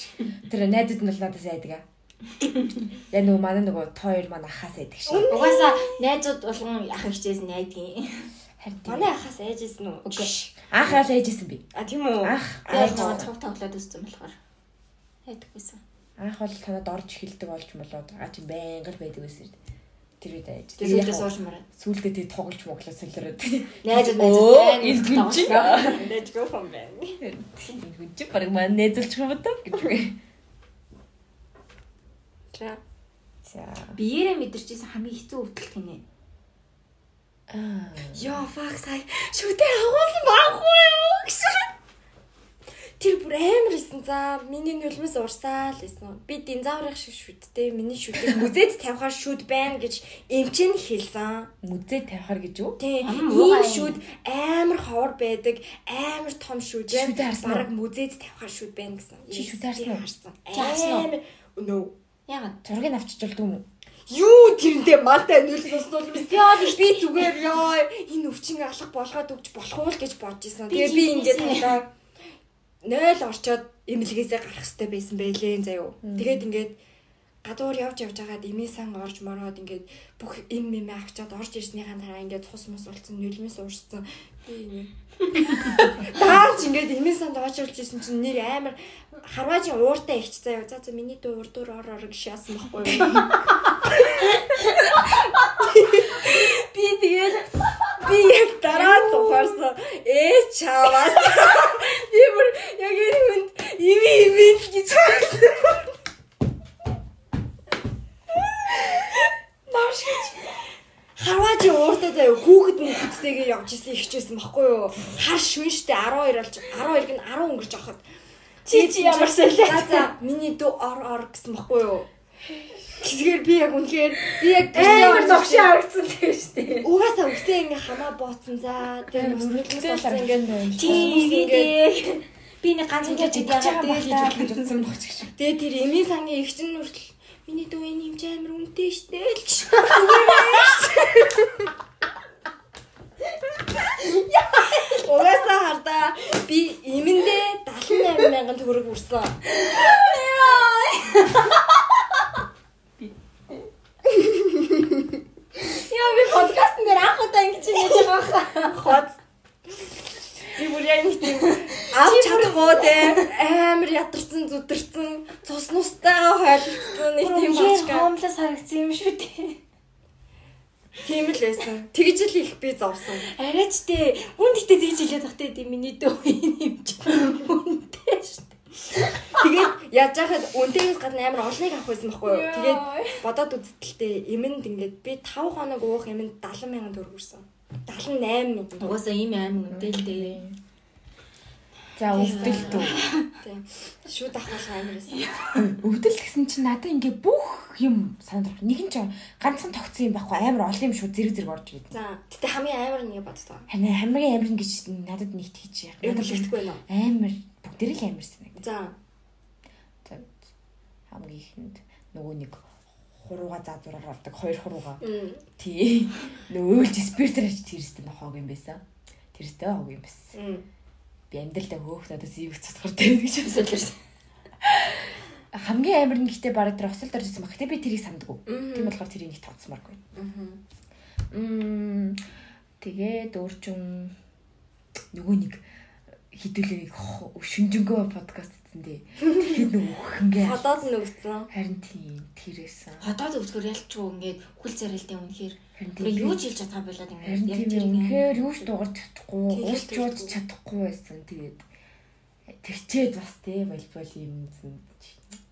Тэр найзууд нь бол надаас айдаг аа. Яг нөгөө манай нөгөө тоор маань ахаас айдаг шээ. Угаасаа найзууд болгон ах хичээс найдгийн. Харин. Манай ахаас ээжсэн үү? Окей. Анх яал ээжсэн би. А тийм үү? Яг анх нэг цог тоглоод үзсэн болохоор. Хайдаггүйсэн. анх бол танад орж эхэлдэг болж болоод аа чи байнга л байдаг байсан. Тэр үед. Тэгээд сүүлдээ суушмаар. Сүүлдээ тэг тоглож моглоо солиороод. Найзууд найзууд энэ. Let's go from there. Энэ чинь баг маань нээзэлж юм даа гэж. За. За. Биеэрээ мэдэрчээсэн хамгийн хэцүү өвдөлт гинэ. Аа. Йоо fuck сая шүтээ агуулсан байхгүй юу гэсэн. Тэр бүр амар исэн. За миний нулимс урсаал исэн. Би динзаврын шиг шүттэй. Миний шүтээ мүзэд тавихаар шүд байна гэж эмчин хэлсэн. Мүзээ тавихаар гэж юу? Тий. Амин муугай Ийм юм. шүд амар ховор байдаг. Амар том шүд. Шүдээ харсан? Бараг мүзэд тавихаар шүд байна гэсэн. Чи шүдээ харсан уу? Харсан. No. Ягаад? Зургийг авчиж болдгүй юм уу? Юу тэрнтэй малтай нулимс нулимс. Яа би зүгээр яа энэ өвчин алах болгоод өгч болох уу гэж бодож исэн. Би Тэгээ би ингээд талаа 0 орчоод эмнэлгээсээ гарах хэрэгтэй байсан байлээ заяо. Тэгээд ингээд гадуур явж явж байгаад имээсэн орж мороод ингээд бүх им им авчаад орж ирснийхаа дараа ингээд цус мус болцсон нөлмөс уурсан. Би даач ингээд имээсэн доочруулж исэн чинь нэр амар харваажийн ууртай ихч заяа за за миний дуу урдуур ор ор гэж яасан байхгүй юу би тэгээд би яг дараа тухаарсан ээ чаваас би бүр яг энэ хүнд ими ими гэж Маш гэж Харваач ууртай заяа хүүхэд мөхөдтэйгээ явж исэн ихчээсэн баггүй юу? Хар шүнштэй 12 болж 12 нь 10 өнгөрч авахад чи чи ямар. За за миний дүү ор ор гэсэн баггүй юу? Тэсгээр би яг үнэхээр би яг амар зогшин харагдсан тийм шүү дээ. Угаасаа үсээ ингээ хамаа бооцсон за тэр мөрөглөс болсон ингээ тийм би нэг ганц яагаад дээлж дээлж гэж утсан багч гэж. Тэгээ тэр эмийн сангийн эгч нь хүртэл миний дүү энэ юм амар үнэтэй л гэж. Угаасаа хардаа би эмэндээ 78 мянган төгрөг үрсэн. Яа би подкастн дээр анх удаа ингэж хийж байгаа хаа. Би бүр яг нэг тийм авч чадахгүй те амар ядарсан зүдэрсэн цус нустайгаа хойлцсон нэг тийм бачка. хоомлос харагдсан юм шүү дээ. Тийм л байсан. Тэгж л их би зовсон. Арайч дээ. Хүн гэтээ тэгж хэлээд тахтай дээ миний дөө юм чи. Хүнтэй шүү дээ. Тэгээд яаж яхад үнтэйгээс гадна амар олныг авах байсан байхгүй юу? Тэгээд бодоод үзтэлтэй эмэнд ингээд би 5 хоног уух эмэнд 70 мянган төгрөг өрсөн. 78 мянган. Угаасаа ийм аим үнэтэй л дээ. За өвдөл дүү. Тийм. Шүүд авах амар байсан. Өвдөл гэсэн чинь надад ингээ бүх юм байна. Нэг нь ч ганцхан тогтсон юм байхгүй амар олон юм шүү зэрэг зэрэг орж ирээд. За тэгтээ хамгийн амар нэг боддог. Харин хамгийн амар гэж надад нэгт хийж яах. Байна уу? амар бүгдэрэг л амар санаг. За хамгийн ихэнд нөгөө нэг хурууга заазураар авдаг хоёр хурууга. Тий. Нөгөө өөлж спиртер аж тэрстэй нохоог юм байсан. Тэрстэй хог юм байсан. Би амьдралдаа хөөх надаас ийг цацгаар дээр гэж Өсөлөрсөн. хамгийн амар нь гэхдээ бараг тэр осол дорж ирсэн баг. Гэтэ би тэрийг санддаг. Тийм болохоор тэрийг нэг тооцсмааргүй. Мгм. Мм тэгээд өөрчм нөгөө нэг хідүүлээ шүнжэнгөө подкаст хийсэндээ тэгэхэд нөгөө хөнгээ Ходоод нүгцэн. харин тийм тэрээсэн. Хотоод өвдгөр ялчгүй ингээд хүл царилтын үнэхээр юу ч хэлж чадгаа харин ингээд яг тийм тэр үнэхээр юу ч дуурч чадахгүй, Тэгээд ус чууж чадахгүй байсан. Тэгээд тэрчээд бас тий волейбол юм зэн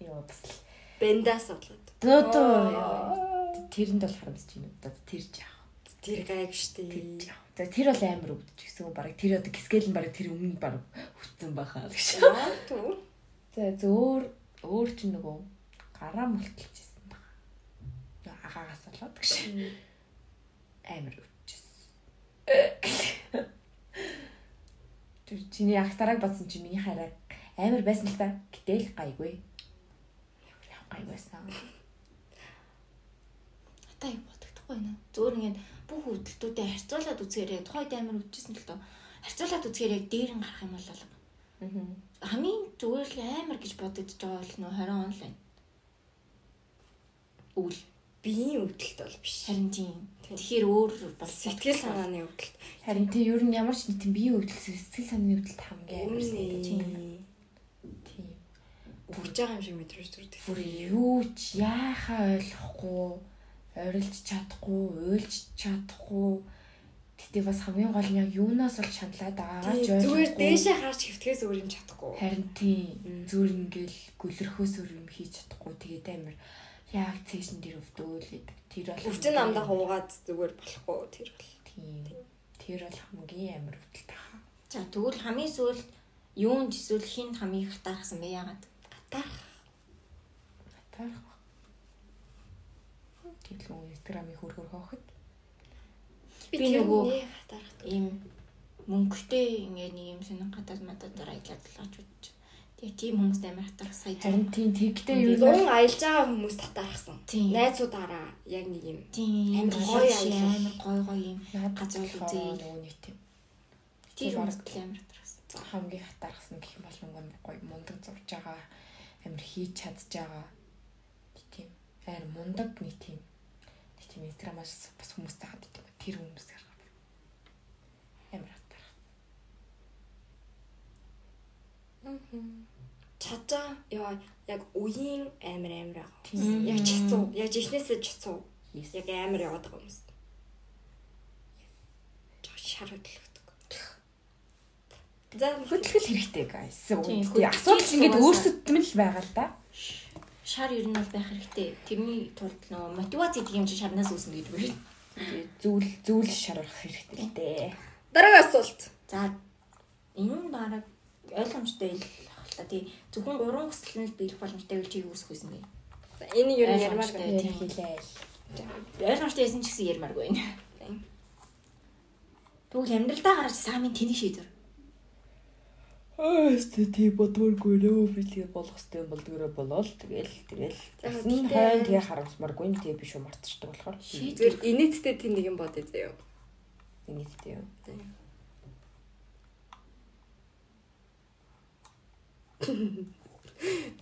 ёо бас л Бендас болоод. дөө дөө тэрэнд бол харамсаж байна. Одоо тэрж яах. Тэр гайг штэ. Тэрж яах. За тэр бол амар өвдөж гисэн баг тэр одоо гискэл нь баг тэр өмнө баг хүссэн байхаа гэж. За зөөр өөр чинь нөгөө гараа мулталчихсан баг. Нөгөө агаагаас болоод гэж амар өвдөжсэн. Тэр чиний ах дарааг бодсон чинь миний хараа амар байсан л та. Гэтэл гайгүй. Яг гайгүй байсан. Хата юм бодогдохгүй нэ. Зөөр ингээд бүх өвдөлтүүдэд харьцуулаад үзэхээр тухайд амар өвдчихсэн л доо. Харьцуулаад үзэхээр яг дээр нь гарах юм бол Аа. хамгийн зүгээр л амар гэж бодогдож байгаа бол нөө 20 онлайн. Үл Биеийн өвдөлт бол биш. харин тийм. Тэгэхээр өөр бол Сэтгэл санааны өвдөлт. Харин тий ер нь ямар ч нийтэн биеийн өвдөл сэтгэл санааны өвдөлт хамгийн амар. Үнэ. Тийм. Бүгж байгаа юм шиг мэдрэж төрдөг. Бүр юу ч яахаа ойлгохгүй, орилж чадахгүй, уйлж чадахгүй. Тэгтээ бас хамгийн гол нь яг юунаас бол шаналаад байгаагаа ч Зүгээр дээшээ харж хөвтгээс өөр юм чадахгүй. Харин тийм зүгээр ингээл гүлэрхөөс өөр юм хийж чадахгүй тэгээд амар яг цээжин дээр өвдөөл гэдэг. Тэр бол Өвчин намдаа хуугаад зүгээр болохгүй тэр бол. Тийм. Тэр бол хамгийн амар өвдөлт таа. За тэгвэл хамгийн сүүл юунд эсвэл хинт хамгийн их хатаарсан бэ яагаад? Гатарх. Атарх. Тэгэл мөн инстаграмын хөргөр хоохот. Би нөгөө. Ийм мөнгөтэй ингээд нэг юм сонин гадаад мадад дараа аялаад л гэж бодож. Тэгээ тийм хүмүүст амар хатарх сая. Харин тийм тэгтээ юу Зун аялж байгаа хүмүүс татаархсан. Тийм. Найзуудаараа яг нэг юм. тийм Амар гоё амар гоё гоё юм. Наад Газар үзээ. нөгөө нэг тийм Тийм л амар хатархсан. хамгийн хатаархсан гэх юм бол нөгөө амар гоё мундаг зурж байгаа амар хийж чадж байгаа тийм Аяр мундаг нэг тийм нэг тийм инстаграмаас бас хүмүүс таагаад байдаг. Тэр хүмүүс гаргав. Амар хатар. Чачаа яа яг үеийн амар амар. Тийм. Яг чицүү. Яг жихнээсээ чицүү. Yes. Яг амар яваад байгаа хүмүүс. Жоо шар хөдлөгдөг. За Хөдөлгөл хэрэгтэй guys. Асуудал ингээд өөрсөд нь л байгаа л да. Шар ер нь бол байх хэрэгтэй. Тэрний тулд нөгөө мотивац гэдэг юм чи шарнаас үүснэ гэдэг үү? Зүйл зүйл шарах хэрэгтэй л дээ. дараагийн асуулт. За энэ нь баг ойлгомжтой л ахalta тий зөвхөн уран хүсэл нь биелэх боломжтой гэж үүсэх байсан гээ. За энийг юу ярмаар Ойлгомжтой. байна. Тийм. хэлээ. Ойлгомжтой байсан ч гэсэн ярмааргүй байна. Тэгвэл амьдралдаа гарч самын тэний шийдвэр. Аа өстө тий бодворгүй нөө би тэгээ болох хэвээр болдгороо болоод тэгэл тэгэл энэ хойно тэгээ харамсмаргүй нь тэгээ биш үү мартчихдаг болохоор. Зүгээр инээдтэй тийм нэг юм бодъё заяа. нийтдээ юу.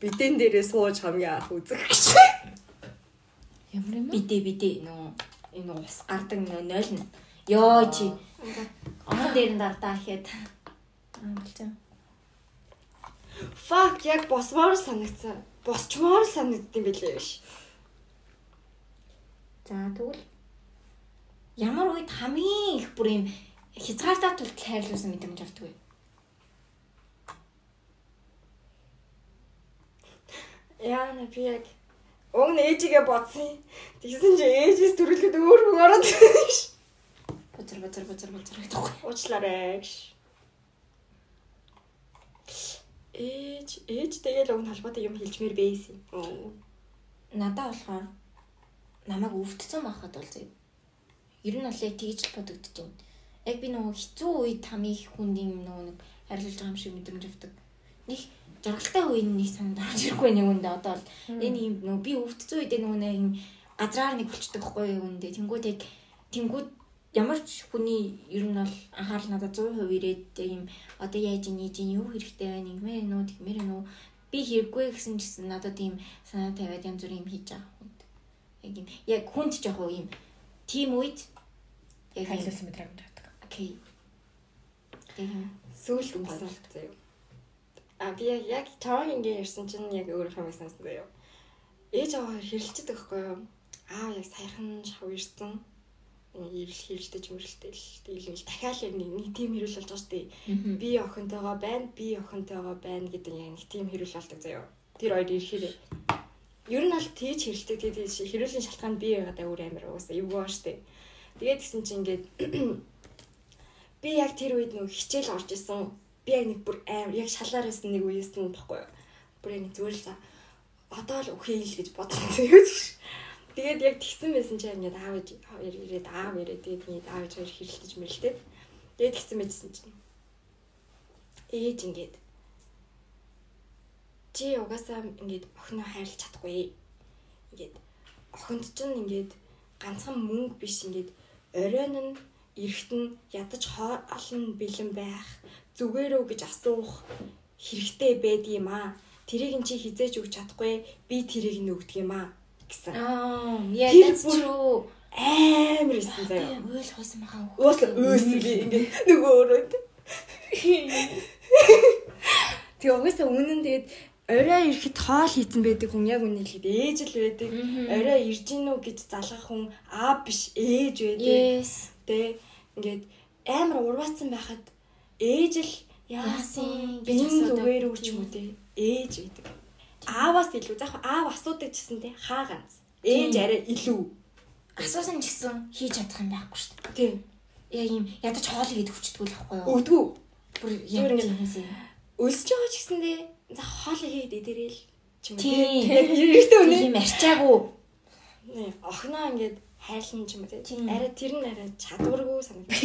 Бидэн дээрээ сууж хамгийн анх үзэх гэж. Ямар юм бэ? Бидээ бидээ нөө энэ ус гардаг нөө нойл нь. Йоо чи. Он дээр нь дардаа ихэд. Аа болчихоо. Fuck яг босмоор санагцсан. Босчмоор санагдсан байлээ биш. За тэгвэл ямар үед хамгийн их бүр юм хязгаартаа тул хайрлуулсан мэдрэмж вэ? Яа на би яг уг нь ээжигээ бодсон. Тэгсэн чи ээжээс төрөлөд өөр хүн ороод ирсэн. Бузар бузар бузар бузар гэдэг вэ? Уучлаарай гэж. Ээж ээж тэгэл уг нь холбоотой юм хэлжмээр байсан. Оо. Надаа болохоор намайг өвдсөн байхад бол зөө. Ер нь бол яг тэгж л бодогдож байна. Яг би нөгөө хэцүү үед хамгийн их хүнд юм нөгөө нэг харилцаж байгаа юм шиг мэдрэмж авдаг. Нэг жаргалтай үеийн нэг санаад орж ирэхгүй нэг үндэ одоо бол энэ юм нөгөө би өвдсөн үедээ нөгөө нэг юм газраар нэг болчдөг хгүй юу үндэ. Тэнгүүд яг тэнгүүд ямар ч хүний ер нь бол анхаарал надад 100% ирээд юм одоо яаж ийж ийн юу хэрэгтэй байна ингэмэр нөө тэгмэр нөө би хэрэггүй гэсэн чисэн надад ийм санаа тавиад янз бүрийн юм хийж байгаа хүнд. Яг юм яг хүнд жоох юм тим үед яг юм Хайрлуулсан мэдрэмж авдаг. окей. Юм Сүүлд болсон заяа. А би яг яг чааг ингэ ярьсан чинь яг өөр юм санасан заяа. Ээж аваа хэрэлчээд байхгүй юу? Аа яг саяхан шав ирсэн. Ирэл хэрэлдэж мөрөлтэй л дийлэл дахиад яг нэг тийм хэрүүл болж байгаа шүү дээ. Би охинтойгоо байна, би охинтойгоо байна гэдэг яг нэг тийм хэрүүл болдог заяа. Тэр хоёр ирэхээр ер нь бол тийж хэрэлдэг тэгээд хэрүүлийн шалтгаан би байгаад өөр амир уусаа эвгүй ба штэ. Тэгээд гисэн чинь ингээд би яг тэр үед нөгөө хичээл орж исэн. Би яг нэг бүр амар яг шалаар исэн нэг үеэсэн баггүй юу. Бүр яг за одоо л өхөө ил гэж бодсон тэгээд тэгээд яг тэгсэн байсан чинь ингээд аав ирээд аав ирээд тэгээд ингээд аав хоёр хэрэлдэж мэрэлдээд тэгээд тэгсэн байжсэн чинь. Ээж ингээд чи угаасаа ингээд охиноо хайрлах чадахгүй ингээд охинд чинь ингээд ганцхан мөнгө биш ингээд оройн нь эрэхт нь ядаж хоолн бэлэн байх зүгээрөө гэж асуух хэрэгтэй байд юм аа. Тэрийг эн чи хизээж өгч чадахгүй би тэрийг нь өгдөг юм аа гэсэн Аа яа that's true. амар исэн заяа Би ойлгуулсан байгаа. уус өөсөн би ингээд нөгөө өрөөд Тэгээ угаасаа үнэн тэгээд орой ирэхэд хоол хийцэн байдаг хүн яг үнэ хэлэхэд ээж л байдаг. Орой ирж гин үү гэж залгах хүн аа биш ээж байдаг. Тэ ингээд амар урваацсан байхад ээж л яасан гэж асуудаг. зүгээр үү ч юм уу те ээж байдаг. Ааваас илүү заах аав асуудаг гэсэн те хаа ганц. Ээж арай илүү. Асуусан ч гэсэн хийж чадах юм байхгүй шүү дээ. Тийм. Яг юм ядаж хоол игээд хүчтгүү л байхгүй юу? Өвдгүү. Бүр яг ингээд- тийм юмсэн. Өлсөж байгаа ч гэсэндээ за хоол хийгээд идэрэл ч юм уу. Тийм. те. Яг эрэгтэй үнэ. Тийм арчаагүй. Охноо ингээд хайлна ч юм уу. Тийм. Арай тэр нь арай чадваргүй санагдав.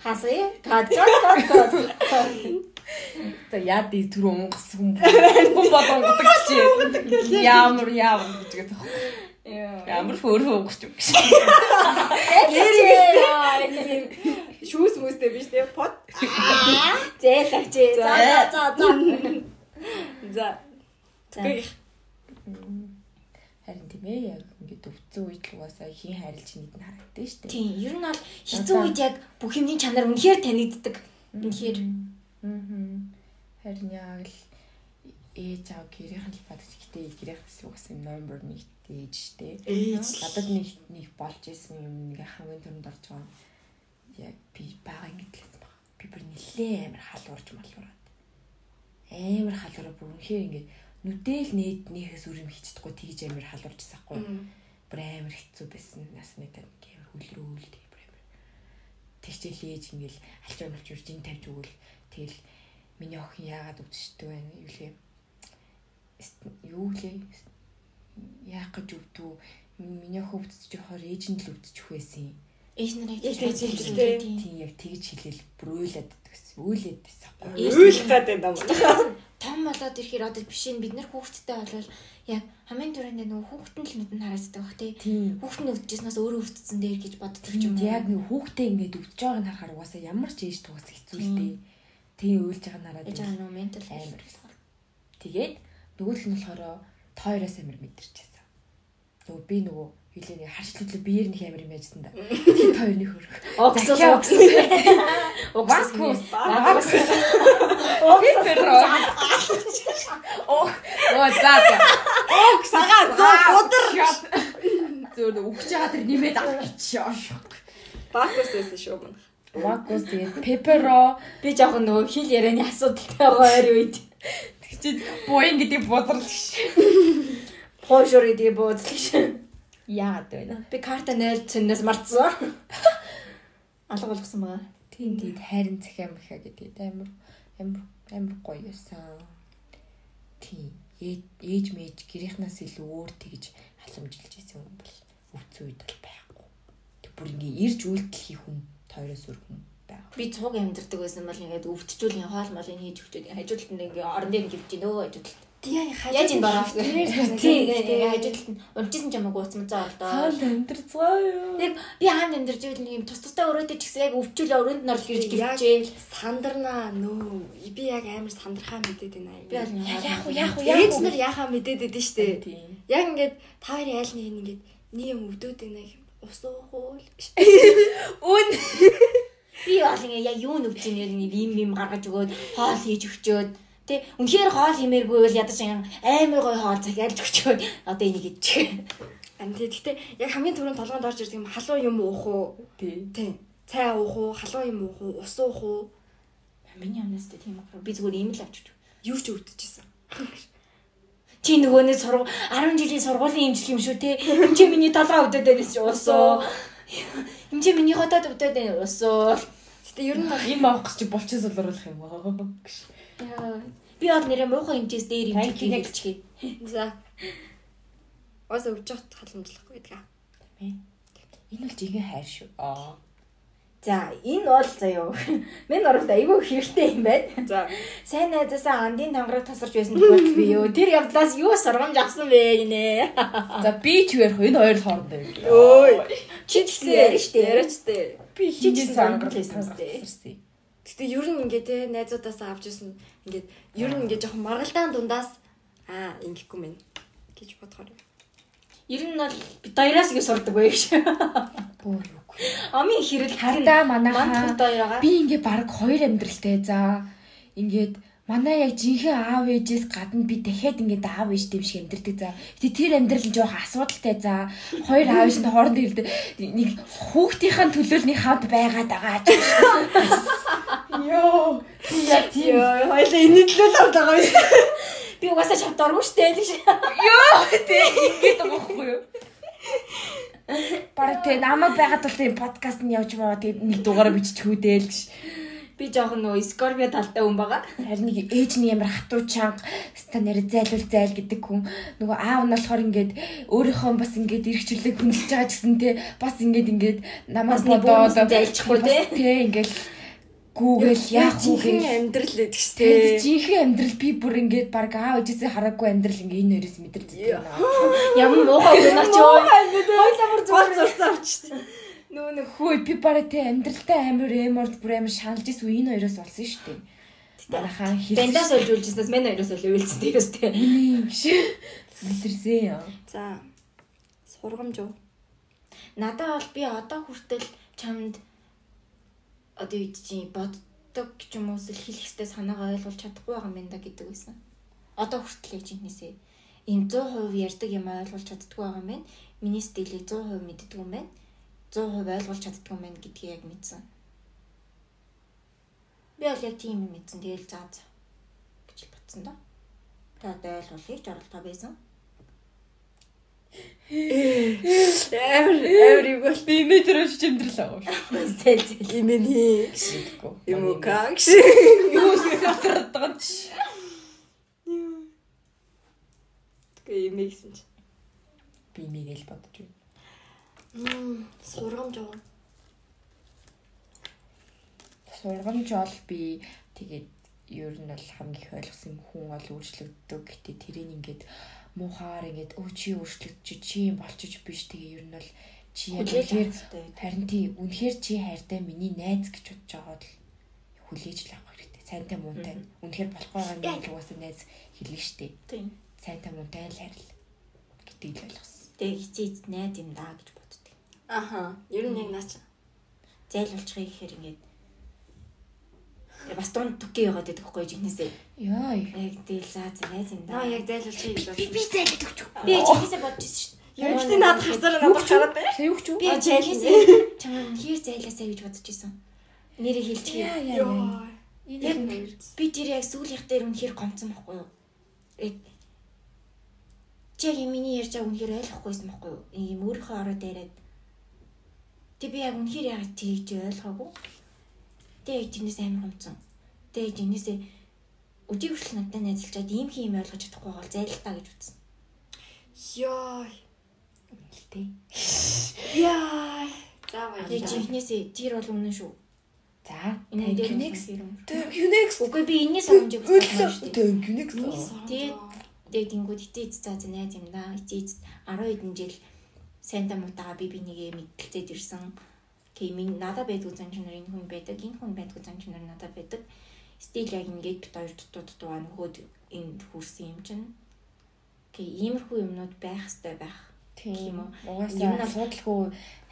Хасаа кад кад кад кад. За яа ди түр унгас хүн хүн бодонгодог чи. Ямар ямар гэж гэдэг. Ямар хөөрхөн унгас юм гэж. Шүүс мүстэй биш те. Под. Зээлэгч. За за за за. Гэх. тийм ээ яг ингээд өвцөн үед л угаасаа хин харилж нийт нь харагдсан шүү дээ. Тийм, ер нь бол хэцүү үед яг бүх юмний чанар үнэхээр танигддаг. Үнэхээр. Аа. Харин яг л ээж аав гэрийнхэн л бат гэхдээ гэрийнхээс угаасаа номер нэг ээж штэ. Надад нэг нэг болж исэн юм нэг хамгийн түрүүнд орж байгаа. Яг би ингэж л байна. Би бүр нилээ амар халуурж малуураад. Амар халуураа бүр үнэхээр ингээд нүдэл нээднийхээс үрим хичдэггүй тэгж амар халуурчсан хгүй. Бүр амар хэцүү байсан. Нас нэг амар хөлрөөл тэг бүр амар. Тэгчээл ээж ингээл алчуун алчуурж ин тавьж өгвөл тэгэл миний охин яагаад өвдчихдэг байна юу лээ. Юу лээ яах гэж өвдөө миний хөвдөж жохоор ээжинд л өвдөж байсан юм. Ээж нарыг. Тийм яг тэгж хэлээл брөөлээд гэсэн. Үйлээд байсан. Үйл гадтай юм. Том болоод ирэхээр одоо биш нь бид нар хүүхдтэй болвол яг хамгийн түрүүнд нөгөө хүүхдэн л нүдэнд харагддаг бах тий. Хүүхд нь өвдөжснөөс өөрөө өвдсөн дээр гэж боддог юм. Яг нэг хүүхдээ ингээд өвдөж байгааг нь харахаар угаасаа ямар ч ээж тугаас хэцүү л дээ. Тийм уйлж байгаа нараад. Ээж аа нөгөө ментал амар. Тэгээд нөгөөх нь болохоор тойроос амар мэдэрчээсэн. Нөгөө би нөгөө хэлээ нэг харшлуулаа биеэр нэг амар юм яжсан да. Хоёр нэг хөрөх. Оксус оксус. Оксус. Оксус. Ох. Оо за за. Окс сагаа зөө гудар. Зөө өгч байгаа тэр нэмээд авах гэж. Бакус байсан шүү мөн. Вакус тэгээд пеперо би жоохон нөгөө хил ярианы асуудалтай байгаа ойр үед. Тэгчихэд буян гэдэг бузрал ш. Пошор гэдэг бузрал ш. Яагаад вэ? Би карта нэр цэннээс мартсан. Алга болгосон байгаа. Тийм тийм хайрын захиа махаа гэдэг амар амар амар гоё юусан. Тийм ээж мэж гэрийнхнаас илүү өөр тэгж халамжилж исэн юм бол өвцөн үед бол байхгүй. Бүр ингээ ирж үйлдэл хийх хүн тойроос өргөн байгаа. Би цуг амьдэрдэг байсан бол ингээд өвдчихүүл ин хоол молыг хийж өгчөөд хажуудалд нь ингээ орон дээр гівч нөгөө хажуудалд. Тийм яаж энэ бороо. Тийм хажуудалд нь өмчсөн ч юм уу уцмцаа болдоо. Хаалт амьдэрцгаа юу. Тэг би хаан амьдэрж ивэл нэг юм тус тустай өрөөдөө ч гэсэн яг өвчүүл өрөөнд нь орж ирж гівчээ. Сандарнаа нөө би яг амар сандрахаа мэдээд байна. Би бол яах вэ яах вэ яах вэ. Ээж нар яхаа мэдээд байдэн штэ. Яг ингээд та хоёрын айл нэг ингээд нэг юм өвдөөд байна гэх ус уухул. Үн. Би бол ингээ яг юу нүвч нэг юм юм гаргаж өгөөд хоол хийж өгчөөд Тэ үнэхээр хоол химээргүй бол ядаж амар гой хоол захиалж өгчөөд одоо энийг идчих. Ан тий гэхдээ яг хамгийн түрүүнд толгойд орж ирдэг юм халуун юм уух уу? Тий. Тий. Цай уух уу, халуун юм уух уу, ус уух уу? Миний амнаас тийм аа. Би зүгээр ийм л авч өгч. Юу ч өвдөжсэн. Чи нөгөөний сургууль 10 жилийн сургуулийн имжлэг юм шүү те. Эм чи миний толгой өвдөд байнас чи уусуу. Эм чи миний хотод өвдөд байна уусуу. Гэтэ ер нь юм авах гэж булчаас олруулах юм аа. Би од нэрээ муухай хэмжээс дээр юм хийчихье. За. Ос өвж хат халамжлахгүй гэдэг аа. Энэ бол жигээ хайр шүү. Аа. За энэ бол заяа. Миний оролт айгүй хэрэгтэй юм байна. За. Сайн найзаасаа андын тангараг тасарч байсан тохиолдол би юу? Тэр явдлаас юу сургамж авсан бэ гинэ. За би ч ярих энэ хоёр хоорондоо юм. Өө. Чи ч гэсэн яриа штэ. Яриач штэ. Би гэсэн тангараг хийсэн штэ. Гэтэ ер нь ингээ те найзуудаасаа авч ирсэн ингээд ер нь ингээ жоохон маргалдаан дундаас аа ингэхгүй мэн гэж бодохоор. Ер нь бол бид хоёроос ингэ сурдаг байх ш. Бөө юу Амийн хэрэг харин манайхаа би ингээ баг хоёр амьдралтай за ингээд манай яг жинхэнэ аав ээжээс гадна би дахиад ингээд аав ээж дэм шиг амьдэрдэг за. Гэтэ тэр амьдрал нь жоох асуудалтай за. Хоёр аав ээжийн хооронд ирдэг нэг хүүхдийнхээ төлөөлний хамт байгаад байгаа ч. Йоо. Яг тийм. Хоёлаа энэ төлөөл аваад байгаа юм. Би угаасаа шат оргүй штэ гэж. Йоо. Тэг ингээд байгаа байхгүй юу? Бараг тэг намайг байгаад бол тийм подкаст нь явж байгаа тэг нэг дугаараа биччихүү дээ л гэж. Би жоохон нөө Скорпио талтай хүн байгаа. Харин нэг ээж нь ямар хатуу чанга ста нэр зайлуул зайл гэдэг хүн нөгөө аав нь болохоор ингээд өөрийнхөө бас ингээд эргчлэг хүндэлж байгаа гэсэн те бас ингээд ингээд намаас бодоод зайлчихгүй те. Тэ ингээд гүүгэл яах вэ гэх амьдрал гэдэг шүү дээ. Жинхэнэ амьдрал би бүр ингээд баг аав ээжээсээ хараагүй амьдрал ингээд энэ нэрээс мэдэрч байна. Ямар муухай юм аа ч юу. Хойлоо бүр зүгээр зурсан авчихдээ. Нөө нэг хөөе би бараа тэ амьдралтай амар эморд бүр амар шаналж ирсэн энэ хоёроос болсон шүү дээ. Манайхаа хэлсэн. Бандаас олж үлжсэнээс мен хоёроос л дээрээс тэ. Миний гэж мэдэрсэн юм. За. Сургамж уу? Надад бол би одоо хүртэл чамд одоо юу гэж боддог ч юм уу эсвэл хэлэх хэвээр санаагаа ойлгуулж чадахгүй байгаа юм да гэдэг байсан. Одоо хүртэл чинээсээ ийм 100% ярьдаг юм ойлгуулж чаддгүй байгаа юм байна. Миний стилийг 100% мэддэг юм байна. 100% ойлгуулж чаддгүй юм байна гэдгийг яг мэдсэн. Би бол яг тийм юм мэдсэн. Тэгэл заа заа гэж бодсон доо. Тэгээд одоо ойлгуулъя ч оролдоо байсан. Амар юм бол Би имэ төрөж чимдэрлээ. Зэл зэл. имэний юм уу кагш. Юу сэсэрдэг ч. Тэгээ имэ гэсэн чи. Би имэгээл бодож байна. Мм, сургамж уу? Сургамж бол би тэгээд ер нь бол хамгийн их ойлгосон хүн бол өөрчлөгддөг. Гэтэ тэрийг ингээд муухаар ингээд өө чи өөрчлөгдөж чи юм болчих биш. Тэгээ ер нь бол чи үнэхээр харин тий үнэхээр чи хайртай миний найз гэж бодож байгаа бол хүлээж л авах хэрэгтэй. Сайнтай муунтай. Үнэхээр болох байгаа юм угаасаа найз хэлнэ штэ. Тийм. Сайнтай муунтай л хайрл гэдгийг л ойлгосон. Тэгээ хизээч найз юм даа гэж боддог. Аха. Ер нь яг наач. Зайлуулчихъя гэхээр ингээд бас дунд түкээ яваад байдаг хгүй жигнэсээ. Яа. Яг тэгэл заа заа найз юм Наа яг зайлуулчих гэж би бодсон. би зайлуулж өгч. Би жигнэсээ бодож дээ. Яг тийм надад хацаар надад хараад байна. Сая юу ч юу? Би жигнэсээ чамд хэр зайлаасаа гэж бодож ирсэн. Нэрээ хэлчихье. Яа. Яг би тэр яг сүүлийнх дээр үнэхээр гомцсон байхгүй юу? Яг чи яг миний ярьж байгаа үнэхээр ойлгохгүйсэн байхгүй юу? Ийм өөрийнхөө ороод яриад. Тэг би яг үнэхээр яг тэгж ойлгоогүй. Тэг яг тэрнээс амар гомцсон. Тэг яг тэрнээсээ өдий хүртэл надад найзалчаад ийм хий юм ойлгож чадахгүй бол зайлтаа гэж үзсэн. Йоо. Тэ. Яа. За Яг баярлалаа. жинхнээсээ тэр бол үнэн шүү. За. Энэ үнэн. Next. Үгүй би энэс санамжийг бас байна шүү you next. Тэгээд тэгээд тэнгууд итээц цаа найз юм да. Итээц 10 хэдэн жил сайнта мутаага би бинийгээ мэдэлцээд ирсэн. Окей, минь надад байдгүй зам чанар энэ хүн байдаг. Энэ хүн байдгүй зам чанар надад байдаг. Стил яг ингээд бит хоёр дутуу дутуу нөхөд энд хүрсэн юм чинь. Окей, иймэрхүү юмнууд байх хэрэгтэй байх. Тийм үү? үү. Юм Угаасаа нь- асуудалгүй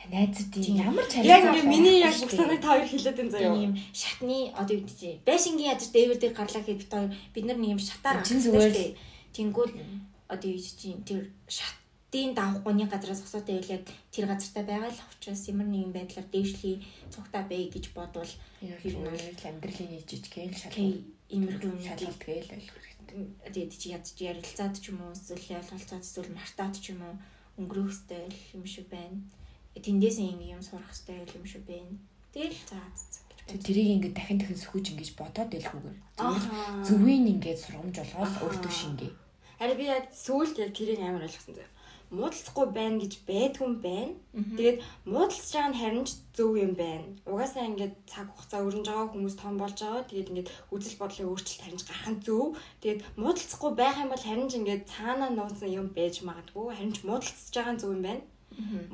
найзуудын Тийм. ямар Яг чанар ингээ миний яг бүх санааг та хоёр хэлээд энэ заяа. ийм шатны одоо юу гэж байшингийн ядаж дээвэр дээр гарлаа гэхэд бид хоёр бид нар нэг юм шатаар Чин зүгээр. Тэнгүүл одоо юу гэж тэр шатын давхгүйний газраас зогсоод байвал яг тэр газартаа байгаа л учраас ямар нэгэн байдлаар дээшлийн цугтаа бай гэж бодвол ер нь амьдралын жижигхэн шалгал окей иймэрхүү юм шалгалт гээл ойлгох хэрэгтэй. тэгээд чи ядч ярилцаад ч юм уу эсвэл ялгалцаад эсвэл мартаад ч юм уу өнгөрөх хэвээр юм шиг байна. Тэндээс юм юм сурах хэвээр юм шиг байна. Тэгэл Тэг тэрийг ингээд дахин дахин сөхөж ингэж бодоод байлгүйгээр. Зөвийн ингээд сургамж болгоод өөртөө шингээ. Харин би сүүлд яг тэрийг амар ойлгосон заяа. Муудалцахгүй байна гэж байдгүй байна. Тэгээд муудалцж байгаа нь харин ч зөв юм байна. Угаасаа ингээд цаг хугацаа өрнж байгаа хүмүүс том болж байгаа. Тэгээд ингээд үзэл бодлын өөрчлөлт харин ч гарах нь зөв. Тэгээд муудалцахгүй байх юм бол харин ч ингээд цаанаа нууцсан юм байж магадгүй. Харин ч муудалцж байгаа нь зөв юм байна.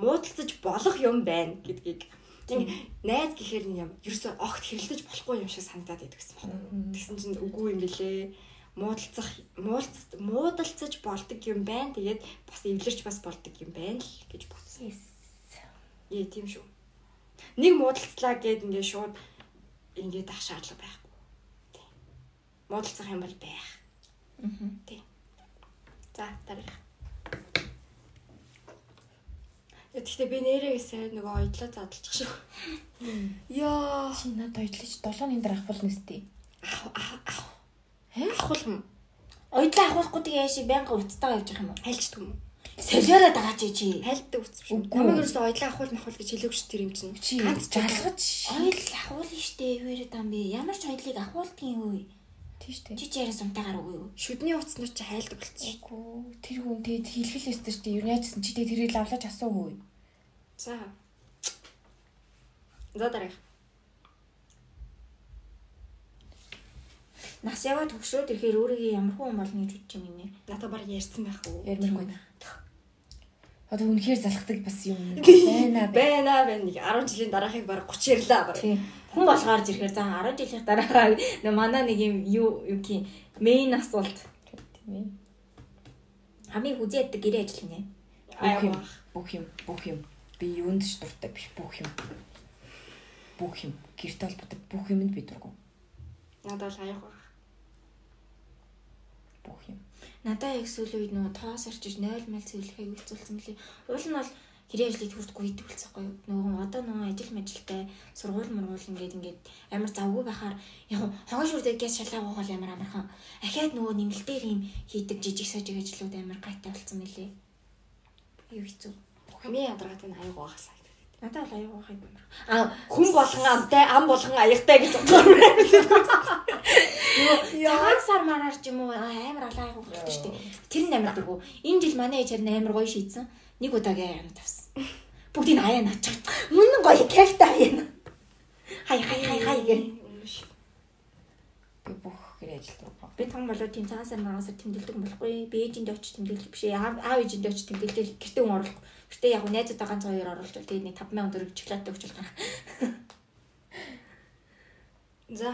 Муудалцаж болох юм байна гэдгийг Тэг найз гэхээр юм ерөөсөө огт хэрэлдэж болохгүй юм шиг санагдаад гэсэн байна. Тэгсэн чинь үгүй юм билээ. Муудалцах муудалц муудалцаж болдог юм байна. Тэгээд бас эвлэрч бас болдог юм байна л гэж бодсон. Ээ тийм шүү. Нэг муудалцлаа гэд ингээ шууд ингээд ах шаардлага байхгүй. Тийм. Муудалцах юм бол байх. Аа. Тийм. За дараах. Яа гэхдээ би нэрээсээ нөгөө оёдлоо задлчих шүү. Яа. Чи надад ойлж 7 оны дараа ахвал нэстэй. Ахвал юм. Ойдлоо ахуулахгүй тэгээ яаши байнга уцтайгаа явж байгаа юм уу? Хайлчдаг юм уу? Солиороо дагаа чи. Хайлтдаг. Үгүй. Намайг ерөөсөө оёдлоо ахвал махвал гэж хэлээгүй шүү тэр юм чинь. Чи жалгаж. Ойл ахуулна штэ хөөрэд ам би. Ямар ч ойлыг ахуулдгийн үе. Тийш үү. Чи яриа сумтайгаар үгүй юу? Шүдний уцнууд чи хайлдаг болчихсон. Үгүй. Тэр хүн тэгээд хэлхэл өстөр чи юу яажсан чи тэгээд тэрийг лавлаж асуугүй. За. За дараах. Нас яваад төгшрөөд ирэхээр өөрийгөө ямар хүн болно гэж бодчих юм инээ. Надад баг ярьсан байх уу? Ярмаргүй. Одоо үнэхээр залхдаг бас юм байна бай. Байна байна. Нэг 10 жилийн дараахыг баг 30 ярьлаа баг. Хүн болгоор ирэхээр за 10 жилийн дараа нэ манай нэг юм юу юу гэх мейн асуулт. Тийм ээ. Хамгийн хүзээддэг гэрээ ажил нэ. Аа бүх юм бүх юм би юунд ч дуртай биш бүх юм бүх юм гэрт холбоотой бүх юмд би дургу Надад бол аяг баг. Бүх юм Надаа яг сүүлийн үед нөгөө тоос орчиж 0 мэл зөвлөхийг үлцүүлсэн мөлий. Уул нь бол хэрэг ажлыг хүрдэхгүй идвэлцэхгүй юу. Нөгөө одоо нөгөө ажил мажилтай сургууль мургуул ингээд ингээд амар завгүй байхаар яг хогоо шүрдэг гэж шалгаа гоогол амар амархан. Ахаад нөгөө нэмэлтээр юм хийдэг жижиг сажиг ажлууд амар гайтай болсон мөлий. Юу хэцүү. Ми ядаргаад энэ аяг багасаа. Надад бол аяг гоох юм амар. А хүн болгон амтай, ам болгон аягтай гэж боддог. Цагаан сар мараар ч юм уу амар алаа аяг гоохдаг шүү дээ. Тэр нь амар дургу. Энэ жил манай ээж харин амар гоё шийдсэн. Нэг удаагийн аяг тавсан. Бүгдийг аяа наачаа. Мөн гоё кайфтай аяа. Хай хай хай хай гэх. бүх гэр ажил дургу Би том болоод тийм цагаан сар маргаасаар тэмдэглэдэг болохгүй. Би ээжинд очиж тэмдэглэх биш. Аав ээжинд очиж тэмдэглэл гэртээ хүн оруулах. Гэтэ яг найзуудаа ганц хоёр оруулж бол тэгээд нэг 5000 төгрөг чоколад өгч болох. За.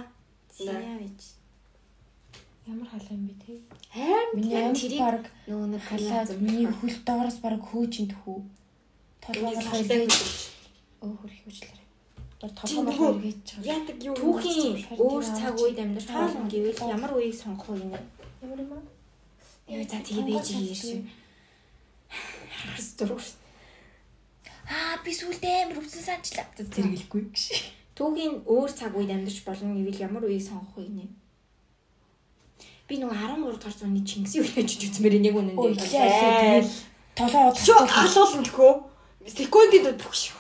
Яавч. ямар халаа юм бэ те Харин миний тэрийг баг нөө нэг халаа миний хөл доороос баг хөөжин төхөө толгой Энийг болохоор салтай эргэж гэж. өө хөл хөөжлөөр Бор толгой нөгөө болохоор эргэж чбайгаа Яадаг юу? түүхийн өөр цаг үед амьдарч байгаа. хоолн гэвэл ямар үеийг сонгох вэ ямар юм аа Яа за тэгээ бэж ирсэн. Харс дургуус. Аа би сүулдэ амар өвсөн санчлаа. зэрэглэхгүй гэж Түүхийн өөр цаг үед амьдарч болно гэвэл ямар үеийг сонгох вэ нэ? Би нөгөө 13 дугаар зууны Чингисийн очиж үзмээр нэг үнэн Ой, дээр. тэгэл толгой Чөө халуулна гэхөө. Секундын дод бүх шүү.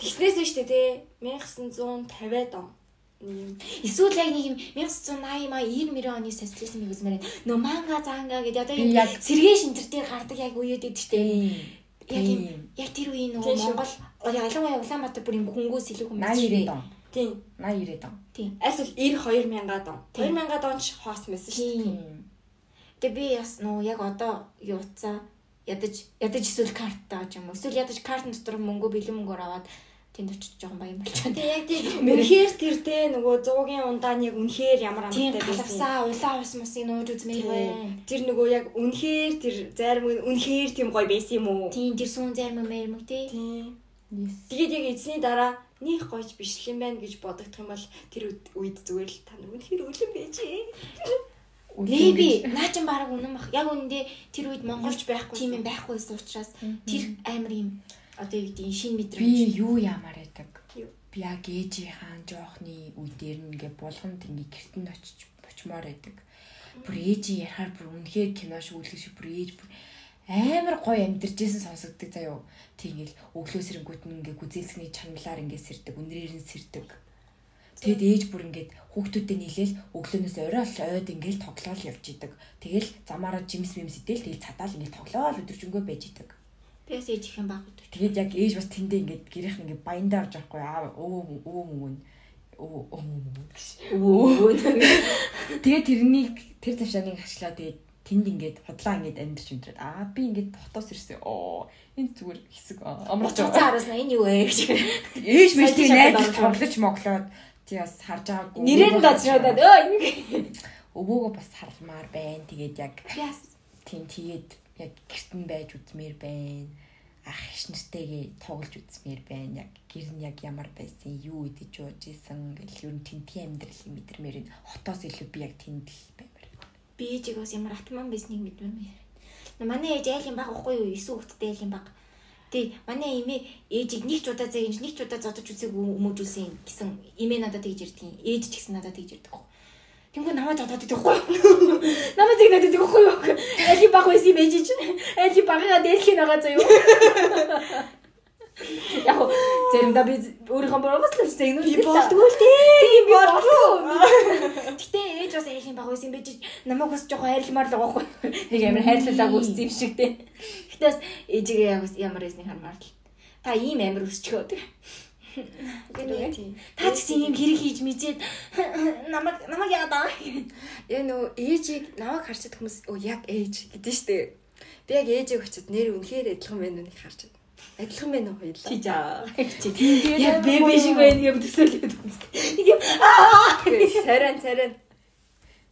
Тэгснээс нь штэ те 1950-аад он. Юм. Эсвэл яг нэг юм 1980 маа 90 оны социализм үзмээр нөө манга занга гэдэг одоо юм сэргээ шинтер дээр гардаг яг үеуд эд штэ. Яг юм яг тэр үеийн нөгөө. Монгол ялангуяа Улаанбаатар бүр юм хөнгөөс илүү хүмүүс 80 90 он Тийм. 80 90 он Тийм. Аль бол 90 2000-аад он. Тийм. 2000-аад он ч хоос мэсэн шүү. Тийм. Тэгээ би бас нөгөө яг одоо юу утсаа ядаж ядаж эсвэл картаа ч юм уу. Эсвэл ядаж картын дотор мөнгө бэлэн мөнгөөр аваад тэнд очиж жоохон баян болчихсон. Тэгээ яг тийм үнэхээр тэр те нөгөө 100-гийн ундаан яг үнэхээр ямар амттай байсан. галавсаа улаан ус мусыг нууж үзмээр байна. Тэр нөгөө яг үнэхээр тэр зарим үнэхээр тийм гоё байсан юм уу? Тийм тэр сүүн зарим мэр мэг тий. Тийм. Тэгээд яг эзний дараа них гойч биш юм байна гэж бодогдох юм бол тэр үед- зүгээр л та үнэхээр үлэн байжээ. Леби наа чин баг үнэн бах. Яг үнэндээ тэр үед монголч байхгүй. тийм юм байхгүйсэн учраас тэр амар юм одоо юу гэдэг шин мэдрэмж. би юу яамаар байдаг би яг ээжийнхаа жоохны үе дээр нь ингээ гэртэнд очиж бочмоор байдаг бүр ээжи ярахаар бүр үнэхээр кино шиг үлгэр шиг бүр ээж бүр амар гоё амьдарч исэн сонсогддог заяо тийгэл өглөө сэрэнгүүт нь ингээ гүзээлсний чангалаар ингээ сэрдэг үнрээр нь сэрдэг Тэгэд ээж бүр ингээд хүүхдүүдэд нийлээл өглөөнөөс орой ол ойд ингээд тоглоол явж идэг. Тэгэл замаараа жимс мимс идэл тэгэл цадаал ингээд тоглоол өдөржингөө байж идэг. Бас ээж их юм баг гэдэг. Тэгээд яг ээж бас тэндээ ингээд гэрийнх ингээд баяндаа орж байхгүй аа өө өө мөн өө өө мөн гэж. Өө. Тэгээд тэрнийг тэр завшааныг хашлаа тэгээд тэнд ингээд худлаа ингээд амьдч өндрээд аа би ингээд хотоос ирсэн. Оо энэ зүгээр хэсэг амрах Цуцаа харуулна энэ юу вэ гэж. ээж мэт тийм шатанд тоглож моглоод тий бас харж байгаагүй. Нэрээр нь дадчихад өө ингэ. өвөөгөө бас хармаар байна. Тэгээд яг тийм тэгээд яг гэртэн байж үзмээр байна. Ах иш нартэйгээ тоглож үзмээр байна. Яг гэр нь яг ямар байсан, юу идэж ууж исэн гэл ер нь тентгийн амьдрал мэдэрмээр энэ хотоос илүү би яг тэнд л баймаар. Би ээжийг бас ямар атман байсныг мэдвэр. Манай ээж айлын баг уухгүй юу? 9 хүүхэдтэй айлын баг. Тэг манай эмээ ээжийг нэг ч удаа зээгж нэг ч удаа зодож үзээгүй өмөөжүүлсэн гэсэн эмээ надад тэгж ирдэг. Ээж ч гэсэн надад тэгж ирдэг. Тэнгүү намайг зодоод идэх байхгүй юу? Намайг зэг надад идэх байхгүй юу? Айлын баг байсан юм ээж чинь. Айлын багыгаа дээлхийн байгаа юу? Яг заримдаа би өөрийнхөө боргоос л зэг нүр Би болдгоо л дээ. Тийм болов. Гэтэ ээж бас айлын баг байсан байж намайг бас жоохон хайрламаар л байгаа байхгүй. Нэг амар хайрлалаа үссэн юм шиг те. Гэтэ бас ээжигээ ямар байсныг хармаар л. Та ийм амар өсчихөө тэг. Тийм. Та ч гэсэн ийм хэрэг хийж мэдээд намайг намайг яагаад аа? Яг нөгөө ээжийг намайг харчаад хүмүүс оо яг ээж гэдэг нь штэ. Би яг ээжийг очиод нэр үнэхээр адилхан байна уу харчаад. Адилхан байна уу хоёулаа. Чи жаа. Яг бэби шиг байна яг төсөөлөд. Нэг юм Царайн царайн.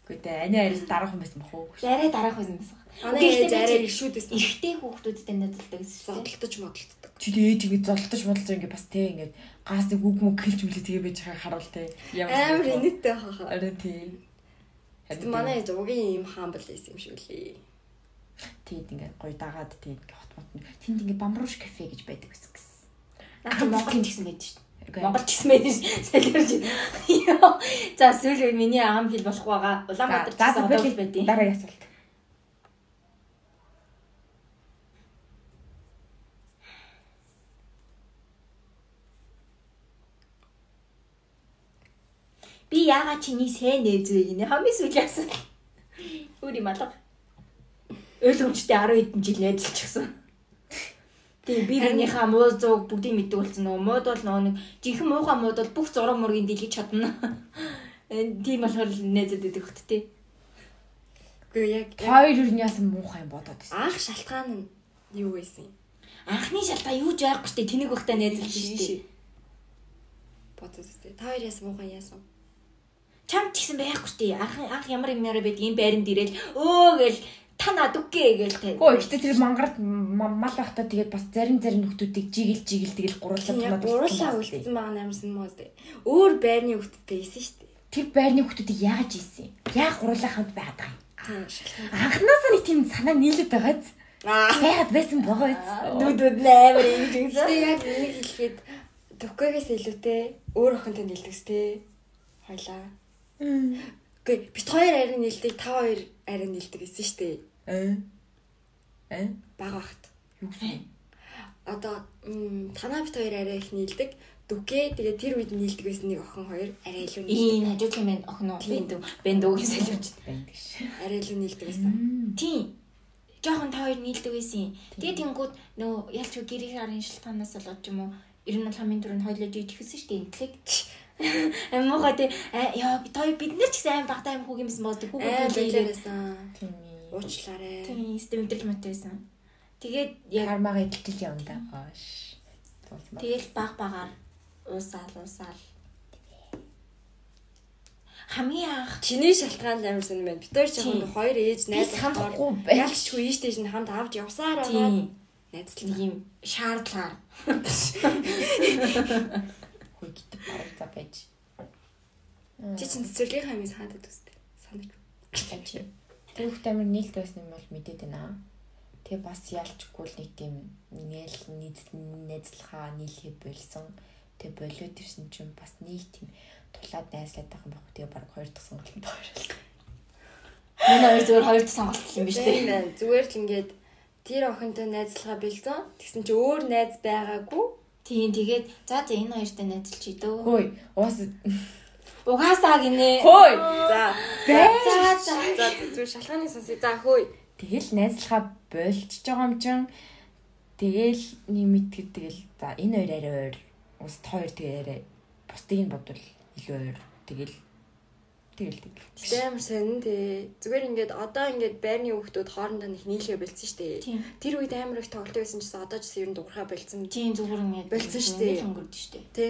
Гэхдээ ани арьс дараах юм байсан бах уу? Арай дараах байсан байсан. Манай ээж арай гişүүд байсан. Эрэгтэй хүүхдүүдтэй гэсэн чинь. Зодтолтож модтолдог. Чи тэгээд ингэ золтож бодлоо ингэ бас те ингэ гаас нэг үг мөг хэлж мөлий тэгээ байж байгаа харуул те. Амар инээдтэй хаа. Арай тий. Тэгтээ манай ээж угийн юм хаан бол байсан юм шиг үлээ. Тэгээд ингэ гоё дагаад тэгээд ингэ хот мот. Тэнд ингэ бамруулш кафе гэж байдаг гэсэн гэсэн. Наад Монголд гэсэн байдаг шүү. Монгол ч гэсэн байдаг солиорч. Йоо. За сүүл үе миний ам хэл болох байгаа. Улаанбаатар гэсэн одоо л байдیں۔ Дараагийн асуулт. Би яагаад чиний сайн нээз вэ гинэ? Хамгийн сүүлийн асуулт. Өөр юм алга. Ойлгомжтой 10 хэдэн жил найзалчихсан. Тэгээ би бинийхээ муу зууг бүгдийг мэддэг болсон нөгөө мууд бол нөгөө нэг жинхэнэ муухай мууд бол бүх зураг мургийн дэлгэж чадна. Тийм болохоор найзад идэх хөт тээ. Гэхдээ яг Хоёр яасан муухай юм бодоод байсан. анх шалтгаан нь юу байсан? Анхны шалтгаан юу ч байхгүй штэ тэнэг багтаа найзалж штэ. Бодоод үстэй. Та хоёр яасан муухай яасан? Чам ч гэсэн байхгүй штэ. Анх анх ямар юм яриа байдаг энэ байранд ирэл өө гэл та над үгүй гээл тэ. Хөө ихтэй тэр мангарт мал байхдаа тэгээд бас зарим зарим нөхдүүдийг жигэл жигэл тэгэл гуруулаад Яг гуруулаа үлдсэн байгаа нэрсэн мөн үстэй. Өөр байрны хүүхдтэй исэн шүү дээ. Тэр байрны нөхдүүдийг яаж ийсэн? Яг гуруулаа хамт байгаад байгаа юм. Анхнаасаа нэг тийм санаа нийлээд байгааз. Аа. Байгаад байсан байгаа биз. Дүүдүүд амар юм шиг Гэтэ яг энийг хэлэхэд төгкөгөөс илүүтэй өөр охинтой нэлдэвстэй. Хойлоо. Гэ бит хоёр арай нэлдэг, та хоёр арай нэлдэг гэсэн шүү дээ. Э? Э? Бага багт. Юу гэсэн? Одоо танаа бит хоёр арай их нэлдэг. Дүгэ тэгээ тэр үед нэлдэг байсан нэг охин хоёр арай илүү нэлдэг. ийм хажуудлын мэн охин уу бэндүү бэндүү гэж солиорч. Байдаг ш. Арай илүү нэлдэг байсан. Тийм. Жохон та хоёр нийлдэг байсан. Тэгээ тэнгууд нөгөө ялч гэрийн арын шилтгаанаас болоод ч юм уу ер нь бол хамгийн түрүүнд хойлоо жиж ихсэн шүү дээ интлэг. Амуугаа тий яа би той бид нар ч гэсэн аим багтаа аим хүүг юмсан бооддаг хүүг байсан. Тийм. Уучлаарай. Тийм систем өдрөл мөт байсан. Тэгээд яг Кармага идэлтэл явна хоош. тэгэл баг багаар уусаал уусаал. Хамгийн анх Чиний шалтгаан амар сонь байна. Бид хоёр ч яг хоёр ээж найз хандахгүй байж. Ялчгүй ийш тийш нь хамт авч явсаар байгаа. тийм Найзлаа. нэг юм шаардлагаар гитэг бараг за байж. Чи чин цэцэрлэгийн хамис хаадад үстэй. Санаг. Чи. Тэр хүүхд амар нийлд байсан юм бол мэдээд байна. Тэгээ бас ялчгүй л нэг тийм нээл найзлахаа нийлхий болсон. Тэгээ болоод ирсэн чинь бас нэг тийм тулаад найзлаад байгаа юм байна. Тэгээ баг хоёр дахь сонголтод тооруулсан. энэ хоёр зөвөр хоёр дахь сонголт юм биш үү? Зүгээр л ингээд тэр охинтой найзлахаа бэлдсэн. Тэгсэн чи өөр найз байгаагүй. Тийм тэгээд за за энэ хоёртой найзалч идөө. Хөөе. Уус Угаасаа гинэ. хөөе. За. За за. За зүгээр шалгааны сонсъё. За хөөе. Тэгэл найзлахаа болчихж байгаа юм чин. Тэгэл нэг мэдгэд тэгэл за энэ хоёр арай өөр. Ус хоёр тэгээ арай бусдыг нь бодвол илүү өөр. Тэгэл тэгэл тэгэл. Тэ амар сонин тий. Зүгээр ингээд одоо ингээд байрны хүүхдүүд хоорондоо нэг нийлхээ бэлдсэн шүү дээ. Тэр үед амар их тоглолт байсан чинь одоо ч ер нь дуурхаа бэлдсэн. Тийм зүгээр ингээд Болцсон шүү дээ. өнгөрдөн шүү дээ. Тэ.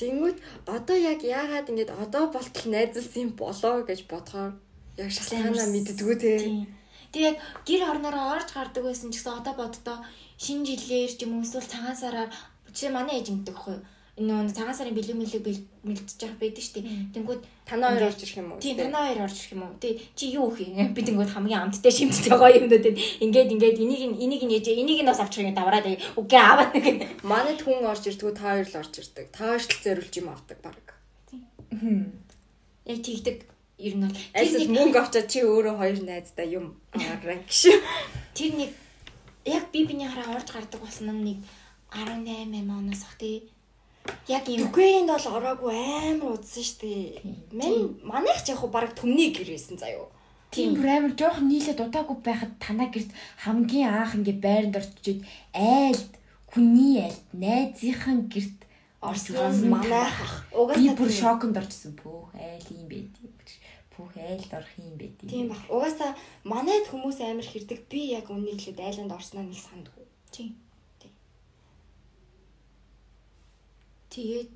Тэнгүүд одоо яг яагаад ингэж одоо болтол найзалсан юм болоо гэж бодохоор яг шалтгаанаа мэддгүү те. Тийм. Тэгээ яг гэр орноороо орж гардаг байсан ч гэсэн одоо боддоо шинэ жилээр ч юм уу эсвэл цагаан сараар чи манай ээж ингэдэг хгүй. Нөгөө цагаан сарын бэлэг мэлэг мэлдэж явах байдаг шүү дээ. Тэнгүүд Танаа хоёр Ингээд- орж ирэх юм уу? Тийм танаа хоёр орж ирэх юм уу? Тэг чи юу их юм? Би тэнгууд хамгийн амттай шимттэй гоё юм дөө тийм. Ингээд ингээд энийг энийг нь ээж энийг нь бас авчих юм давраад үгүй аваад нэг. Манайд хүн орж ирдгүү та хоёр л орж ирдэг. Та хоёр л зориулж юм авдаг баг. Яг тэгдэг ер нь бол Аль тэр л нэг мөнгө авчаад чи өөрөө хоёр найзтай юм аваарай гэж. тэр нэг яг би биний хараа орж гардаг болсон нэг 18 оноос ах тий. Яг юм Үгээнд бол ороогүй амар удсан штэ. Мэн манайх ч яг хуу баг төмний гэр байсан заяо. Тийм амар жоохон нийлээд удаагүй байхад танаа гэрт хамгийн анх ингээ байранд орчиж айлд хүний айлд найзынхан гэрт Орсон манайх Угаасаа бүр тийм. шоконд орчихсон пөө айл юм бэ тийм пөх айлд орох юм бэ Тийм баг. Угаасаа манайд хүмүүс амар хэрдэг. Би яг үннийг хэлээд айланд орсноо нэг сандгүй. тий. Тэгээд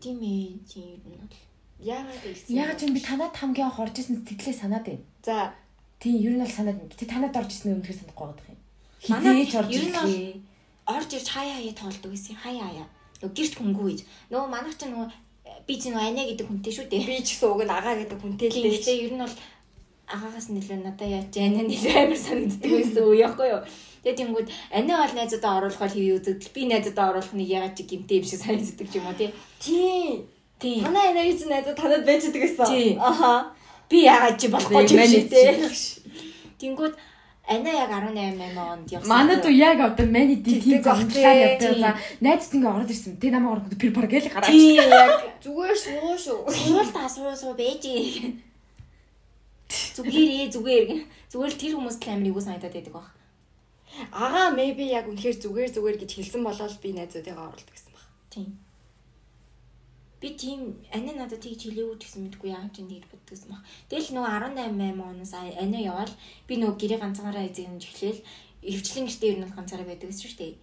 тийм ээ тийм нь бол Яагаад хэлсэн? Яагаад юм би танад хамгийн анх орж исэн сэтгэлээ санаад байна. За Тийм ер нь бол санаад байна. Гэтэ танад орж исэн өмнөхөө санахгүй байгаа юм. Манай ер нь бол орж ирж хаяа хаяа тоолдог гэсэн хаяа хаяа. Нөгөө гэрч хөнгөө гэж. Нөгөө манайх ч нөгөө би ч нөгөө анаа гэдэг хүнтэй шүү дээ. би ч гэсэн уг нь агаа гэдэг хүнтэй л дээ. гэхдээ ер нь бол агаагаас нэлээ надад яаж анаа нэлээ амар санагддаг байсан уу яахгүй юу. Тэгээ тэнгүүд анаа бол найзуудаа оруулах бол хэвээ үзэгдэл би найзуудаа оруулах нэг ягаад чи гимтэй юм шиг санагддаг юм уу тий. Тийм. Тийм. Манай энерги найзууд танад байж байгаа гэсэн. Тийм. Аха. Би ягаад чи болохгүй юм Манайд шиг тий. Тэнгүүд анаа яг 18 онд явсан. Манад уу яг одоо бах замчлаар тий. явдаг. За найзд ингээ ороод ирсэн. Тэ намайг ороод пир пар гээл гараад. Тийм яг Зүгээр суу шүү. Сурал та суу суу байж. Зүгээрээ зүгээр. Зүгээр л тэр хүмүүст л амар юу санагдаад байдаг баг. Агаа maybe яг үнэхээр зүгээр зүгээр гэж хэлсэн болол би найзуудыгаа оруулдаг гэсэн баг. Тийм. Би тийм ани надад тэгж хэлээгүй гэсэн мэдгүй яа ч ингэж боддог гэсэн баг. Тэгэл нөгөө 18 оноос ани яваал би нөгөө гэрээ ганцаараа эзэгнэж эхлээл хөвчлэн гэртээ ер нь ганцаараа байдаг гэсэн шүү дээ.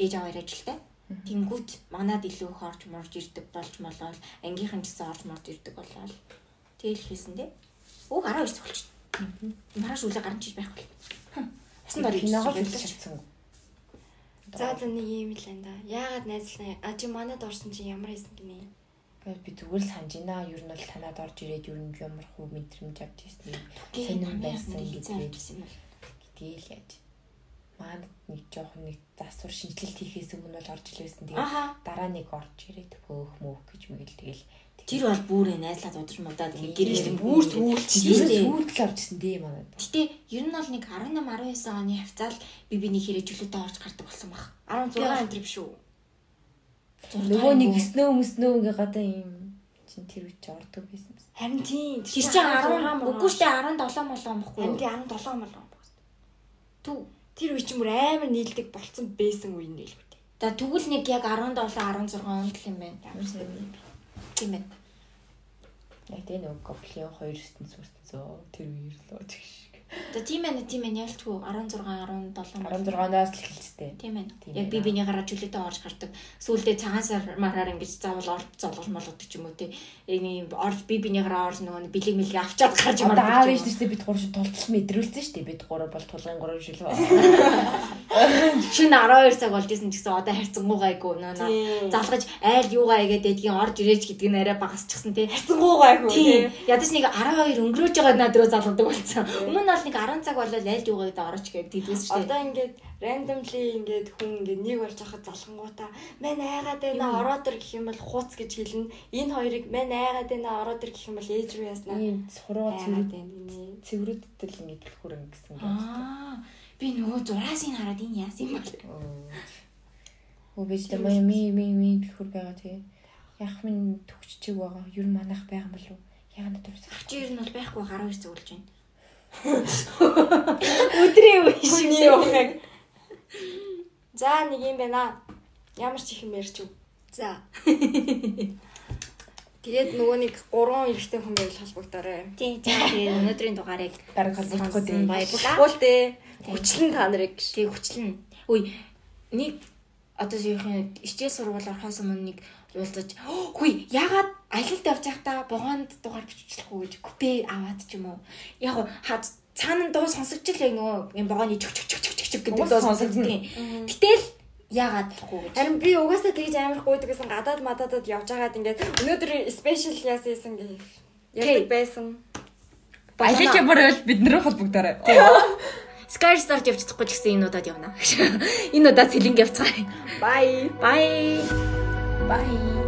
Ээж аваар ажилтай. Тэнгүүд манад илүү их орж морж ирдэг болж молол ангийнхан ч гэсэн орж морж ирдэг болол. Тэгэл хэлсэн дээ. Өг 12 болчих. Маргааш үлээ гарч иж байх бол. Усан дор Киногоо үзэж чадсан. За за нэг юм л энэ да. Яагаад найзлаа? А чи манад орсон чи ямар хийсэн гинэ? Гэхдээ би зүгээр л санаж байна. Ер нь бол танад орж ирээд ер нь ямар хүү мэдрэмж авч ирсэн юм. Сонирн байсан гэсэн юм. гэдгийг яаж. Манад нэг жоохон нэг засвар шинжилэлт хийхээс өмнө бол орж. Аха. Тэгээд дараа нэг орж ирээд хөөх мөөх гэж мэгэл тэгэл. Тэр бол бүрээ найзлаад удаж мудаад ингээ Тийм. гэрэлтэй бүр дээ. Сүүлдэл ирсэн дээ манад. Гэтэ ер нь бол нэг 18 19 оны хавцаал би биний хэрэг чөлөөтэй орж гардаг болсон баг. 16 энэ биш үү? Нөгөө нэг өснөө өснөө ингээ гадаа юм чин тэр үчи ордог байсан. юм. Харин тийм. Тэр чинь 10 үгүй штэ 17 молоо байхгүй Харин тийм 17 мал юм байна. Түг. Тэр үе чинь бүр амар нийлдэг болцсон байсан үе нэ л үү. За тэгвэл нэг яг 17 16 онд л юм байна. Тийм байна. Яг тэ нөгөө гоблин хоёр ертөнц сүртэн тэр үеэр л оо тэгш. За тийм байна тийм байна ялчгүй 16 17 16 оноос л эхэлжтэй. Тийм байна. Тийм Яг би байна. биний гараа чөлөөтэй орж гардаг. Сүүлдээ цагаан сар мараар ингэж заавал орж золгож молгодог ч юм уу те. Энийг орж би биний гараа орж нөгөө бэлэг мэлэг авчаад гарч Одоо мардаг аав юм ээж нэртэй бид гурав шиг тултал мэдрүүлсэн шүү дээ. Бид гурав бол тулгын гурав шил. Шинэ 12 цаг болж исэн гэсэн одоо хайрцангуугаа айгу Тийм. залгаж айл юугаа игээд эдгийн орж ирээж гэдэг нь арай багасчихсан те. Хайцангуугаа хөө. Тийм. Ядаж нэг 12 өнгөрөөж байгаа над руу залгадаг болсон. Өмнө нь нэг 10 цаг болол айл юугаа гэдэг орооч гэдэг тэгдэгсэн шүү дээ. Одоо ингээд randomly ингээд хүн ингээд нэг болж хахад залхангуудаа мань айгаад байна ороод ир гэх юм бол хууц гэж хэлнэ. Энэ хоёрыг мань айгаад байна ороод ир гэх юм бол ээж рүү яснаа. Ийм суруу Айгаад цэврүүд байна гинэ. цэврүүдтэй л ингэ төлхөр ингэсэн гэж. Аа. Би нөгөө зураасыг хараад энэ яасан юм бол. Бич тэ ми ми ми ми төлхөр байгаа тий. Яах минь төгччиг байгаа. Юу манайх байгаа юм болов? Яа надад үсэх. Чи ер нь бол байхгүй 12 цаг болж байна. Өдрийн үе шиг явах. За нэг юм байна. Ямар ч их юм ярьч үү. За. Тэгээд нөгөө нэг гурван эрэгтэй хүн байвал холбогдорой. Тий, за тэгээ өнөөдрийн дугаарыг Бараг холбогдохгүй дээ. баярлалаа. Гуул дээ. Хүчлэн та нарыг. Тэгээ хүчлэн. Үй нэг одоо жишээ хичээл сургууль орохоос өмнө нэг уулзаж хүй ягаад аялалд явж байхдаа богоонд дугаар бичүүлэх үү гэж купе аваад ч юм уу. Яг гоо цаана дуу сонсогч л яг нөгөө юм богооны чөк чөк чөк чөк чөк гэдэг дуу сонсогдсон. Гэтэл ягаад болохгүй гэж. Харин би угаасаа тэгж амар гуйдаг гэсэн гадаад мадаадад явж байгаад ингээд өнөөдөр special яасан юм гэж ярьдаг байсан. Аялал явбарвал бид нэр холбогдорой. Sky Star-д явж чадахгүй ч гэсэн энэ удаад явна. Энэ удаад цэлинг явцгаая. Bye. Bye. 拜。